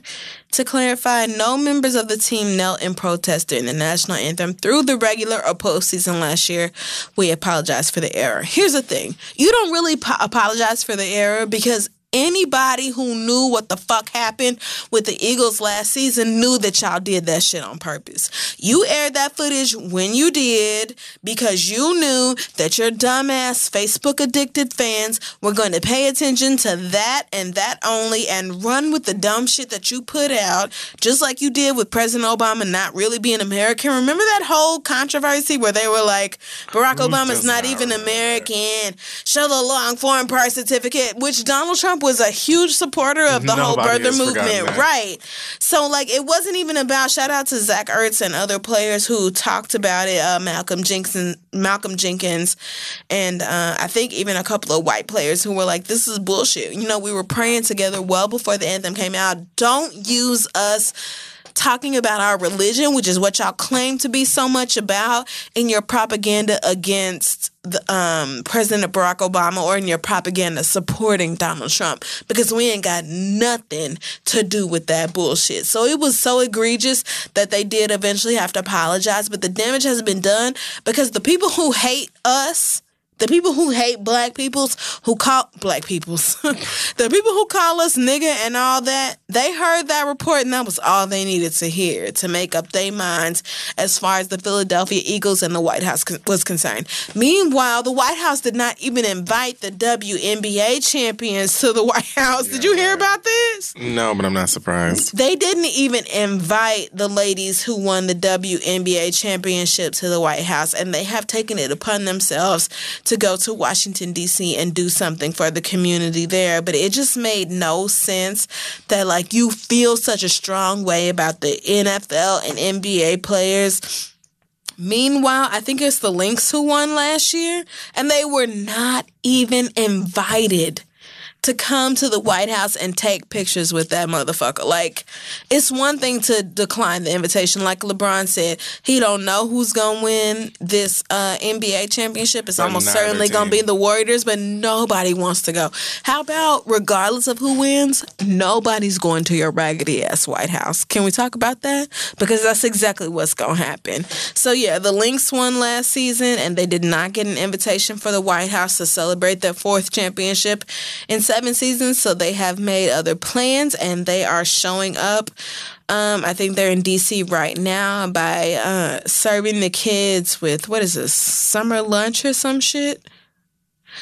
To clarify, no members of the team knelt in protest during the national anthem through the regular or postseason last year. We apologize for the error. Here's the thing you don't really po- apologize for the error because anybody who knew what the fuck happened with the Eagles last season knew that y'all did that shit on purpose. You aired that footage when you did because you knew that your dumbass Facebook addicted fans were going to pay attention to that and that only and run with the dumb shit that you put out, just like you did with President Obama not really being American. Remember that whole controversy where they were like, Barack mm, Obama's does not not even American, show the long foreign birth certificate, which Donald Trump was a huge supporter of the whole Nobody birther movement. Right. So, like, it wasn't even about, shout out to Zach Ertz and other players who talked about it, uh, Malcolm Jenkins, Malcolm Jenkins, and uh, I think even a couple of white players who were like, this is bullshit. You know, we were praying together well before the anthem came out. Don't use us talking about our religion, which is what y'all claim to be so much about in your propaganda against the, um, President Barack Obama or in your propaganda supporting Donald Trump because we ain't got nothing to do with that bullshit. So it was so egregious that they did eventually have to apologize, but the damage has been done because the people who hate us the people who hate black peoples, who call black peoples, the people who call us nigga and all that, they heard that report and that was all they needed to hear to make up their minds as far as the Philadelphia Eagles and the White House con- was concerned. Meanwhile, the White House did not even invite the WNBA champions to the White House. did you hear about this? No, but I'm not surprised. They didn't even invite the ladies who won the WNBA championship to the White House, and they have taken it upon themselves to go to Washington, D.C. and do something for the community there. But it just made no sense that, like, you feel such a strong way about the NFL and NBA players. Meanwhile, I think it's the Lynx who won last year, and they were not even invited to come to the White House and take pictures with that motherfucker. Like, it's one thing to decline the invitation. Like LeBron said, he don't know who's gonna win this uh, NBA championship. It's almost certainly gonna be the Warriors, but nobody wants to go. How about regardless of who wins, nobody's going to your raggedy ass White House? Can we talk about that? Because that's exactly what's gonna happen. So yeah, the Lynx won last season, and they did not get an invitation for the White House to celebrate their fourth championship in seven seasons. So they have made other plans, and they are showing up. Um, I think they're in DC right now by uh, serving the kids with what is this summer lunch or some shit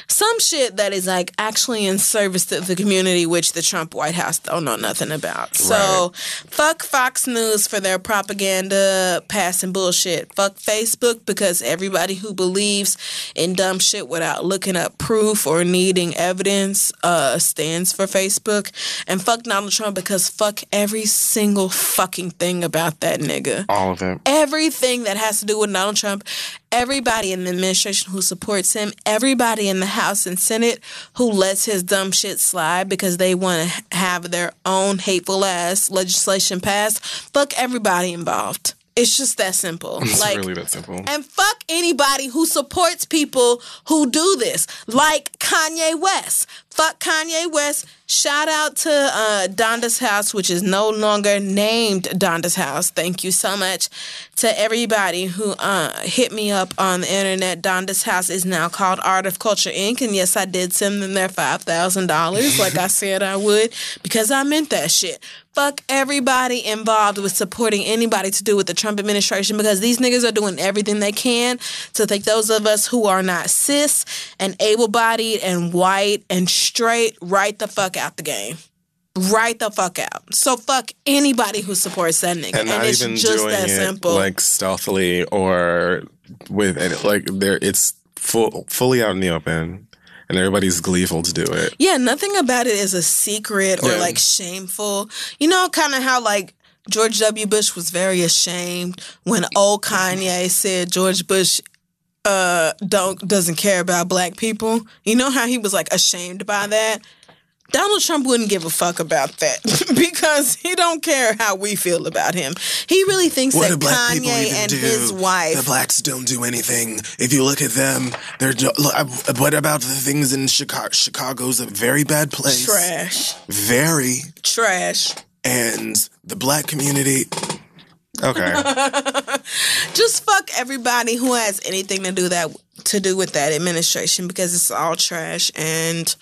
some shit that is like actually in service to the community, which the Trump White House don't know nothing about. So fuck Fox News for their propaganda, passing bullshit. Fuck Facebook because everybody who believes in dumb shit without looking up proof or needing evidence uh, stands for Facebook. And fuck Donald Trump because fuck every single fucking thing about that nigga All of it. everything that has to do with Donald Trump, everybody in the administration who supports him, everybody in the House and Senate who lets his dumb shit slide because they want to have their own hateful ass legislation passed. Fuck everybody involved. It's just that simple. It's like really that simple. and fuck anybody who supports people who do this, like Kanye West. Fuck Kanye West. Shout out to uh, Donda's House, which is no longer named Donda's House. Thank you so much to everybody who uh, hit me up on the internet. Donda's House is now called Art of Culture Inc. And yes, I did send them their $5,000 like I said I would because I meant that shit. Fuck everybody involved with supporting anybody to do with the Trump administration because these niggas are doing everything they can to take those of us who are not cis and able bodied and white and straight right the fuck out the game. Right the fuck out. So fuck anybody who supports that nigga. and And, it's just that simple. like stealthily or with any, like there. It's full, fully out in the open, and everybody's gleeful to do it. Yeah, nothing about it is a secret or Yeah. like shameful. You know, kind of how like George W. Bush was very ashamed when old Kanye said George Bush uh don't doesn't care about black people. You know how he was like ashamed by that? Donald Trump wouldn't give a fuck about that because he don't care how we feel about him. He really thinks that Kanye and his wife The blacks don't do anything. If you look at them, they're. I- what about the things in Chicago? Chicago's a very bad place. trash, Very. trash. And the black community. Okay, just fuck everybody who has anything to do that to do with that administration because it's all trash and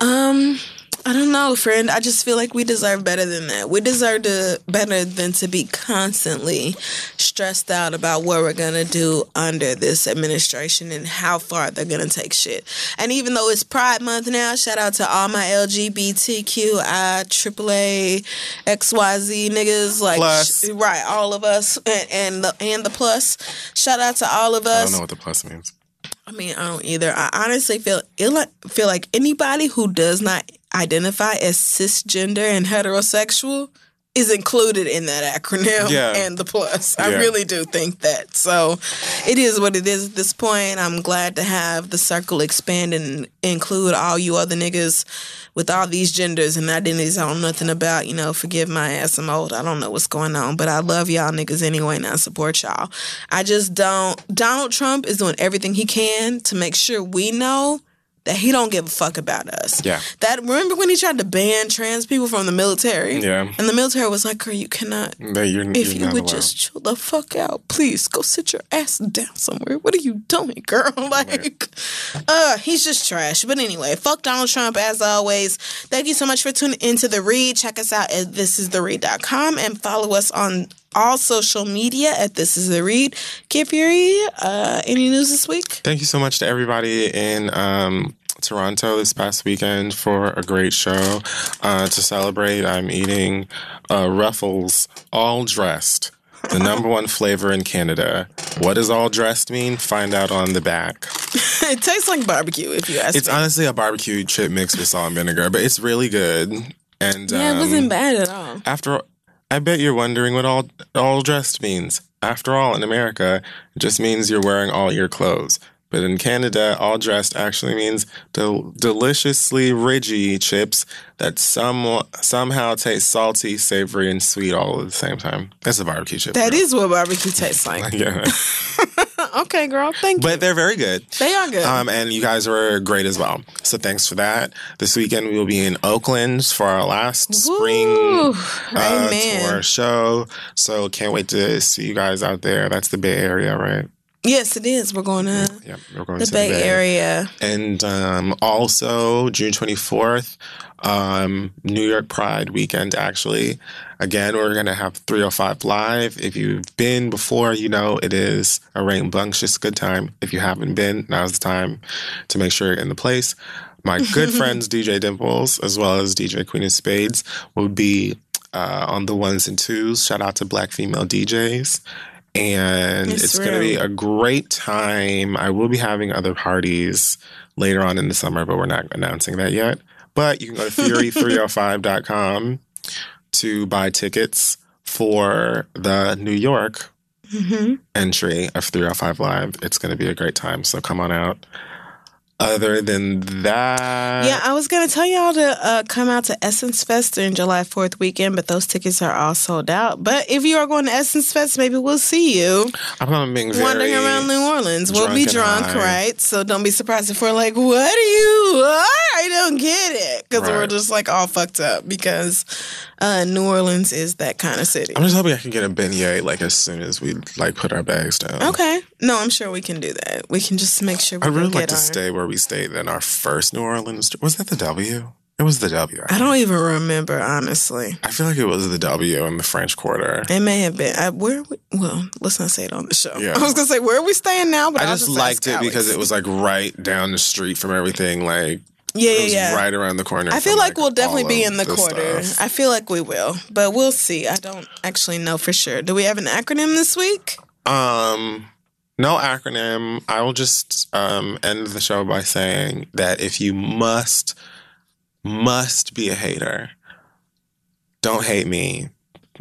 um I don't know, friend. I just feel like we deserve better than that. We deserve to better than to be constantly stressed out about what we're gonna do under this administration and how far they're gonna take shit. And even though it's Pride Month now, shout out to all my LGBTQI, AAA, XYZ niggas, like Plus. sh- right, all of us, and, and the and the plus. Shout out to all of us. I don't know what the plus means. I mean, I don't either. I honestly feel ill, feel like anybody who does not identify as cisgender and heterosexual is included in that acronym Yeah. and the plus. I Yeah. really do think that. So it is what it is at this point. I'm glad to have the circle expand and include all you other niggas with all these genders and identities I don't know nothing about. You know, forgive my ass, I'm old. I don't know what's going on, but I love y'all niggas anyway and I support y'all. I just don't. Donald Trump is doing everything he can to make sure we know that he don't give a fuck about us. Yeah. That remember when he tried to ban trans people from the military? Yeah. And the military was like, "Girl, you cannot. That you're, If you're you would allowed. just chill the fuck out, please go sit your ass down somewhere. What are you doing, girl? Like, uh, he's just trash. But anyway, fuck Donald Trump as always. Thank you so much for tuning into the read. Check us out at thisistheread.com and follow us on all social media at This Is The Read. Kid Fury, uh, any news this week? Thank you so much to everybody in um, Toronto this past weekend for a great show. Uh, to celebrate, I'm eating uh, Ruffles all dressed, the number one flavor in Canada. What does all dressed mean? Find out on the back. it tastes like barbecue, if you ask It's me. honestly a barbecue chip mixed with salt and vinegar, but it's really good. And yeah, it um, wasn't bad at all. After, I bet you're wondering what all all dressed means. After all, in America, it just means you're wearing all your clothes. But in Canada, all dressed actually means del- deliciously ridgy chips that some somehow taste salty, savory, and sweet all at the same time. That's a barbecue chip. That is what barbecue tastes like. yeah, okay, girl. Thank you. but they're very good. They are good. Um, and you guys were great as well. So thanks for that. This weekend we will be in Oakland for our last spring uh, tour show. So can't wait to see you guys out there. That's the Bay Area, right? Yes, it is. We're going to Yeah, we're going the to Bay Area. And um, also June 24th, um, New York Pride weekend, actually. Again, we're going to have 305 Live. If you've been before, you know it is a rambunctious good time. If you haven't been, now's the time to make sure you're in the place. My good friends, DJ Dimples, as well as DJ Queen of Spades, will be uh, on the ones and twos. Shout out to Black female DJs. And It's it's going to be a great time. I will be having other parties later on in the summer, but we're not announcing that yet. But you can go to fury305.com to buy tickets for the New York hmm entry of 305 Live. It's going to be a great time. So come on out. Other than that, Yeah, I was gonna tell y'all to uh, come out to Essence Fest during July Fourth weekend, but those tickets are all sold out. But if you are going to Essence Fest, maybe we'll see you I'm being very wandering around New Orleans. We'll be drunk high. right? So don't be surprised if we're like, "What are you? I don't get it," because we're just like all fucked up because uh, New Orleans is that kind of city. I'm just hoping I can get a beignet like as soon as we like put our bags down. Okay, no, I'm sure we can do that. We can just make sure we I'd really like to our- stay where we stayed in our first New Orleans. Was that the W? It was the W. I don't even remember honestly. I feel like it was the W in the French Quarter. It may have been. I, where? are We, well, let's not say it on the show. Yeah. I was gonna say where are we staying now, but I I'll just liked it Alex. because it was like right down the street from everything. Like yeah, yeah, yeah. right around the corner. I feel from, like we'll definitely be in the, quarter. stuff. I feel like we will, but we'll see. I don't actually know for sure. Do we have an acronym this week? Um, no acronym. I will just um end the show by saying that if you must must be a hater, don't hate me.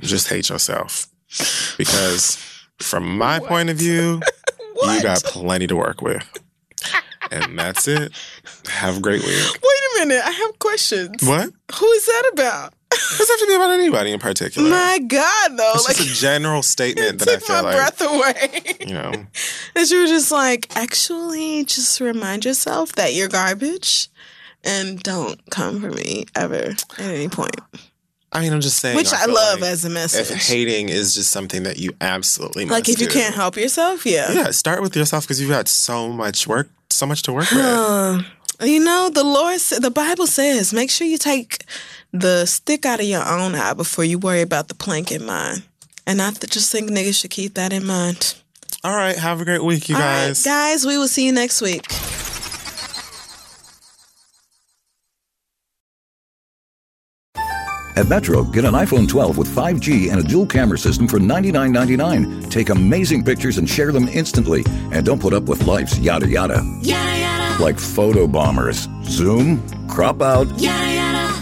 Just hate yourself. Because from my point of view, you got plenty to work with. And that's it. Have a great week. Wait a minute, I have questions. What? Who is that about? Does have to be about anybody in particular. My God, though, it's like just a general statement that I feel my like breath away. you know. And you were just like, actually, just remind yourself that you're garbage, and don't come for me ever at any point. I mean, I'm just saying. Which I feel love like as a If message. hating is just something that you absolutely must Like if you do. can't help yourself, yeah. yeah, start with yourself because you've got so much work, so much to work with. You know, the Lord, the Bible says, make sure you take the stick out of your own eye before you worry about the plank in mine. And I th- just think niggas should keep that in mind. All right, have a great week, you All right, guys. guys, we will see you next week. At Metro, get an iPhone 12 with 5G and a dual camera system for $99.99. Take amazing pictures and share them instantly. And don't put up with life's yada yada. Yada yada, Like photo bombers. Zoom, crop out, yada yada.